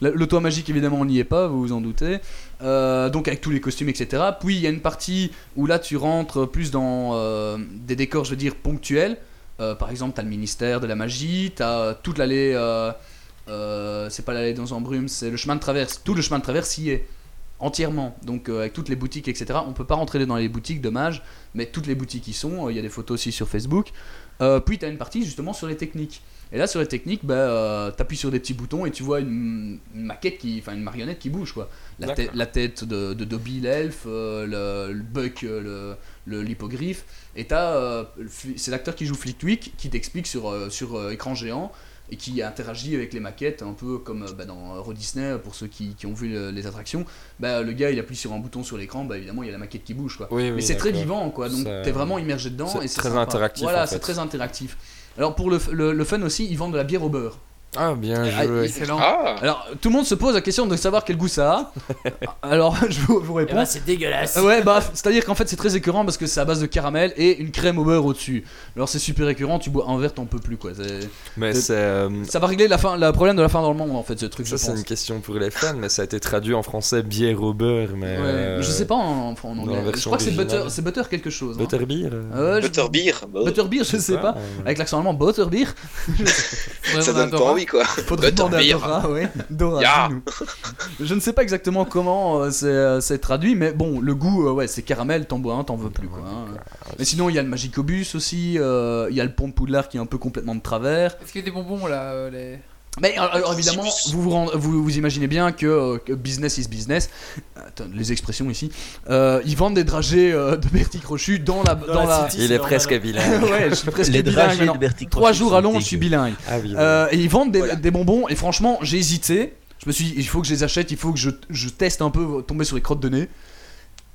Speaker 4: Le, le- le toit magique, évidemment, on n'y est pas, vous vous en doutez. Euh, donc, avec tous les costumes, etc. Puis, il y a une partie où là, tu rentres plus dans euh, des décors, je veux dire, ponctuels. Euh, par exemple, t'as le ministère de la magie, t'as toute l'allée. euh, euh, c'est pas l'allée dans embrume, c'est le chemin de traverse. Tout le chemin de traverse y est. Entièrement, donc euh, avec toutes les boutiques, etc. On peut pas rentrer dans les boutiques, dommage, mais toutes les boutiques y sont. Il y a des photos aussi sur Facebook. Euh, puis tu as une partie justement sur les techniques. Et là, sur les techniques, bah, euh, t'appuies sur des petits boutons et tu vois une, une maquette qui, enfin une marionnette qui bouge quoi. La, tête- la tête de, de Dobby l'elfe, euh, le, le Buck, le, le l'hippogriffe. Et le fli- c'est l'acteur qui joue Flickwick qui t'explique sur, sur écran géant et qui interagit avec les maquettes un peu comme euh, bah, dans Euro Disney pour ceux qui, qui ont vu le- les attractions. Bah, le gars il appuie sur un bouton sur l'écran, bah, évidemment il y a la maquette qui bouge quoi.
Speaker 3: Oui, oui,
Speaker 4: Mais c'est très vivant, quoi. Donc t'es vraiment immergé dedans.
Speaker 3: c'est très
Speaker 4: sympa.
Speaker 3: interactif,
Speaker 4: Voilà,
Speaker 3: en
Speaker 4: c'est très interactif. Alors pour le, le, le fun aussi, ils vendent de la bière au beurre.
Speaker 3: Ah, bien
Speaker 4: Ah,
Speaker 3: joué.
Speaker 1: Excellent.
Speaker 6: Ah
Speaker 4: Alors tout le monde se pose la question de savoir quel goût ça a. Alors je vous, vous
Speaker 2: Eh
Speaker 4: réponds.
Speaker 2: ben, c'est dégueulasse.
Speaker 4: Ouais, bah, c'est-à-dire qu'en fait c'est très écœurant parce que c'est à base de caramel et une crème au beurre au-dessus. Alors c'est super écœurant, tu bois un verre, t'en peux plus quoi. C'est-
Speaker 3: Mais c'est. euh,
Speaker 4: Ça va régler la fin, le problème de la fin dans le monde en fait, ce truc,
Speaker 3: Ça,
Speaker 4: je
Speaker 3: c'est
Speaker 4: pense.
Speaker 3: une question pour les fans, mais ça a été traduit en français bière au beurre. Mais
Speaker 4: Ouais,
Speaker 3: euh,
Speaker 4: Je sais pas en, en
Speaker 3: la
Speaker 4: anglais. Je crois que c'est butter, c'est butter quelque chose. hein.
Speaker 3: Butterbeer euh,
Speaker 4: Ouais, je-
Speaker 6: Butterbeer, bah,
Speaker 4: Butterbeer, je sais pas.
Speaker 3: euh,
Speaker 4: Avec l'accent allemand, Butterbeer.
Speaker 1: Faudrait
Speaker 6: ça
Speaker 1: à
Speaker 6: donne pas
Speaker 1: Dora.
Speaker 6: Quoi.
Speaker 4: Faudrait demander à. Dora, ouais. Dora. Je ne sais pas exactement comment euh, c'est euh, c'est traduit, mais bon, le goût, euh, ouais, c'est caramel, t'en bois un, t'en veux plus, quoi. hein. Mais sinon, il y a le Magicobus aussi, euh, il y a le pont de Poudlard qui est un peu complètement de travers.
Speaker 1: Est-ce qu'il y a des bonbons là euh, les...
Speaker 4: Mais alors, alors, évidemment,
Speaker 6: Magicobus.
Speaker 4: vous vous, rend- vous, vous imaginez bien que, euh, que business is business. Attends, les expressions ici. Euh, ils vendent des dragées euh, de Bertie Crochu dans la. Dans,
Speaker 2: la
Speaker 4: la...
Speaker 2: city.
Speaker 3: Il est presque bilingue.
Speaker 4: ouais, je suis presque
Speaker 5: Les
Speaker 4: bilingue
Speaker 5: dragées de Bertie
Speaker 4: Trois
Speaker 5: Crochet
Speaker 4: jours à Londres, je suis bilingue.
Speaker 3: Ah oui.
Speaker 4: Euh, et ils vendent des,
Speaker 6: Voilà.
Speaker 4: des bonbons et franchement j'ai hésité. Je me suis dit il faut que je les achète, il faut que je, je teste un peu tomber sur les crottes de nez.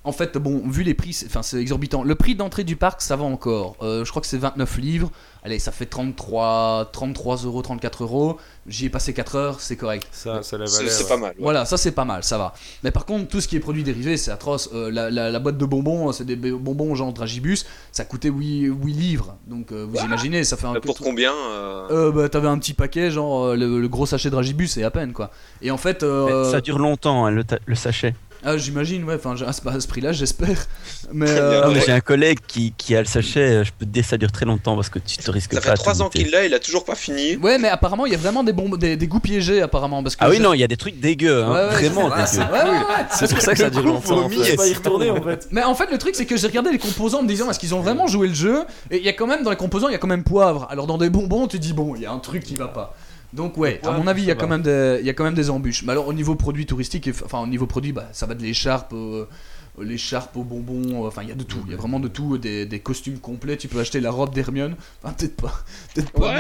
Speaker 4: En fait bon vu les prix c'est- enfin c'est exorbitant. Le prix d'entrée du parc ça va encore. Euh, je crois que c'est 29 livres. Allez ça fait 33 33 euros 34 euros. J'y ai passé 4 heures c'est correct.
Speaker 3: Ça, ça la
Speaker 6: C'est
Speaker 3: valait.
Speaker 6: c'est
Speaker 3: ouais.
Speaker 6: pas mal. ouais.
Speaker 4: Voilà, ça c'est pas mal, ça va. Mais par contre, tout ce qui est produit dérivé, c'est atroce. Euh, la, la- la boîte de bonbons, c'est des bonbons genre Dragibus, ça coûtait 8, 8 livres. Donc euh, vous imaginez, ça fait un peu
Speaker 6: pour combien euh,
Speaker 4: euh, bah, t'avais un petit paquet, genre euh, le, le gros sachet de Dragibus et à peine quoi. Et en fait, euh,
Speaker 5: Ça dure longtemps, hein, le sachet.
Speaker 4: Ah, j'imagine, ouais, enfin à ce, à ce prix-là, j'espère. Mais euh,
Speaker 6: bien.
Speaker 5: Ah, mais
Speaker 6: ouais.
Speaker 5: J'ai un collègue qui, qui a le sachet, euh, je peux te dire ça dure très longtemps parce que tu te risques
Speaker 6: Ça
Speaker 5: pas
Speaker 6: fait
Speaker 5: à
Speaker 6: 3
Speaker 5: tout
Speaker 6: ans qu'il l'a, il a toujours pas fini.
Speaker 4: ouais, mais apparemment, il y a vraiment des, bombes, des, des goûts piégés apparemment. Parce que
Speaker 5: Ah oui, non, il y a des trucs dégueux, hein,
Speaker 4: Ouais, ouais,
Speaker 5: vraiment
Speaker 4: c'est-
Speaker 5: dégueux.
Speaker 4: ouais, ouais, ouais.
Speaker 3: C'est pour ça que ça dure longtemps. en
Speaker 2: Je
Speaker 3: fait.
Speaker 2: vais pas y retourner en fait.
Speaker 4: Mais en fait, le truc, c'est que j'ai regardé les composants en me disant est-ce qu'ils ont vraiment joué le jeu? Et il y a quand même, dans les composants, il y a quand même poivre. Alors, dans des bonbons, tu dis bon, il y a un truc qui va pas. Donc ouais, à mon avis, il y a quand même des, il y a quand même des embûches. Mais alors au niveau produit touristique, enfin au niveau produit, bah, ça va de l'écharpe, euh, l'écharpe aux bonbons, euh, enfin il y a de tout, il y a vraiment de tout, des, des costumes complets. Tu peux acheter la robe d'Hermione, enfin peut-être pas, peut-être pas.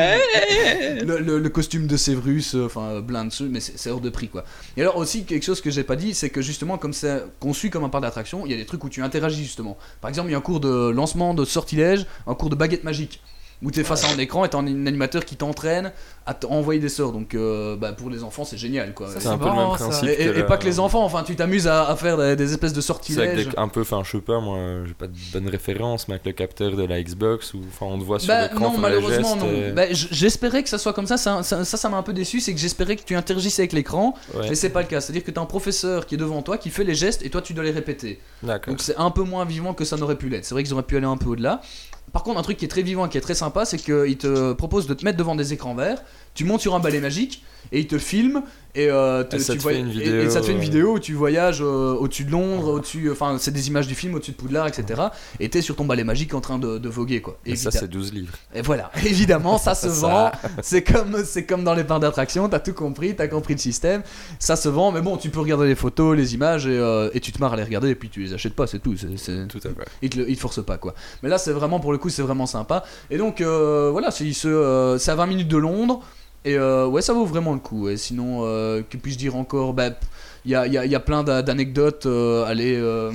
Speaker 4: Le, le- le costume de Severus, euh, enfin plein de mais c'est c'est hors de prix quoi. Et alors aussi quelque chose que j'ai pas dit, c'est que justement comme c'est conçu comme un parc d'attraction, il y a des trucs où tu interagis justement. Par exemple, il y a un cours de lancement de sortilège, un cours de baguette magique. Où tu es face à un écran et t'as un animateur qui t'entraîne à envoyer des sorts. Donc euh, bah, pour les enfants, c'est génial quoi.
Speaker 1: Ça,
Speaker 3: C'est un peu le même principe.
Speaker 4: Et, pas que les enfants, enfin tu t'amuses à, à faire des, des espèces de
Speaker 3: C'est
Speaker 4: sortilèges.
Speaker 3: des- un peu, enfin, je sais pas, moi, j'ai pas de bonne référence, mais avec le capteur de la Xbox, où enfin, on te voit sur
Speaker 4: Bah
Speaker 3: l'écran
Speaker 4: non, malheureusement non.
Speaker 3: et-
Speaker 4: Bah, j'espérais que ça soit comme ça. Ça, ça, m'a un peu déçu, c'est que j'espérais que tu interagissais avec l'écran,
Speaker 3: Ouais,
Speaker 4: mais c'est pas le cas. C'est-à-dire que t'as un professeur qui est devant toi, qui fait les gestes et toi tu dois les répéter.
Speaker 3: D'accord.
Speaker 4: Donc c'est un peu moins vivant que ça n'aurait pu l'être. C'est vrai qu'ils auraient pu aller un peu au-delà. Par contre, un truc qui est très vivant et qui est très sympa, c'est qu'ils te proposent de te mettre devant des écrans verts. Tu montes sur un balai magique et ils te filment et, euh, te-
Speaker 3: Et ça
Speaker 4: tu
Speaker 3: te
Speaker 4: vois-
Speaker 3: fait une
Speaker 4: et-
Speaker 3: vidéo,
Speaker 4: et ça te fait une
Speaker 3: euh,
Speaker 4: vidéo où tu voyages euh, au-dessus de Londres, au-dessus, enfin c'est des images du film au-dessus de Poudlard, etc. Et t'es sur ton balai magique en train de, de voguer quoi.
Speaker 3: Et ça, c'est 12 livres.
Speaker 4: et voilà, évidemment, ça se vend. C'est comme, c'est comme dans les parcs d'attractions, t'as tout compris, t'as compris le système. Ça se vend, mais bon, tu peux regarder les photos, les images, et, et tu te marres à les regarder, et puis tu les achètes pas, c'est tout. C'est,
Speaker 3: Tout à fait.
Speaker 4: Ils, te, le- ils te forcent pas, quoi. Mais là, c'est vraiment, pour le coup, c'est vraiment sympa. Et donc, voilà, c'est, c'est à 20 minutes de Londres, et euh, ouais, ça vaut vraiment le coup. Et sinon, euh, que puis-je dire encore Bah, il y a, y a- y a plein d'a- d'anecdotes. euh, allez. euh,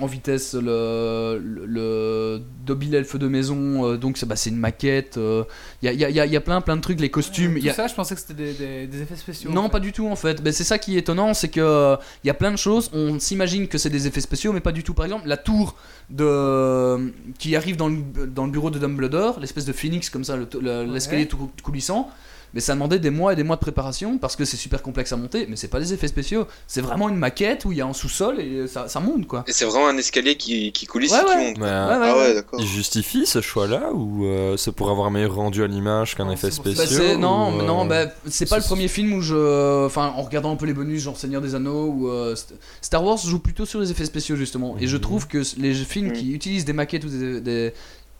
Speaker 4: en vitesse le, le, le Dobby l'elfe de maison donc c'est bah, c'est une maquette il y, a, y, a, y a- plein plein de trucs les costumes
Speaker 1: Tout ça, je pensais que c'était des, des- des effets spéciaux.
Speaker 4: non, pas du tout en fait. C'est ça qui est étonnant, c'est que euh, il y a plein de choses. On s'imagine que c'est des effets spéciaux, mais pas du tout. Par exemple, la tour de qui arrive dans le, dans le bureau de Dumbledore, l'espèce de phoenix comme ça, le- le- l'escalier tout coulissant. Mais ça demandait des mois et des mois de préparation parce que c'est super complexe à monter. Mais c'est pas des effets spéciaux. C'est vraiment une maquette où il y a un sous-sol et ça, ça monte quoi.
Speaker 6: Et c'est vraiment un escalier qui, qui coulisse
Speaker 4: Ouais,
Speaker 6: et qui
Speaker 4: ouais.
Speaker 6: monte.
Speaker 3: Mais,
Speaker 4: Ouais,
Speaker 3: euh,
Speaker 4: ouais,
Speaker 6: Ah
Speaker 4: ouais.
Speaker 6: ouais, d'accord.
Speaker 3: il justifie ce choix-là ou euh, c'est pour avoir un meilleur rendu à l'image qu'un effet.
Speaker 4: Bah,
Speaker 3: spécial
Speaker 4: c'est- non,
Speaker 3: ou, euh,
Speaker 4: non, bah, c'est pas le premier film où je. Enfin, en regardant un peu les bonus, genre Seigneur des Anneaux ou euh, St- Star Wars joue plutôt sur les effets spéciaux justement. Et je
Speaker 3: Mhm.
Speaker 4: trouve que les films
Speaker 6: Mhm.
Speaker 4: qui utilisent des maquettes ou des. des-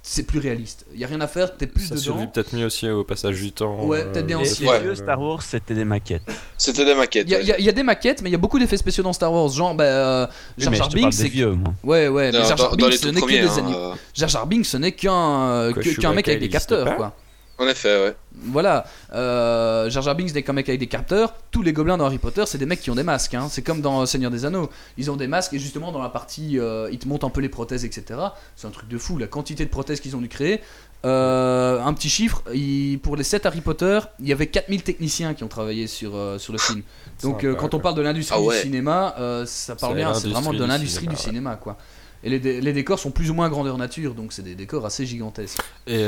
Speaker 4: c'est plus réaliste. Il y a rien à faire, t'es plus
Speaker 3: ça
Speaker 4: dedans.
Speaker 3: survit peut-être mieux aussi au passage du temps.
Speaker 4: Ouais,
Speaker 3: euh,
Speaker 4: peut-être bien aussi.
Speaker 5: les
Speaker 6: Ouais.
Speaker 5: vieux Star Wars, c'était des maquettes.
Speaker 6: C'était des maquettes.
Speaker 4: Il y, a-
Speaker 6: ouais.
Speaker 4: y a- il y a des maquettes, mais il y a beaucoup d'effets spéciaux dans Star Wars. Genre, bah, euh,
Speaker 5: Oui,
Speaker 4: Jar
Speaker 5: mais
Speaker 4: Jar Binks,
Speaker 5: des
Speaker 4: c'est.
Speaker 5: vieux, moi.
Speaker 4: Ouais, ouais, mais
Speaker 6: Dans,
Speaker 4: Jar Jar Binks, ce n'est que des
Speaker 6: hein,
Speaker 4: Jar Jar Binks, ce n'est qu'un qu'un mec avec des capteurs, quoi.
Speaker 6: En effet, ouais.
Speaker 4: Voilà, euh, Jar Jar Binks n'est qu'un mec avec des capteurs. Tous les gobelins dans Harry Potter, c'est des mecs qui ont des masques. hein. C'est comme dans Seigneur des Anneaux. Ils ont des masques et justement dans la partie, euh, ils te montrent un peu les prothèses, etc. C'est un truc de fou, la quantité de prothèses qu'ils ont dû créer. Euh, un petit chiffre, il- pour les 7 Harry Potter, il y avait 4000 techniciens qui ont travaillé sur, euh, sur le film. Donc euh, quand on parle de l'industrie
Speaker 6: Ah ouais.
Speaker 4: du cinéma, euh, ça parle bien, c'est vraiment de
Speaker 3: l'industrie du cinéma,
Speaker 4: cinéma, quoi. Et les, les décors sont plus ou moins grandeur nature, donc c'est des décors assez gigantesques.
Speaker 3: Et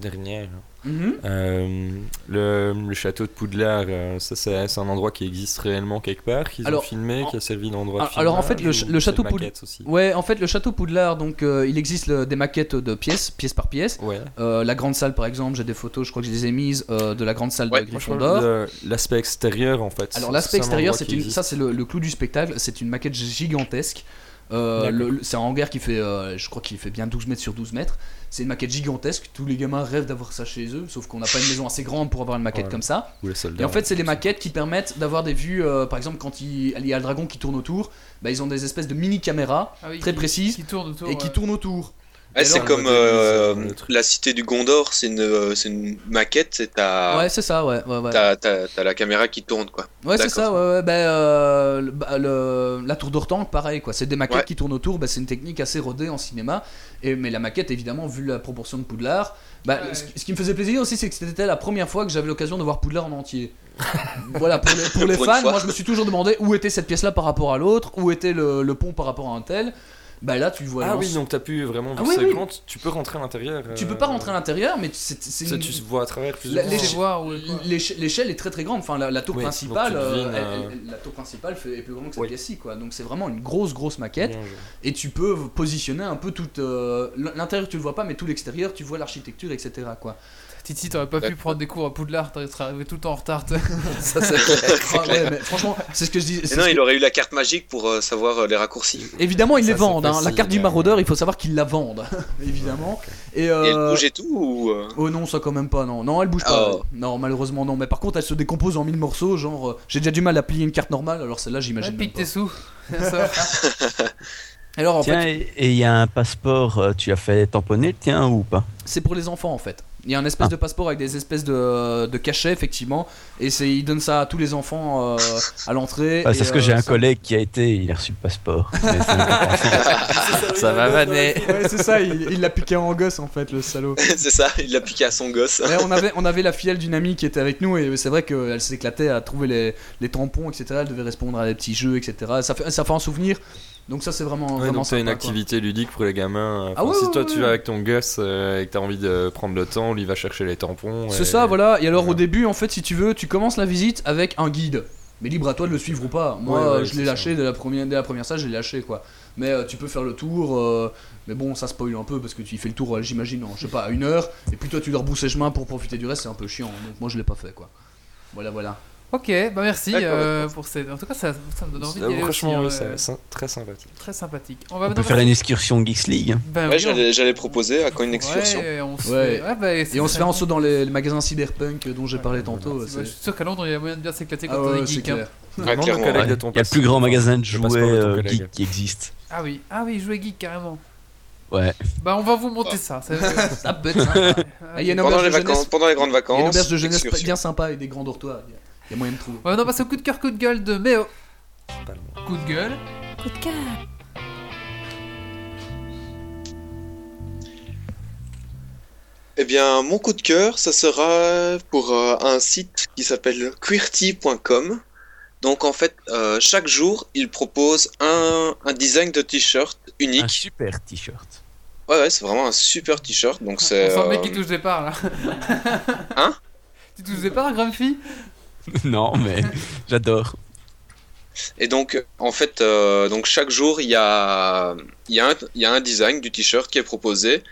Speaker 3: dernière,
Speaker 4: Mhm.
Speaker 3: euh, le, le château de Poudlard, euh, ça c'est c'est un endroit qui existe réellement quelque part, qu'ils ont filmé,
Speaker 4: en-
Speaker 3: qui a servi d'endroit de
Speaker 4: alors, en fait, le ch- château Poudlard-. Ouais, en fait, le château Poudlard, donc euh, il existe le- des maquettes de pièces, pièce par pièce.
Speaker 3: Ouais.
Speaker 4: Euh, la grande salle, par exemple, j'ai des photos, je crois que je les ai mises euh, de la grande salle
Speaker 6: Ouais,
Speaker 4: de Gryffondor.
Speaker 3: le- l'aspect extérieur en fait.
Speaker 4: Alors l'aspect extérieur, c'est ça c'est le, le clou du spectacle, c'est une maquette gigantesque. Euh, c'est un hangar qui fait, euh, je crois qu'il fait bien 12 mètres sur 12 mètres. C'est une maquette gigantesque. Tous les gamins rêvent d'avoir ça chez eux, sauf qu'on n'a pas une maison assez grande pour avoir une maquette
Speaker 3: Ouais.
Speaker 4: comme ça.
Speaker 3: Ou les soldats.
Speaker 4: Et en fait, c'est les maquettes qui permettent d'avoir des vues. euh, par exemple, quand il, il y a le dragon qui tourne autour, bah, ils ont des espèces de mini caméras
Speaker 1: Ah oui,
Speaker 4: très
Speaker 1: qui-
Speaker 4: précises
Speaker 1: Qui autour.
Speaker 4: et qui
Speaker 1: ouais.
Speaker 4: tournent autour.
Speaker 6: C'est comme euh,
Speaker 3: euh,
Speaker 6: la cité du Gondor, c'est une, euh, c'est une maquette, c'est ta,
Speaker 4: Ouais, c'est ça, ouais, ouais, ouais.
Speaker 6: t'as, t'as- t'as la caméra qui tourne quoi.
Speaker 4: Ouais, c'est ça, ouais, ouais. Bah, euh, le- bah, le- la tour d'Ortanque, pareil, quoi. C'est des maquettes
Speaker 6: Ouais.
Speaker 4: qui tournent autour, bah, c'est une technique assez rodée en cinéma. Et, mais la maquette, évidemment, vu la proportion de Poudlard, bah,
Speaker 1: Ouais.
Speaker 4: ce, qui- ce qui me faisait plaisir aussi, c'est que c'était la première fois que j'avais l'occasion de voir Poudlard en entier. voilà, pour les, pour les
Speaker 6: Pour une
Speaker 4: fans, moi je me suis toujours demandé où était cette pièce-là par rapport à l'autre, où était le, le pont par rapport à un tel. Bah là, tu vois.
Speaker 3: Ah oui, donc t'as pu vraiment.
Speaker 4: Ah oui,
Speaker 3: que c'est
Speaker 4: oui.
Speaker 3: grand, tu peux rentrer à l'intérieur.
Speaker 4: Tu
Speaker 3: euh,
Speaker 4: peux pas rentrer à l'intérieur, mais c'est c'est
Speaker 3: ça,
Speaker 4: une-
Speaker 3: Tu vois à travers plus
Speaker 1: voir
Speaker 4: L'échelle est très très grande. Enfin, la, la tour
Speaker 3: Oui,
Speaker 4: principale, euh,
Speaker 3: devines,
Speaker 4: elle-
Speaker 3: euh,
Speaker 4: elle- la tour principale fait, est plus grande que cette
Speaker 3: Oui.
Speaker 4: pièce-ci, quoi. Donc c'est vraiment une grosse grosse maquette.
Speaker 3: Bien.
Speaker 4: Et tu peux positionner un peu toute euh, l'intérieur tu le vois pas, mais tout l'extérieur tu vois l'architecture, etc. Quoi.
Speaker 1: Titi, t'aurais pas pu prendre des cours à Poudlard, t'aurais serais arrivé tout le temps en retard.
Speaker 4: Ça, c'est Ah ouais, mais franchement, c'est ce que je dis.
Speaker 6: Non,
Speaker 4: que-
Speaker 6: il aurait eu la carte magique pour euh, savoir euh, les raccourcis.
Speaker 4: Évidemment, ils
Speaker 3: Ça,
Speaker 4: les vendent. hein. La carte du
Speaker 3: hein.
Speaker 4: maraudeur, il faut savoir qu'ils la vendent. Évidemment. Et,
Speaker 6: Et elle
Speaker 4: euh,
Speaker 6: bouge et tout ou euh,
Speaker 4: Oh non, ça quand même pas, non. Non, elle bouge pas.
Speaker 6: Oh.
Speaker 4: Non, malheureusement, non. Mais par contre, elle se décompose en mille morceaux. Genre, euh, j'ai déjà du mal à plier une carte normale, alors celle-là,
Speaker 1: Ouais,
Speaker 4: j'imagine. même
Speaker 1: pique
Speaker 4: pas.
Speaker 1: tes sous.
Speaker 4: Alors, en
Speaker 5: Tiens,
Speaker 4: fait,
Speaker 5: et il y a un passeport, euh, tu as fait tamponner le tien ou pas?
Speaker 4: C'est pour les enfants, en fait. Il y a un espèce
Speaker 5: Ah.
Speaker 4: de passeport avec des espèces de, de cachets, effectivement. Et c'est, ils donnent ça à tous les enfants euh, à l'entrée.
Speaker 5: Ah, C'est ce que j'ai
Speaker 4: euh,
Speaker 5: un
Speaker 4: ça-
Speaker 5: collègue qui a été, il a reçu le passeport. Mais.
Speaker 3: Ça va vanner.
Speaker 4: Ouais, c'est ça, il l'a piqué en gosse, en fait, le salaud.
Speaker 6: C'est ça, il l'a piqué à son gosse.
Speaker 4: Ouais, on, avait, on avait la filleule d'une amie qui était avec nous et c'est vrai qu'elle s'éclatait à trouver les, les tampons, etc. Elle devait répondre à des petits jeux, etc. Ça fait, ça fait un souvenir. Donc ça c'est vraiment,
Speaker 3: Ouais,
Speaker 4: vraiment
Speaker 3: donc une
Speaker 4: sympa, quoi.
Speaker 3: activité ludique pour les gamins. Enfin,
Speaker 4: Ah ouais,
Speaker 3: si
Speaker 4: ouais,
Speaker 3: toi tu vas avec ton gosse euh, et que t'as envie de prendre le temps, lui va chercher les tampons.
Speaker 4: C'est
Speaker 3: et-
Speaker 4: ça, voilà. Et alors au début, en fait, si tu veux, tu commences la visite avec un guide. Mais libre à toi de le suivre ou pas. Moi, euh, je l'ai lâché dès la première, dès la première salle, je l'ai lâché quoi. Mais euh, tu peux faire le tour. euh, mais bon, ça spoil un peu parce que tu fais le tour, euh, j'imagine, en je sais pas, à une heure. Et puis toi, tu leur bousses les chemins pour profiter du reste, c'est un peu chiant. Donc moi, je l'ai pas fait quoi. Voilà, voilà.
Speaker 1: Ok, bah merci euh, pour cette. En tout cas, ça, ça me donne envie d'y
Speaker 3: Franchement,
Speaker 1: aussi,
Speaker 3: oui,
Speaker 1: hein,
Speaker 3: c'est
Speaker 1: euh,
Speaker 3: c'est très sympathique.
Speaker 1: très sympathique. On va
Speaker 5: On peut faire une excursion Geeks League.
Speaker 1: Ben
Speaker 6: Ouais,
Speaker 1: oui,
Speaker 6: j'allais proposer à quand une excursion.
Speaker 1: Ouais, on se
Speaker 4: Ouais.
Speaker 1: fait- ouais, bah,
Speaker 4: Et on se fait un saut dans les, les magasins cyberpunk dont j'ai parlé tantôt.
Speaker 1: Je suis sûr qu'à Londres, il y a moyen de bien s'éclater
Speaker 4: Ah
Speaker 1: quand on
Speaker 4: ouais,
Speaker 1: est geek. hein.
Speaker 5: Il y a le plus grand magasin de jouets euh, geek qui existe.
Speaker 1: Ah oui, ah oui, jouer geek carrément.
Speaker 5: Ouais.
Speaker 1: Bah, on va vous monter ça. ça-.
Speaker 4: Ah,
Speaker 6: Pendant
Speaker 4: auberge
Speaker 6: les,
Speaker 4: de
Speaker 6: vacances,
Speaker 4: jeunesse.
Speaker 6: pendant les grandes
Speaker 4: Il y a
Speaker 6: vacances.
Speaker 4: une auberge de jeunesse
Speaker 6: excursion.
Speaker 4: bien sympa et des grands dortoirs. Il y a- moyen de trouver.
Speaker 1: On va maintenant passer au coup de cœur, coup de gueule de Méo.
Speaker 3: Pas le
Speaker 1: Coup de gueule.
Speaker 8: Coup de cœur.
Speaker 6: Eh bien, mon coup de cœur, ça sera pour euh, un site qui s'appelle queerty.com. Donc, en fait, euh, chaque jour, il propose un, un design de t-shirt
Speaker 5: Un
Speaker 6: unique.
Speaker 5: super t-shirt.
Speaker 6: Ouais, ouais, c'est vraiment un super t-shirt. Donc,
Speaker 1: On
Speaker 6: c'est.
Speaker 1: sent le mec
Speaker 6: euh,
Speaker 1: qui touche des parts là.
Speaker 6: Hein?
Speaker 1: Tu touches des parts, Grumpy?
Speaker 5: non, mais j'adore.
Speaker 6: Et donc, en fait, euh, donc chaque jour, il y a, y, y a un design du t-shirt qui est proposé,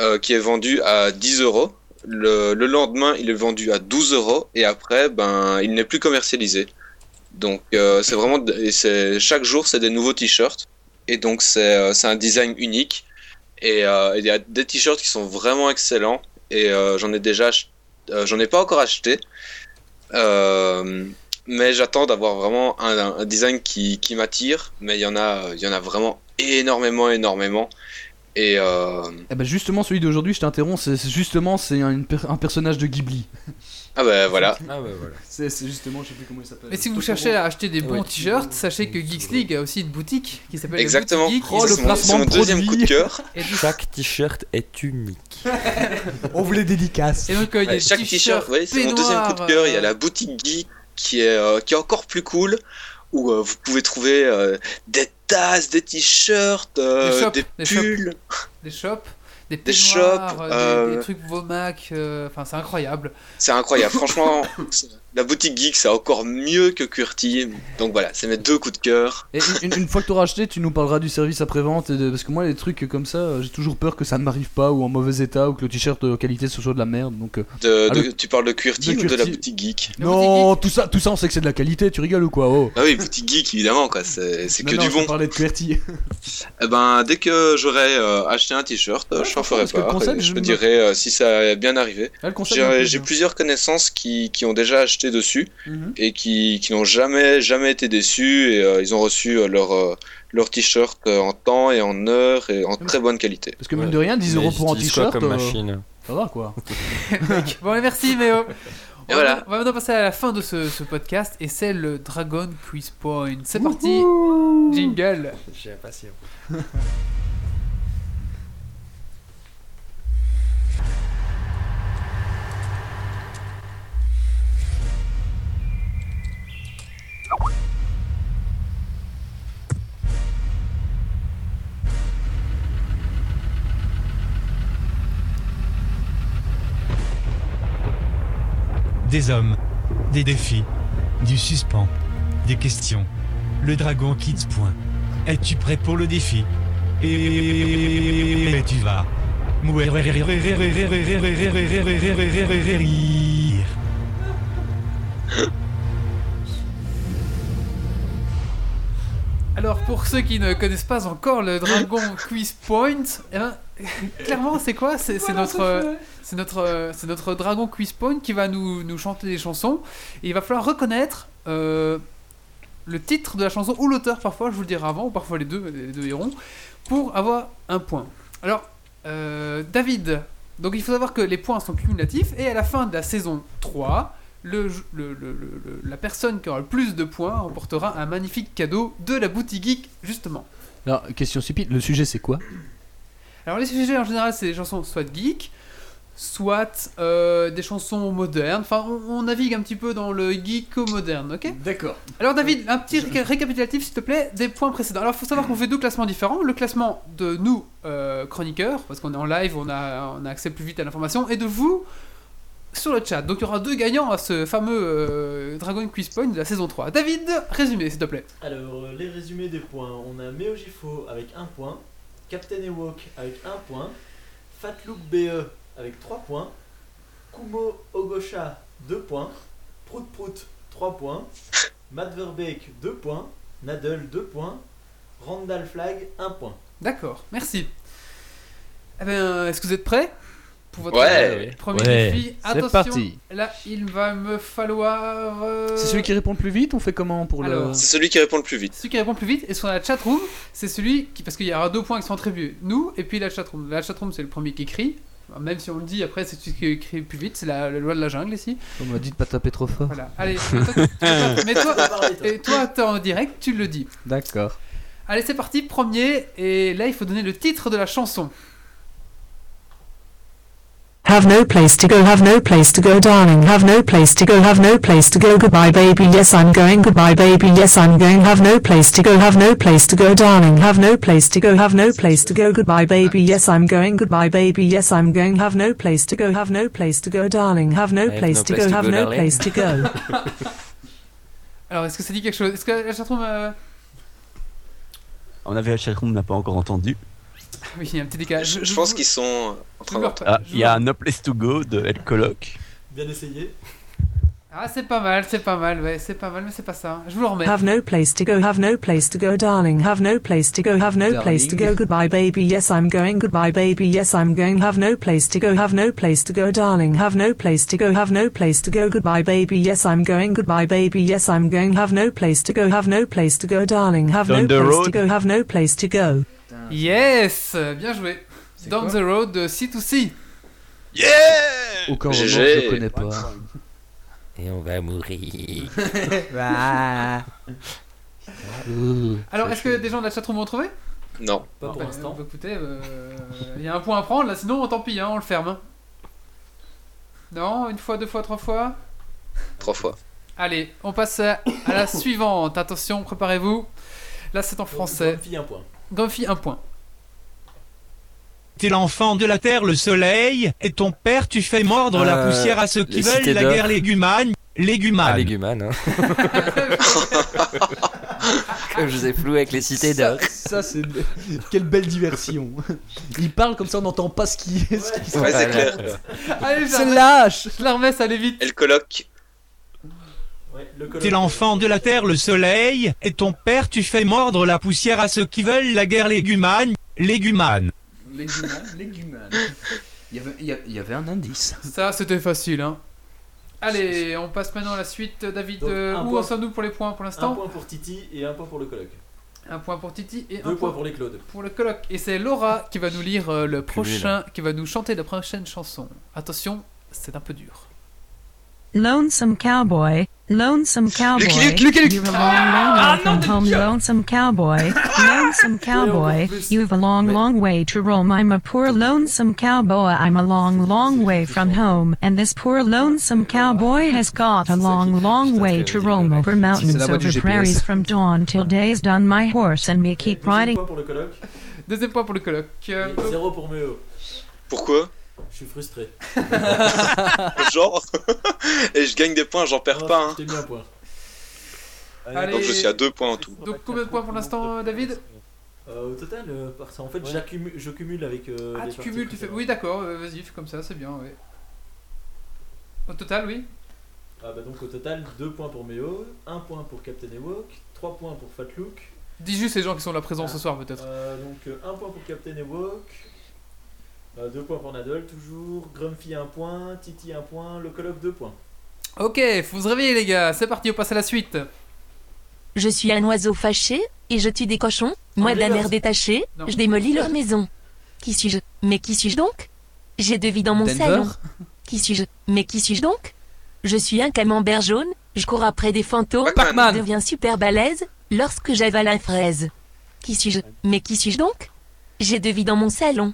Speaker 6: euh, qui est vendu à 10 euros. Le, le lendemain, il est vendu à 12 euros, et après, ben, il n'est plus commercialisé. Donc, euh, c'est vraiment, et chaque jour, c'est des nouveaux t-shirts, et donc c'est, un design unique. Et il y a des t-shirts qui sont vraiment excellents, et j'en ai déjà, j'en ai pas encore acheté. Euh, mais j'attends d'avoir vraiment un, design qui, qui m'attire. Mais il y en a, il y en a vraiment énormément, énormément. Et euh,
Speaker 4: Eh ben justement, celui d'aujourd'hui, je t'interromps, c'est justement c'est un personnage de Ghibli.
Speaker 6: ah ben voilà.
Speaker 3: Ah ouais, voilà.
Speaker 4: C'est justement, je sais plus comment il s'appelle.
Speaker 1: Et si vous cherchez à acheter des bons t-shirts, sachez que Geeks League a aussi une boutique qui s'appelle la
Speaker 6: Exactement.
Speaker 1: Boutique Geek.
Speaker 4: Oh, le
Speaker 6: c'est mon-
Speaker 4: placement
Speaker 6: c'est mon
Speaker 4: de
Speaker 6: deuxième coup de cœur.
Speaker 1: Et, du-
Speaker 3: Chaque t-shirt est unique.
Speaker 4: On voulait dédicace.
Speaker 1: et donc euh, il y a
Speaker 6: Ouais,
Speaker 1: des
Speaker 6: chaque t-shirt, ouais, c'est mon deuxième coup de cœur. Il y a la boutique geek qui est, euh, qui est encore plus cool. Où euh, vous pouvez trouver euh, des tasses, des t-shirts, euh,
Speaker 1: Des
Speaker 6: pulls.
Speaker 1: des shops, des
Speaker 6: Des shops,
Speaker 1: euh, des,
Speaker 6: euh,
Speaker 1: des trucs Vomac, euh, enfin c'est incroyable.
Speaker 6: C'est incroyable. Franchement, la boutique geek, c'est encore mieux que Qwerty. Donc voilà, c'est mes deux coups de cœur.
Speaker 4: Et une, une fois que t'auras acheté, tu nous parleras du service après-vente. Parce que moi, les trucs comme ça, euh, j'ai toujours peur que ça ne m'arrive pas ou en mauvais état ou que le t-shirt de qualité ce soit de la merde. Donc, euh,
Speaker 6: De, de-
Speaker 4: le-
Speaker 6: tu parles de Qwerty
Speaker 4: de
Speaker 6: ou de la boutique geek?
Speaker 1: La
Speaker 4: non, tout ça, tout ça, on sait que c'est de la qualité. Tu rigoles ou quoi Oh.
Speaker 6: Ah oui, boutique geek, évidemment, quoi. C'est que
Speaker 4: non,
Speaker 6: du bon.
Speaker 4: parlais de QWERTY.
Speaker 6: Eh ben, dès que j'aurai euh, acheté un t-shirt, euh,
Speaker 4: Ouais,
Speaker 6: je t'en ferai part.
Speaker 4: concept, je
Speaker 6: je te
Speaker 4: me-
Speaker 6: dirai euh, si ça est bien arrivé.
Speaker 4: Ah,
Speaker 6: J'ai
Speaker 4: bien.
Speaker 6: plusieurs connaissances qui, qui ont déjà acheté dessus
Speaker 4: Mhm.
Speaker 6: et qui, qui n'ont jamais, jamais été déçus et euh, ils ont reçu euh, leur, euh, leur t-shirt en temps et en heure et en très bonne qualité.
Speaker 4: Parce que mine de rien, 10 euros pour un t-shirt,
Speaker 3: comme
Speaker 4: euh,
Speaker 3: machine
Speaker 4: ça va quoi.
Speaker 1: Bon, allez, merci Méo.
Speaker 6: Et
Speaker 1: On va-
Speaker 6: voilà.
Speaker 1: On va maintenant passer à la fin de ce, ce podcast et c'est le Dragon Quiz Point. C'est parti. Jingle.
Speaker 3: J'ai impatient.
Speaker 9: Des hommes, des défis, du suspens, des questions. Le dragon quitte point. Es-tu prêt pour le défi? Et tu vas
Speaker 1: Alors, pour ceux qui ne connaissent pas encore le Dragon Quiz Point, eh ben, clairement, c'est quoi? C'est notre, euh, c'est notre, euh, c'est notre Dragon Quiz Point qui va nous, nous chanter des chansons. Et il va falloir reconnaître euh, le titre de la chanson ou l'auteur, parfois, je vous le dirai avant, ou parfois les deux, les deux iront, pour avoir un point. Alors, euh, David, donc il faut savoir que les points sont cumulatifs, et à la fin de la saison 3, le, le- le- le- le- la personne qui aura le plus de points remportera un magnifique cadeau de la boutique geek, justement.
Speaker 4: Alors, question stupide, le sujet c'est quoi?
Speaker 1: Alors les sujets en général, c'est des chansons soit geek, soit euh, des chansons modernes. Enfin, on, on navigue un petit peu dans le geeko-moderne, ok?
Speaker 4: D'accord.
Speaker 1: Alors David, un petit réca- récapitulatif s'il te plaît des points précédents. Alors il faut savoir qu'on fait deux classements différents. Le classement de nous, euh, chroniqueurs, parce qu'on est en live, on a, on a accès plus vite à l'information, et de vous sur le chat. Donc il y aura deux gagnants à ce fameux euh, Dragon Quiz Point de la saison 3. David, résumé s'il te plaît.
Speaker 2: Alors, euh, les résumés des points. On a Meojifo avec 1 point, Captain Ewok avec 1 point, Fatlook BE avec 3 points, Kumo Ogosha 2 points, Prout Prout 3 points, Matt Verbeek 2 points, Nadel 2 points, Randall Flag 1 point.
Speaker 1: D'accord, merci. Eh bien, est-ce que vous êtes prêts? Pour votre
Speaker 6: Ouais.
Speaker 1: euh, premier
Speaker 4: Ouais.
Speaker 1: défi
Speaker 4: C'est
Speaker 1: Attention,
Speaker 4: parti.
Speaker 1: là, il va me falloir... euh,
Speaker 4: C'est celui qui répond le plus vite On fait comment pour le.
Speaker 1: Alors,
Speaker 6: C'est celui qui répond le plus vite.
Speaker 1: Celui qui répond le plus vite, et sur la chatroom, c'est celui qui. Parce qu'il y aura deux points qui sont attribués. Nous, et puis la chatroom. La chatroom, c'est le premier qui écrit. Enfin, Même si on le dit, après, c'est celui qui écrit le plus vite. C'est la, la loi de la jungle ici.
Speaker 4: On m'a dit de pas taper trop fort.
Speaker 1: Voilà. Allez, mais toi. et toi, t'es en direct, tu le dis.
Speaker 4: D'accord.
Speaker 1: Allez, c'est parti, premier. Et là, il faut donner le titre de la chanson.
Speaker 10: Have no place to go, have no place to go, darling. Have no place to go, have no place to go. Goodbye, baby. Yes, I'm going. Goodbye, baby. Yes, I'm going. Have no place to go, have no place to go, darling. Have no place to go, have no place to go. Goodbye, baby. Yes, I'm going. Goodbye, baby. Yes, I'm going. Have no place to go, have no place to go, darling. Have no place to go, have no place to go.
Speaker 1: Alors, est-ce que ça dit quelque chose Est-ce que la chatroom. euh,
Speaker 5: On avait la chatroom n'a pas encore entendu.
Speaker 1: Oui, il y a un petit décalage.
Speaker 6: Je, je pense qu'ils sont en train de.
Speaker 5: Ah, il y a No Place to Go de El Coloc.
Speaker 2: Bien essayé.
Speaker 1: Ah, c'est pas mal, c'est pas mal, ouais, c'est pas mal, mais c'est pas ça. Je vous le remets.
Speaker 10: Have no place to go, have no place to go, darling. Have no place to go, have no place to go. Goodbye, baby. Yes, I'm going. Goodbye, baby. Yes, I'm going. Have no place to go, have no place to go, darling. Have no place to go, have no place to go. Goodbye, baby. Yes, I'm going. Goodbye, baby. Yes, I'm going. Have no place to go, have no place to go, darling. Have no
Speaker 5: Down the
Speaker 10: place to
Speaker 5: road.
Speaker 10: go, have no place to go.
Speaker 1: Yes Bien joué. Down the road de C2C.
Speaker 3: Yeah
Speaker 4: Aucun moment, je le connais pas.
Speaker 3: Et on va mourir.
Speaker 1: Alors, est-ce que des gens de la chatroom vont trouver
Speaker 6: Non.
Speaker 2: Pas pour
Speaker 1: Bah,
Speaker 2: l'instant.
Speaker 1: bah, écoutez, euh, il y a un point à prendre là, sinon tant pis, hein, on le ferme. hein. Non, une fois, deux fois, trois fois.
Speaker 6: Trois fois.
Speaker 1: Allez, on passe à, à la suivante. Attention, préparez-vous. Là, c'est en français.
Speaker 2: Fille, un point.
Speaker 1: Grumpy, un point.
Speaker 9: T'es l'enfant de la terre, le soleil, et ton père, tu fais mordre la
Speaker 3: Euh,
Speaker 9: poussière à ceux qui veulent la guerre légumane. Légumane.
Speaker 3: Ah, légumane, hein. Comme je vous ai flou avec les cités d'or.
Speaker 4: Ça, c'est quelle belle diversion. Il parle comme ça, on n'entend pas ce qui est. ce qui se
Speaker 6: Ouais, c'est clair.
Speaker 1: Allez, je
Speaker 4: lâche.
Speaker 1: je la remets, ça allait vite.
Speaker 6: Et le colloque.
Speaker 9: T'es l'enfant de la terre, le soleil, et ton père, tu fais mordre la poussière à ceux qui veulent la guerre légumane. Légumane.
Speaker 4: Légumane, légumane. Il y avait, il y a- il y avait un indice.
Speaker 1: Ça, c'était facile, hein. Allez, on passe maintenant à la suite. David,
Speaker 2: Donc,
Speaker 1: euh,
Speaker 2: un
Speaker 1: où
Speaker 2: point.
Speaker 1: en sommes-nous pour les points pour
Speaker 2: Un
Speaker 1: l'instant
Speaker 2: point pour Titi et un point pour le colloque.
Speaker 1: Un point pour Titi et
Speaker 2: Deux
Speaker 1: un
Speaker 2: points
Speaker 1: point
Speaker 2: pour les Claudes.
Speaker 1: pour le colloque. Et c'est Laura qui va nous lire euh, le prochain, qui va nous chanter la prochaine chanson. Attention, c'est un peu dur.
Speaker 10: Lonesome cowboy, lonesome cowboy.
Speaker 6: Lucky Luke, Lucky Luke.
Speaker 10: You've a long, long way from home, lonesome cowboy, lonesome cowboy. You've a long, long way to roam. I'm a poor lonesome cowboy. I'm a long, long way from home. And this poor lonesome cowboy has got a long, long way to roam over mountains,
Speaker 4: C'est la voix du
Speaker 10: over prairies from dawn till day's done. My horse and me keep riding.
Speaker 2: point pour le colloque.
Speaker 1: Deuxième point pour le colloque.
Speaker 2: Zéro pour Méo.
Speaker 6: Pourquoi
Speaker 2: Je suis frustré.
Speaker 6: Genre. Et je gagne des points, j'en perds
Speaker 2: Non,
Speaker 6: pas. Hein.
Speaker 2: Je t'ai mis un point.
Speaker 1: Allez.
Speaker 6: Donc je suis à deux points en tout.
Speaker 1: donc combien de points pour l'instant, David
Speaker 2: Euh, au total, euh, parce qu'en fait,
Speaker 3: Ouais.
Speaker 2: j'accumule- je cumule avec. euh,
Speaker 1: Ah,
Speaker 2: les
Speaker 1: tu cumules, tu fais. Oui, d'accord, euh, vas-y, fais comme ça, c'est bien, ouais. Au total, oui.
Speaker 2: Ah bah donc au total, 2 points pour Méo, 1 point pour Captain Ewok, 3 points pour Fatlook.
Speaker 1: Dis juste les gens qui sont là présents ce soir, peut-être.
Speaker 2: Euh, donc 1 point pour Captain Ewok, 2 points pour Nadal toujours, Grumpy 1 point, Titi 1 point, le Coloc 2 points.
Speaker 1: Ok, faut se réveiller, les gars, c'est parti, on passe à la suite.
Speaker 11: Je suis un oiseau fâché, et je tue des cochons, moi d'un air détaché,
Speaker 1: Non.
Speaker 11: je démolis leur maison. Qui suis-je? Mais qui suis-je donc? J'ai deux vies dans mon
Speaker 4: Denver
Speaker 11: salon. Qui suis-je? Mais qui suis-je donc? Je suis un camembert jaune, je cours après des fantômes,
Speaker 1: Pac-Man.
Speaker 11: je deviens super balèze, lorsque j'avale un fraise. Qui suis-je? Mais qui suis-je donc? J'ai deux vies dans mon salon.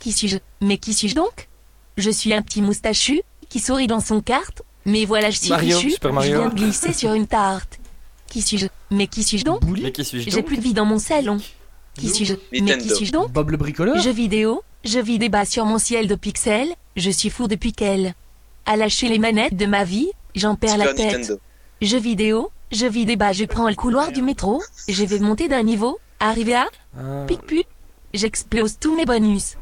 Speaker 11: Qui suis-je? Mais qui suis-je donc? Je suis un petit moustachu, qui sourit dans son carte, mais voilà je suis
Speaker 3: Mario,
Speaker 11: fichu,
Speaker 3: Super
Speaker 11: je viens de glisser sur une tarte. Qui suis-je? Mais qui suis-je donc?
Speaker 3: Mais qui suis-je
Speaker 11: J'ai plus de vie dans mon salon. Qui suis-je? Mais qui suis-je donc?
Speaker 4: Bob le bricoleur?
Speaker 11: Jeux vidéo, je vis des bas sur mon ciel de pixels, je suis fou depuis qu'elle a lâché les manettes de ma vie, j'en perds la tête.
Speaker 6: Nintendo.
Speaker 11: Jeux vidéo, je vis des bas, je prends le couloir du métro, je vais monter d'un niveau, arrivé à pic j'explose tous mes bonus.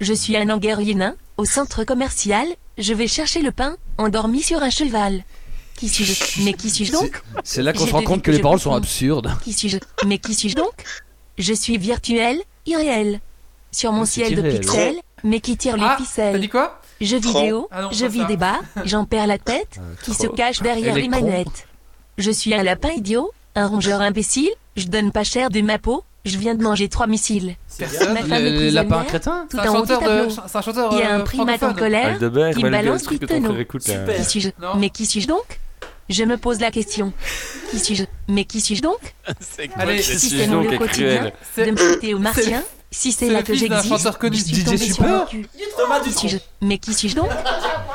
Speaker 11: Je suis un anguerrier nain, au centre commercial, je vais chercher le pain, endormi sur un cheval. Qui suis-je? Mais qui suis-je donc?
Speaker 4: C'est là qu'on se rend compte que
Speaker 11: que
Speaker 4: les paroles sont absurdes.
Speaker 11: Qui suis-je? Mais qui suis-je donc? Je suis virtuel, irréel. Sur mon ciel de pixels, mais qui tire les
Speaker 1: Ah, t'as
Speaker 11: ficelles.
Speaker 1: dit quoi?
Speaker 11: Jeux vidéo,
Speaker 1: Ah non,
Speaker 11: je vis des bas, j'en perds la tête, qui se cache derrière les manettes. Je suis un lapin idiot, un rongeur imbécile, je donne pas cher de ma peau, je viens de manger trois missiles.
Speaker 1: Personne.
Speaker 11: Ma femme est
Speaker 4: Le, le lapin crétin
Speaker 11: tout
Speaker 1: un
Speaker 11: haut du
Speaker 1: chanteur
Speaker 11: tableau.
Speaker 1: de. C'est un chanteur.
Speaker 11: Il y a un
Speaker 1: euh,
Speaker 11: primate en colère,
Speaker 3: Aldebert,
Speaker 11: qui balance
Speaker 3: truc
Speaker 11: du
Speaker 3: que ton
Speaker 11: tonneau.
Speaker 3: frère écoute là.
Speaker 2: Super.
Speaker 11: Qui suis-je
Speaker 1: Non.
Speaker 11: Mais qui suis-je donc? Je me pose la question. Qui suis-je? Mais qui suis-je donc?
Speaker 1: Allez,
Speaker 11: Si c'est
Speaker 3: donc
Speaker 11: le quotidien, de me shooter aux martiens, si c'est là
Speaker 1: le
Speaker 11: que
Speaker 1: connu,
Speaker 11: je suis
Speaker 4: DJ
Speaker 11: tombé sur mon cul.
Speaker 2: Thomas
Speaker 11: Qui Mais qui suis-je donc?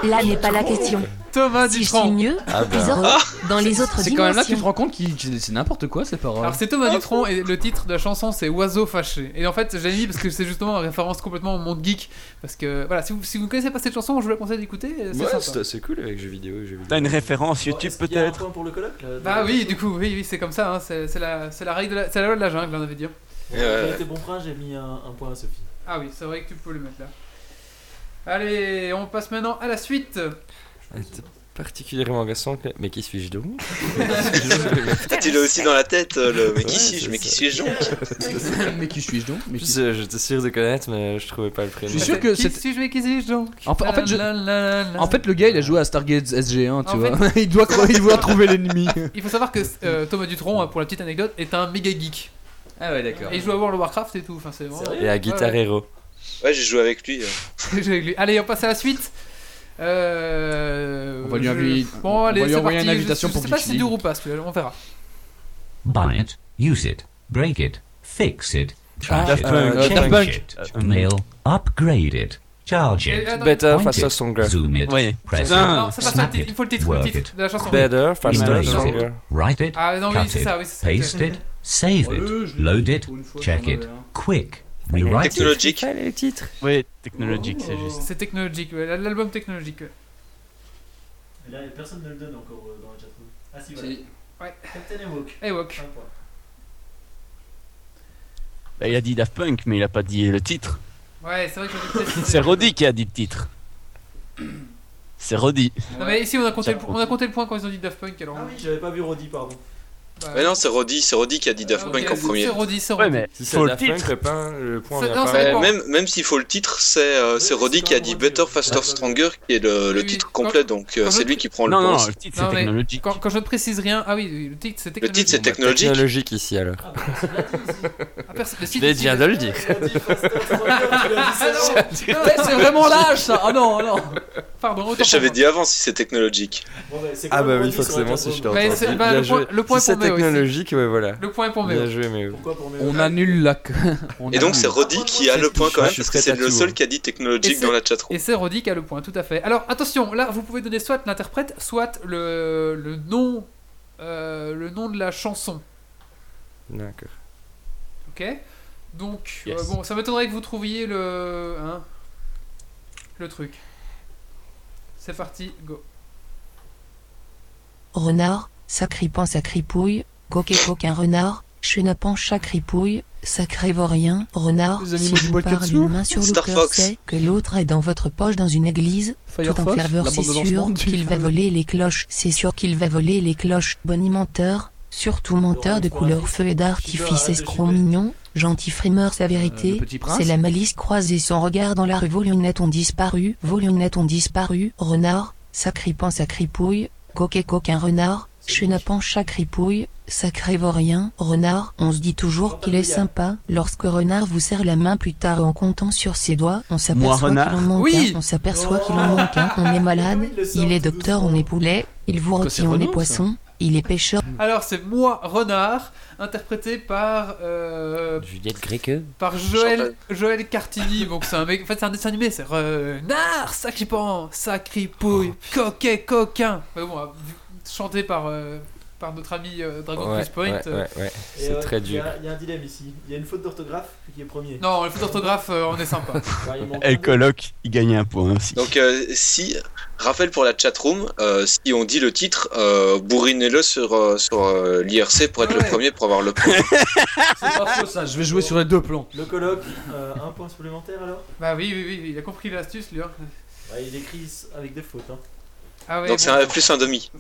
Speaker 11: Là n'est pas la question.
Speaker 1: Thomas
Speaker 11: Si je suis
Speaker 1: Dutronc.
Speaker 11: mieux,
Speaker 3: Ah
Speaker 11: plus
Speaker 3: bah.
Speaker 11: heureux, dans les autres
Speaker 4: C'est quand même là que tu te rends compte que c'est n'importe quoi ces paroles.
Speaker 1: Alors c'est Thomas Dutronc et le titre de la chanson c'est Oiseau fâché. Et en fait j'ai mis parce que c'est justement une référence complètement au monde geek. Parce que voilà, si vous, si vous connaissez pas cette chanson, je vous la conseille d'écouter. C'est
Speaker 3: Ouais,
Speaker 1: sympa.
Speaker 3: c'est c'est cool avec jeux vidéo. jeux vidéo.
Speaker 5: T'as une référence YouTube peut-être
Speaker 2: point pour le Coloc là,
Speaker 1: Bah oui, du coup, oui, oui, c'est comme ça. hein, C'est c'est la, c'est la règle, de la, c'est la loi de la jungle, on avait dit.
Speaker 6: Euh,
Speaker 2: J'ai été bon frein, j'ai mis un, un point à Sophie.
Speaker 1: Ah oui, c'est vrai que tu peux le mettre là. Allez, on passe maintenant à la suite.
Speaker 3: Particulièrement agaçant. que- Mais qui suis-je donc
Speaker 6: Tu l'as aussi dans la tête, euh, le. Mais qui suis-je Mais qui suis-je donc
Speaker 4: mais qui suis-je donc
Speaker 3: j'étais sûr de connaître, mais je trouvais pas le prénom.
Speaker 4: Je suis sûr que
Speaker 1: qui suis-je mais qui suis-je donc
Speaker 4: En fait- en le gars il a joué à Stargate SG1, tu vois. il, doit, il doit trouver l'ennemi.
Speaker 1: il faut savoir que euh, Thomas Dutronc, euh, pour la petite anecdote, est un méga geek.
Speaker 4: Ah ouais, d'accord.
Speaker 1: Et il joue à World of Warcraft et tout. Enfin, c'est vraiment.
Speaker 2: Sérieux
Speaker 3: Et à Guitar
Speaker 1: Ouais, ouais.
Speaker 3: Hero.
Speaker 6: Ouais, j'ai joué avec lui. euh.
Speaker 1: J'ai joué avec lui. Allez, on passe à la suite. Euh,
Speaker 4: On va lui
Speaker 1: je-
Speaker 4: envoyer-
Speaker 1: Bon,
Speaker 4: on
Speaker 1: allez,
Speaker 4: va lui envoyer
Speaker 1: parti.
Speaker 4: une invitation
Speaker 1: je,
Speaker 4: pour
Speaker 1: Je sais pas si c'est dur ou pas, celui-là, on verra.
Speaker 12: Buy it, use it, break it, fix it, trash
Speaker 3: Daft
Speaker 12: it,
Speaker 4: euh,
Speaker 12: change
Speaker 4: Punk.
Speaker 12: it, mail, upgrade it, charge it,
Speaker 3: Better, faster, stronger.
Speaker 12: zoom it, press.
Speaker 1: Non,
Speaker 12: it, snap it,
Speaker 1: il faut le titre, le
Speaker 12: work
Speaker 1: titre
Speaker 12: it,
Speaker 1: de la chanson.
Speaker 3: Better, faster, stronger.
Speaker 12: it, write it,
Speaker 1: Ah non, oui,
Speaker 12: cut
Speaker 1: c'est
Speaker 12: it,
Speaker 1: ça, oui, c'est ça.
Speaker 12: paste it, save it, load it, check it, quick, rewrite it,
Speaker 6: Technologique.
Speaker 3: les titres.
Speaker 5: Oui, technologique, c'est juste.
Speaker 1: C'est technologique, ouais, l'album technologique. ouais.
Speaker 2: Là, personne ne le donne encore euh, dans la chatroom. Ah si, voilà.
Speaker 1: Ouais.
Speaker 2: Captain Ewok.
Speaker 1: Wok.
Speaker 2: Un point.
Speaker 5: Bah, il a dit Daft Punk, mais il a pas dit le titre.
Speaker 1: Ouais, c'est vrai que.
Speaker 5: C'est Roddy qui a dit le titre. C'est Roddy.
Speaker 1: Non, mais ici, on a, compté le, on a compté le point quand ils ont dit Daft Punk, alors.
Speaker 2: Ah oui, j'avais pas vu Roddy, pardon.
Speaker 1: Bah,
Speaker 6: Mais non, c'est Roddy, c'est Roddy qui a dit Daft
Speaker 1: ok,
Speaker 6: Punk en
Speaker 1: c'est-
Speaker 6: premier.
Speaker 1: C'est Roddy, c'est
Speaker 5: Ouais,
Speaker 1: Roddy.
Speaker 5: mais
Speaker 3: Si c'est
Speaker 5: faut le
Speaker 3: Daft Punk,
Speaker 5: titre.
Speaker 3: le le point
Speaker 1: non,
Speaker 3: pas.
Speaker 6: Ouais, même, même s'il faut le titre, c'est euh, c'est Roddy
Speaker 2: c'est
Speaker 6: qui a dit Better. Faster,
Speaker 2: Ouais,
Speaker 6: Stronger, qui est le, le
Speaker 1: Oui,
Speaker 6: titre
Speaker 1: quand-
Speaker 6: complet, donc euh,
Speaker 1: quand
Speaker 6: c'est
Speaker 1: je-
Speaker 6: lui qui prend le
Speaker 5: Non, non,
Speaker 6: point.
Speaker 5: le titre
Speaker 1: Non,
Speaker 5: c'est technologique.
Speaker 1: Quand, quand je ne précise rien. Ah oui, le titre c'est
Speaker 6: Le
Speaker 1: technologique.
Speaker 6: titre c'est
Speaker 3: bah,
Speaker 6: technologique.
Speaker 3: Technologique ici alors.
Speaker 2: Ah, bah.
Speaker 1: Ah, le
Speaker 3: Je viens de le dire.
Speaker 1: Ah non, non,
Speaker 4: c'est vraiment lâche ça Ah non, non
Speaker 1: Pardon,
Speaker 6: J'avais dit avant si c'est technologique.
Speaker 2: Bah,
Speaker 3: Ah bah oui, forcément, si je
Speaker 1: bah, le point- le point pour.
Speaker 3: Technologique, ouais, voilà.
Speaker 1: Le point est pour Méo.
Speaker 3: Bien joué, mais
Speaker 2: Pourquoi pour
Speaker 4: On annule la. on
Speaker 6: Et donc c'est Roddy qui a le point quand même parce que c'est le seul
Speaker 3: hein.
Speaker 6: qui a dit technologique dans la chatroom.
Speaker 1: Et c'est Roddy qui a le point, tout à fait. Alors attention, là vous pouvez donner soit l'interprète, soit le, le nom euh, le nom de la chanson.
Speaker 3: D'accord.
Speaker 1: Ok Donc
Speaker 5: Yes.
Speaker 1: euh, bon, ça m'étonnerait que vous trouviez le hein, le truc. C'est parti, go.
Speaker 11: Renard, sacripant sa cripouille, coquet coquin renard, chenapant chaque ripouille, Sacré vaurien, renard, si vous parle une main sur le cœur, c'est que l'autre est dans votre poche dans une église. Tout en ferveur, c'est sûr qu'il va voler les cloches. C'est sûr qu'il va voler les cloches. Bonnie menteur, surtout menteur de couleur feu et d'artifice escroc mignon. Gentil frimeur, sa
Speaker 4: Euh,
Speaker 11: vérité, c'est la malice croisée. Son regard dans la rue, vos lunettes ont disparu, vos lunettes ont disparu. Renard, sacripant sa cripouille, coquet coquin renard, chenapan cripouille, sacré vaurien, renard. On se dit toujours qu'il est sympa. Lorsque renard vous serre la main plus tard en comptant sur ses doigts, on s'aperçoit qu'il en manque
Speaker 1: Oui.
Speaker 11: un. On s'aperçoit qu'il en manque un. On est malade. Il est docteur, on est poulet. Il vous retient, on est poisson. Il est pêcheur.
Speaker 1: Alors c'est moi renard, interprété par euh,
Speaker 13: Juliette Gréqueux.
Speaker 1: par Joël Joël Cartini. Donc c'est un mec, en fait c'est un dessin animé, c'est renard, sacripant, sacripouille, coquet, coquin. Mais bon, chanté par euh, par notre ami euh, Dragon
Speaker 3: Ouais,
Speaker 1: Plus Point.
Speaker 3: ouais, ouais, C'est très dur.
Speaker 2: il y a un dilemme ici. Il y a une faute d'orthographe qui est premier.
Speaker 1: Non, le faute d'orthographe, euh, on est sympa.
Speaker 2: Ouais, il manque
Speaker 5: Et
Speaker 2: un
Speaker 5: le coloc, il gagne un point aussi.
Speaker 6: Donc euh, si rappel pour la chatroom, euh, si on dit le titre, euh, bourrinez-le sur euh, sur euh, l'IRC pour être
Speaker 1: Ouais.
Speaker 6: le premier pour avoir le point.
Speaker 4: C'est pas faux ça, je vais jouer sur les deux plans.
Speaker 2: Le colloque, euh, un point supplémentaire alors?
Speaker 1: Bah oui, oui, oui, il a compris l'astuce lui. hein.
Speaker 2: Ouais, Il écrit avec des fautes. Hein.
Speaker 1: Ah ouais.
Speaker 6: Donc c'est un plus un demi.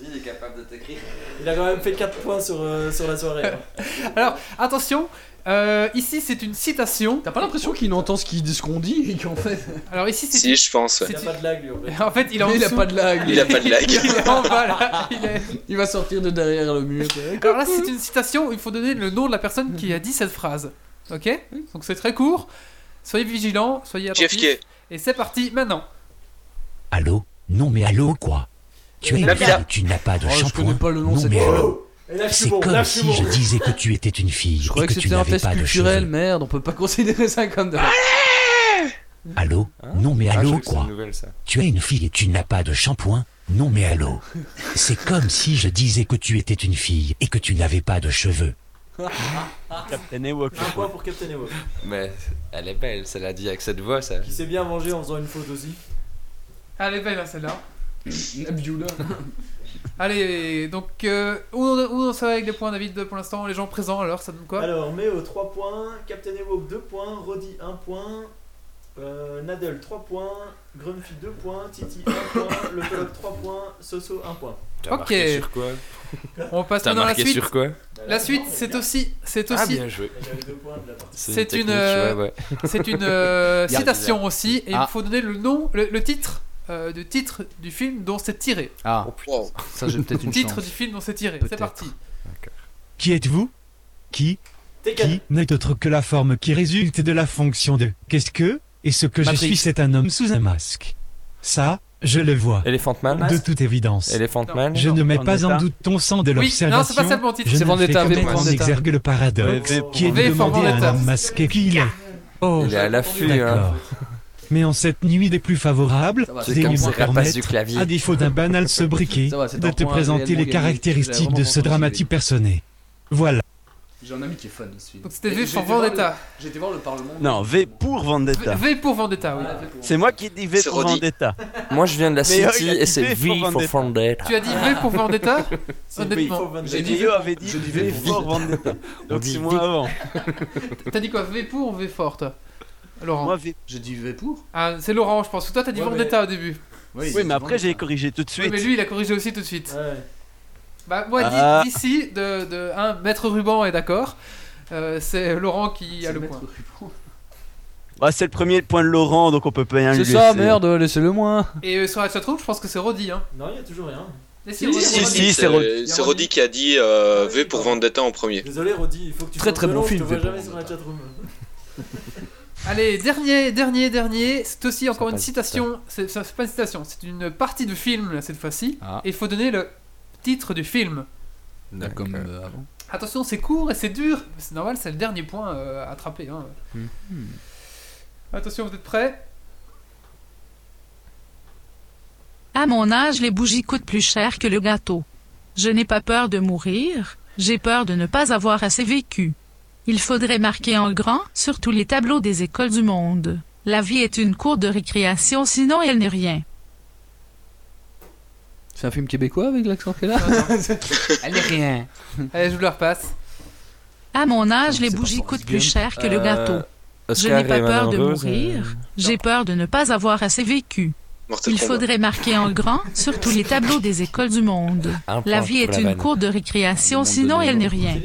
Speaker 3: Il est capable de t'écrire.
Speaker 2: Il a quand même fait 4 points sur, euh, sur la soirée. hein.
Speaker 1: Alors attention, euh, ici c'est une citation.
Speaker 4: T'as pas l'impression qu'il entend ce qu'il- ce qu'on dit et qu'en fait.
Speaker 1: Alors ici c'est
Speaker 6: Si je pense. ouais.
Speaker 2: Il a pas de lag lui en fait.
Speaker 1: En fait, il est en
Speaker 4: il a
Speaker 1: dessous.
Speaker 4: pas de lag.
Speaker 6: Il a pas de lag.
Speaker 1: Il est en bas là. Il est-
Speaker 4: Il va sortir de derrière le mur.
Speaker 1: Alors là, c'est une citation il faut donner le nom de la personne qui a dit cette phrase. Ok Donc c'est très court. Soyez vigilants, soyez attentifs.
Speaker 6: JFK.
Speaker 1: Et c'est parti maintenant.
Speaker 12: Allô? Non mais allô quoi? Tu es fille, tu n'as pas de
Speaker 4: Oh, je
Speaker 12: shampoing.
Speaker 4: connais pas le nom
Speaker 12: non
Speaker 4: cette
Speaker 12: mais
Speaker 2: là je
Speaker 12: C'est
Speaker 2: bon,
Speaker 12: comme
Speaker 2: là je
Speaker 12: si
Speaker 2: bon.
Speaker 12: je disais que tu étais une fille
Speaker 4: Je
Speaker 12: et
Speaker 4: croyais
Speaker 12: que,
Speaker 4: que
Speaker 12: tu
Speaker 4: c'était un
Speaker 12: n'avais
Speaker 4: test
Speaker 12: pas de
Speaker 4: culturel,
Speaker 12: cheveux.
Speaker 4: merde, on peut pas considérer ça comme de.
Speaker 12: Allô Non mais
Speaker 3: Ah, je
Speaker 12: allô
Speaker 3: c'est
Speaker 12: quoi
Speaker 3: nouvelle.
Speaker 12: Tu es une fille et tu n'as pas de shampoing Non mais allô C'est comme si je disais que tu étais une fille et que tu n'avais pas de cheveux.
Speaker 5: Captain Ewok.
Speaker 2: Un point pour Captain Ewok.
Speaker 3: Mais elle est belle, ça l'a dit avec cette voix ça.
Speaker 2: Qui s'est bien mangé en faisant une faute aussi.
Speaker 1: Ah, Elle est belle hein, celle-là.
Speaker 4: Nabioula.
Speaker 1: Allez, donc euh, où, on, où on s'en va avec les points David pour l'instant Les gens présents alors, ça donne quoi?
Speaker 2: Alors, Méo 3 points, Captain Ewok 2 points, Roddy 1 point, euh, Nadel 3 points, Grumpy 2 points, Titi 1 point, Le Colloque 3 points, Soso 1 point.
Speaker 3: T'as
Speaker 1: Ok.
Speaker 3: marqué sur quoi?
Speaker 1: On passe
Speaker 3: T'as
Speaker 1: maintenant à la
Speaker 3: marqué
Speaker 1: suite.
Speaker 3: sur quoi?
Speaker 1: La suite, c'est aussi, c'est
Speaker 3: Ah
Speaker 1: aussi,
Speaker 3: bien joué.
Speaker 2: Il y avait 2 points de la partie.
Speaker 1: C'est une, euh,
Speaker 3: ouais, ouais.
Speaker 1: c'est une euh, citation aussi, et
Speaker 4: Ah.
Speaker 1: il faut donner le nom, le, le titre, euh, du titre du film dont c'est tiré.
Speaker 4: Ah,
Speaker 6: Wow.
Speaker 4: ça j'ai peut-être une
Speaker 1: titre
Speaker 4: chance.
Speaker 1: du film dont c'est tiré. C'est parti.
Speaker 9: Qui êtes-vous Qui. Qui n'est autre que la forme qui résulte de la fonction de qu'est-ce que Et ce que je suis, c'est un homme sous un masque. Ça, je le vois.
Speaker 3: Elephant Man
Speaker 9: De toute évidence.
Speaker 3: Elephant Man
Speaker 9: Je ne mets pas en doute ton sens de
Speaker 1: Oui, non,
Speaker 9: l'observation.
Speaker 1: c'est pas ça bon titre.
Speaker 9: Je
Speaker 4: C'est
Speaker 9: ne
Speaker 4: Vendetta,
Speaker 9: fais
Speaker 4: V
Speaker 9: que
Speaker 4: pour
Speaker 9: mettre en
Speaker 4: Vendetta.
Speaker 9: exergue le paradoxe.
Speaker 2: V
Speaker 9: Qui est
Speaker 1: V
Speaker 9: de demander à un homme masqué qui il est. Oh,
Speaker 3: Il est à l'affût, hein.
Speaker 9: Mais en cette nuit des plus favorables, permettre,
Speaker 3: du clavier.
Speaker 9: à défaut d'un banal sobriquet,
Speaker 4: va,
Speaker 9: de te présenter les caractéristiques de ce dramatique personné. Voilà.
Speaker 4: J'ai un ami qui est fan de ce film.
Speaker 1: Donc c'était V pour Vendetta.
Speaker 4: été voir le Parlement.
Speaker 5: Non, V pour Vendetta.
Speaker 1: V pour Vendetta, oui.
Speaker 5: C'est moi qui dis V pour. Vendetta.
Speaker 3: Moi je viens de la
Speaker 5: euh,
Speaker 3: City et c'est
Speaker 5: V for
Speaker 3: Vendetta.
Speaker 1: Tu as dit V pour Vendetta Honnêtement.
Speaker 2: V for Vendetta.
Speaker 4: J'ai dit
Speaker 5: Yo avait dit V for Vendetta. Donc
Speaker 3: dit
Speaker 5: c'est moi avant.
Speaker 1: T'as dit quoi V pour ou V forte Laurent
Speaker 5: Moi V.
Speaker 4: J'ai dit V pour.
Speaker 1: Ah, c'est Laurent, je pense. que Toi, t'as dit
Speaker 2: Ouais,
Speaker 1: Vendetta au début.
Speaker 5: Oui, mais après j'ai corrigé tout de
Speaker 1: Oui,
Speaker 5: suite.
Speaker 1: mais lui, il a corrigé aussi tout de suite.
Speaker 2: Ouais.
Speaker 1: Bah, moi,
Speaker 5: Ah.
Speaker 1: d'ici, de, de un maître ruban est d'accord. Euh, c'est Laurent qui a le point.
Speaker 5: Ah, c'est le premier point de Laurent, donc on peut pas rien lui
Speaker 4: C'est ça,
Speaker 5: laisser.
Speaker 4: merde, laissez-le moi.
Speaker 1: Et euh, sur la chatroom, je pense que c'est Roddy. Hein.
Speaker 2: Non, il y a toujours rien.
Speaker 6: Si,
Speaker 1: Roddy,
Speaker 6: si, c'est
Speaker 5: Roddy.
Speaker 6: qui a dit euh, V pour Vendetta en premier.
Speaker 2: Désolé, Roddy, il faut que tu
Speaker 4: Très,
Speaker 2: sois
Speaker 4: très bon film,
Speaker 2: Je te vois
Speaker 4: V pour
Speaker 2: jamais sur la chatroom.
Speaker 1: Allez, dernier, dernier, dernier. C'est aussi encore une citation. C'est ça, c'est pas une citation, c'est une partie de film là, cette fois-ci.
Speaker 4: Ah.
Speaker 1: Et il faut donner le titre du film.
Speaker 4: Comme euh, avant.
Speaker 1: Attention, c'est court et c'est dur. C'est normal, c'est le dernier point euh, à attraper. hein. Attention, vous êtes prêts?
Speaker 14: À mon âge, les bougies coûtent plus cher que le gâteau. Je n'ai pas peur de mourir, j'ai peur de ne pas avoir assez vécu. Il faudrait marquer en grand sur tous les tableaux des écoles du monde. La vie est une cour de récréation, sinon elle n'est rien.
Speaker 4: C'est un film québécois avec l'accent qu'elle a
Speaker 1: Elle est rien. Allez, je vous le repasse.
Speaker 14: À mon âge, les bougies coûtent plus cher que le
Speaker 3: Euh,
Speaker 14: gâteau. Je
Speaker 3: Oscar
Speaker 14: n'ai pas peur de mourir.
Speaker 3: euh,
Speaker 14: J'ai peur de ne pas avoir assez vécu. Il faudrait marquer en grand sur tous les tableaux des écoles du monde. La vie est une cour de récréation, sinon elle n'est rien.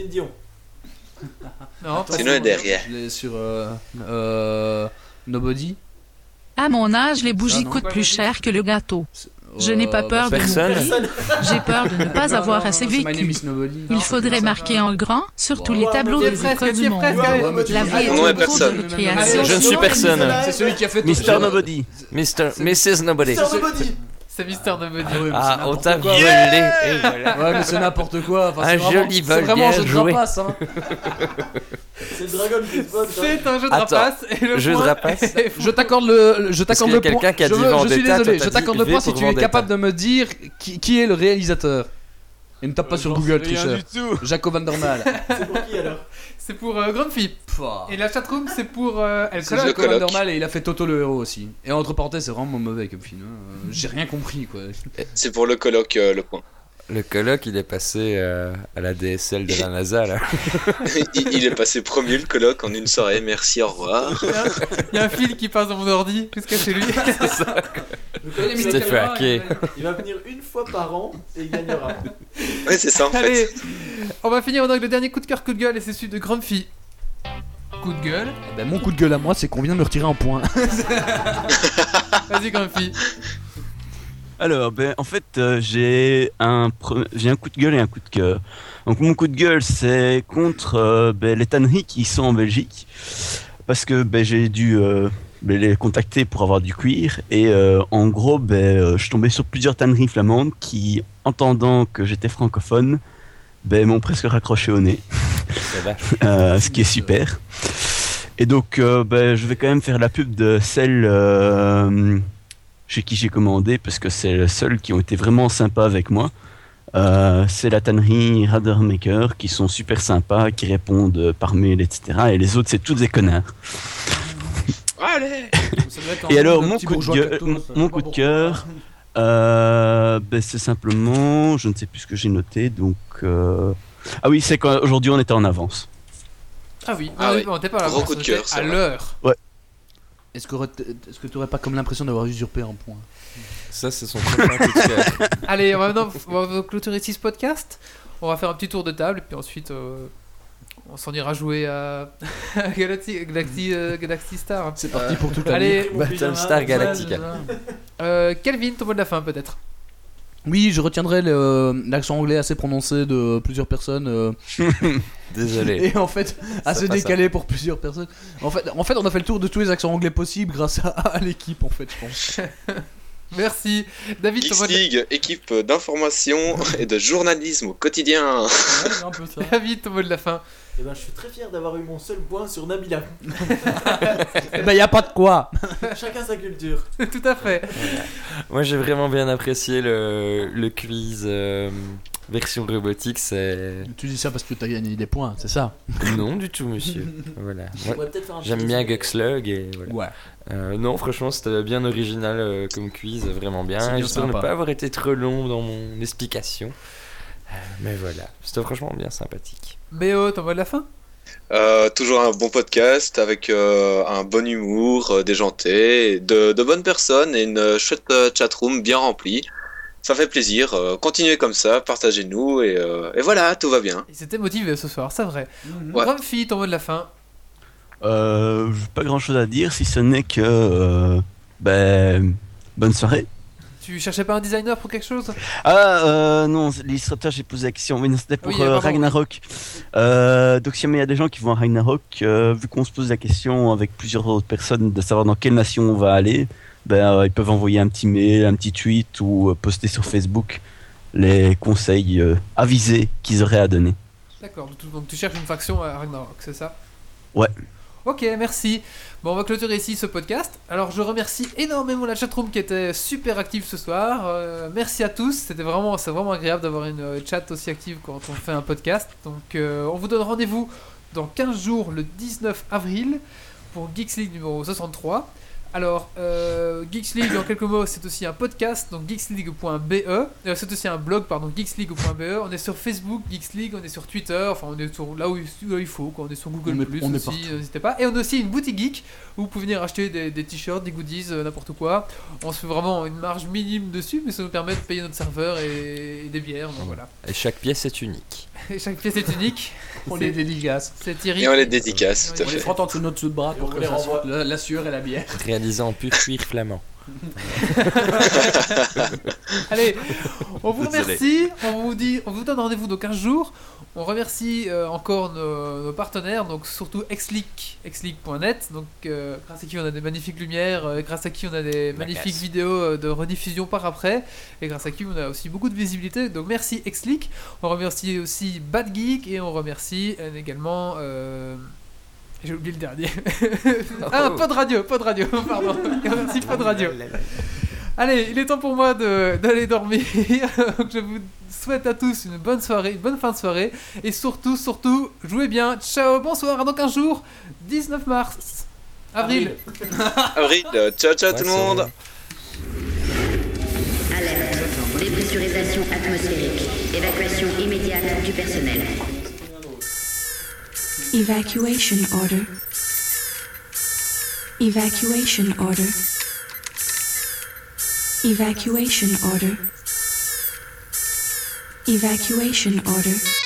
Speaker 1: Non,
Speaker 6: Sinon, est derrière.
Speaker 4: Je l'ai sur euh, euh, Nobody.
Speaker 14: À mon âge, les bougies
Speaker 4: non.
Speaker 14: coûtent plus cher que le gâteau. Je n'ai pas
Speaker 4: Euh,
Speaker 14: peur de
Speaker 3: Personne.
Speaker 14: mourir. J'ai peur de ne pas
Speaker 4: Non,
Speaker 14: avoir
Speaker 4: non,
Speaker 14: assez
Speaker 4: non,
Speaker 14: vécu. Il faudrait marquer en grand sur tous les tableaux
Speaker 2: mais
Speaker 14: des
Speaker 1: presque,
Speaker 14: écoles
Speaker 1: t'y
Speaker 14: du monde. La vie
Speaker 2: Ah,
Speaker 14: est une
Speaker 6: personne.
Speaker 14: de.
Speaker 3: Je ne suis personne.
Speaker 4: C'est celui qui a fait
Speaker 5: Mr. Nobody.
Speaker 3: Mr. Mrs. Nobody.
Speaker 2: Mr. Nobody.
Speaker 1: C'est Mister Nobody.
Speaker 4: Ah, ouais, mais c'est
Speaker 3: Ah, on
Speaker 4: n'importe
Speaker 3: t'a
Speaker 4: quoi.
Speaker 3: volé. et voilà.
Speaker 4: Ouais, mais c'est n'importe quoi. Enfin,
Speaker 3: Un
Speaker 4: c'est vraiment-
Speaker 3: joli
Speaker 4: C'est
Speaker 3: vol
Speaker 4: vraiment un
Speaker 3: bien
Speaker 4: jeu de
Speaker 3: joué.
Speaker 4: rapace, hein.
Speaker 2: C'est le Dragon qui se vote. hein.
Speaker 1: C'est un jeu de
Speaker 3: Attends,
Speaker 1: rapace et le
Speaker 3: jeu de
Speaker 1: point
Speaker 3: rapace
Speaker 1: est.
Speaker 4: Je t'accorde le, je t'accorde
Speaker 3: qu'il y a
Speaker 4: le point.
Speaker 3: quelqu'un qui a
Speaker 4: je,
Speaker 3: dit
Speaker 4: je suis
Speaker 3: Vendetta, toi,
Speaker 4: désolé,
Speaker 3: t'as
Speaker 4: je
Speaker 3: dit
Speaker 4: t'accorde le
Speaker 3: V
Speaker 4: point si
Speaker 3: pour
Speaker 4: tu es
Speaker 3: Vendetta.
Speaker 4: capable de me dire qui, qui est le réalisateur. Et ne tape pas sur Google, tricheur. Jaco Van der Maal.
Speaker 2: C'est pour qui alors
Speaker 1: C'est pour euh, Grumpy. Et la chatroom, c'est pour euh, El
Speaker 4: C'est
Speaker 1: Coloc.
Speaker 4: Jaco. Van der Maal et il a fait Toto le héros aussi. Et entre parenthèses, c'est vraiment mauvais comme film. hein. Euh, J'ai rien compris quoi.
Speaker 6: C'est pour le colloque euh, le point.
Speaker 3: Le colloque, il est passé euh, à la DSL de la NASA là.
Speaker 6: il, il est passé premier le colloque en une soirée. Merci, au revoir.
Speaker 1: Il y a un fil qui passe dans mon ordi jusqu'à chez lui.
Speaker 3: C'était fait hacker.
Speaker 2: Il va venir une fois par an et il gagnera.
Speaker 6: Ouais, c'est ça en
Speaker 1: Allez,
Speaker 6: fait.
Speaker 1: on va finir avec le dernier coup de cœur, coup de gueule, et c'est celui de Grumpy. Coup de gueule.
Speaker 4: Eh ben, mon coup de gueule à moi, c'est qu'on vient de me retirer un point.
Speaker 1: Vas-y, Grumpy.
Speaker 5: Alors, ben, en fait, euh, j'ai un, pre- j'ai un coup de gueule et un coup de cœur. Donc, mon coup de gueule, c'est contre euh, ben, les tanneries qui sont en Belgique. Parce que ben, j'ai dû euh, ben, les contacter pour avoir du cuir. Et en gros, je suis tombé sur plusieurs tanneries flamandes qui, entendant que j'étais francophone, m'ont presque raccroché au nez. Ce qui est super. Et donc, je vais quand même faire la pub de celle chez qui j'ai commandé, parce que c'est les seuls qui ont été vraiment sympas avec moi. Euh, c'est la tannerie Radermaker, qui sont super sympas, qui répondent par mail, etc. Et les autres, c'est tous des connards.
Speaker 6: Allez
Speaker 5: Et alors, mon coup, de gueule- mon- mon coup de cœur, euh, ben, c'est simplement, je ne sais plus ce que j'ai noté, donc... euh, Ah oui, c'est qu'aujourd'hui, on était en avance.
Speaker 1: Ah oui,
Speaker 6: Ah
Speaker 1: ah
Speaker 6: oui.
Speaker 1: oui, on était pas.
Speaker 6: Gros coup de cœur,
Speaker 1: à
Speaker 6: c'est vrai.
Speaker 4: Est-ce que, est-ce que tu aurais pas comme l'impression d'avoir usurpé un point
Speaker 3: Ça, c'est son prochain coup de cœur.
Speaker 1: Allez, on va maintenant on va clôturer ici ce podcast. On va faire un petit tour de table et puis ensuite euh, on s'en ira jouer à à Galaxy, Galaxy, euh, Galaxy Star.
Speaker 4: C'est parti pour toute la
Speaker 1: Allez.
Speaker 3: Battlestar Galactica.
Speaker 1: Euh, Kelvin, ton mot de la fin peut-être.
Speaker 4: Oui, je retiendrai l'accent anglais assez prononcé de plusieurs personnes. euh,
Speaker 3: Désolé.
Speaker 4: et en fait, assez décalé pour plusieurs personnes. En fait, en fait, on a fait le tour de tous les accents anglais possibles grâce à, à l'équipe, en fait, je pense.
Speaker 1: Merci. David, ton
Speaker 6: Geeks
Speaker 1: mot de
Speaker 6: League, équipe d'information et de journalisme au quotidien.
Speaker 1: David, ton mot de la fin.
Speaker 2: Et ben, je suis très fier d'avoir eu mon seul point sur Nabila.
Speaker 4: Eh ben, y a pas de quoi.
Speaker 2: Chacun sa culture.
Speaker 1: Tout à fait.
Speaker 3: Moi, j'ai vraiment bien apprécié le, le quiz euh, version robotique. C'est
Speaker 4: Tu dis ça parce que t'as gagné des points, c'est ça?
Speaker 3: Non du tout, monsieur. Voilà. J'aime bien. Guxlug et voilà.
Speaker 4: Ouais.
Speaker 3: Euh, non, franchement, c'était bien original euh, comme quiz, vraiment bien. J'espère ne pas avoir été trop long dans mon explication. Mais voilà, c'était franchement bien sympathique.
Speaker 1: Béo, ton mot de la fin?
Speaker 6: Euh, toujours un bon podcast avec euh, un bon humour, euh, déjanté, de, de bonnes personnes et une chouette euh, chatroom bien remplie. Ça fait plaisir. euh, continuez comme ça, partagez-nous et, euh, et voilà, tout va bien.
Speaker 1: Il s'était motivé ce soir, c'est vrai.
Speaker 6: Ouais.
Speaker 1: Grumpy, ton mot de la fin?
Speaker 5: Euh, pas grand chose à dire si ce n'est que. euh, ben. Bonne soirée.
Speaker 1: Tu cherchais pas un designer pour quelque chose?
Speaker 5: Ah euh, non, l'illustrateur j'ai posé la question, mais c'était pour
Speaker 1: Oui,
Speaker 5: euh. Ragnarok. Euh, donc si jamais il y a des gens qui vont à Ragnarok, euh, vu qu'on se pose la question avec plusieurs autres personnes de savoir dans quelle nation on va aller, ben euh, ils peuvent envoyer un petit mail, un petit tweet ou euh, poster sur Facebook les conseils avisés qu'ils auraient à donner.
Speaker 1: D'accord, donc tu cherches une faction à Ragnarok, c'est ça?
Speaker 5: Ouais.
Speaker 1: Ok, merci. Bon, on va clôturer ici ce podcast. Alors, je remercie énormément la chatroom qui était super active ce soir. Euh, merci à tous. C'était vraiment, c'est vraiment agréable d'avoir une euh, chat aussi active quand on fait un podcast. Donc, euh, on vous donne rendez-vous dans 15 jours, le 19 avril, pour Geeks League numéro 63. Alors, euh, Geeks League, en quelques mots, c'est aussi un podcast, donc geeksleague.be. Euh, c'est aussi un blog, pardon, geeksleague.be. On est sur Facebook, Geeks League, on est sur Twitter, enfin, on est sur là où, là où il faut, quoi. on est sur Google
Speaker 4: On est-
Speaker 1: Plus
Speaker 4: on est
Speaker 1: aussi, n'hésitez pas. Et on a aussi une boutique geek où vous pouvez venir acheter des, des t-shirts, des goodies, euh, n'importe quoi. On se fait vraiment une marge minime dessus, mais ça nous permet de payer notre serveur et, et des bières, donc voilà.
Speaker 3: Et chaque pièce est unique.
Speaker 1: Et chaque pièce est unique.
Speaker 4: On les dédicace.
Speaker 1: C'est Thierry.
Speaker 6: Et on les dédicace,
Speaker 1: on
Speaker 6: tout à
Speaker 1: les
Speaker 6: fait.
Speaker 4: frotte en dessous de notre sous-bras pour
Speaker 2: on
Speaker 4: que
Speaker 2: les
Speaker 4: ça
Speaker 2: renvoie.
Speaker 4: sorte la, la sueur et la bière.
Speaker 3: Réalisé en pur cuir flamand.
Speaker 1: Allez, on vous remercie, on vous dit, on vous donne rendez-vous dans 15 jours. On remercie euh, encore nos, nos partenaires, donc surtout Xleak, xleak.net, donc euh, grâce à qui on a des magnifiques lumières, euh, grâce à qui on a des magnifiques
Speaker 3: classe.
Speaker 1: vidéos de rediffusion par après, et grâce à qui on a aussi beaucoup de visibilité. Donc merci Xleak. On remercie aussi Bad Geek et on remercie euh, également. J'ai oublié le dernier. ah,
Speaker 3: Oh.
Speaker 1: pas de radio, pas de radio, pardon. Pas de radio. Allez, il est temps pour moi de- d'aller dormir. Donc, je vous souhaite à tous une bonne soirée, une bonne fin de soirée. Et surtout, surtout, jouez bien. Ciao, bonsoir, à dans 15 jours, 19 mars. Avril.
Speaker 6: Avril, ciao ciao tout le monde.
Speaker 13: Alerte. Dépressurisation atmosphérique. Évacuation immédiate du personnel.
Speaker 10: Evacuation order. Evacuation order. Evacuation order. Evacuation order.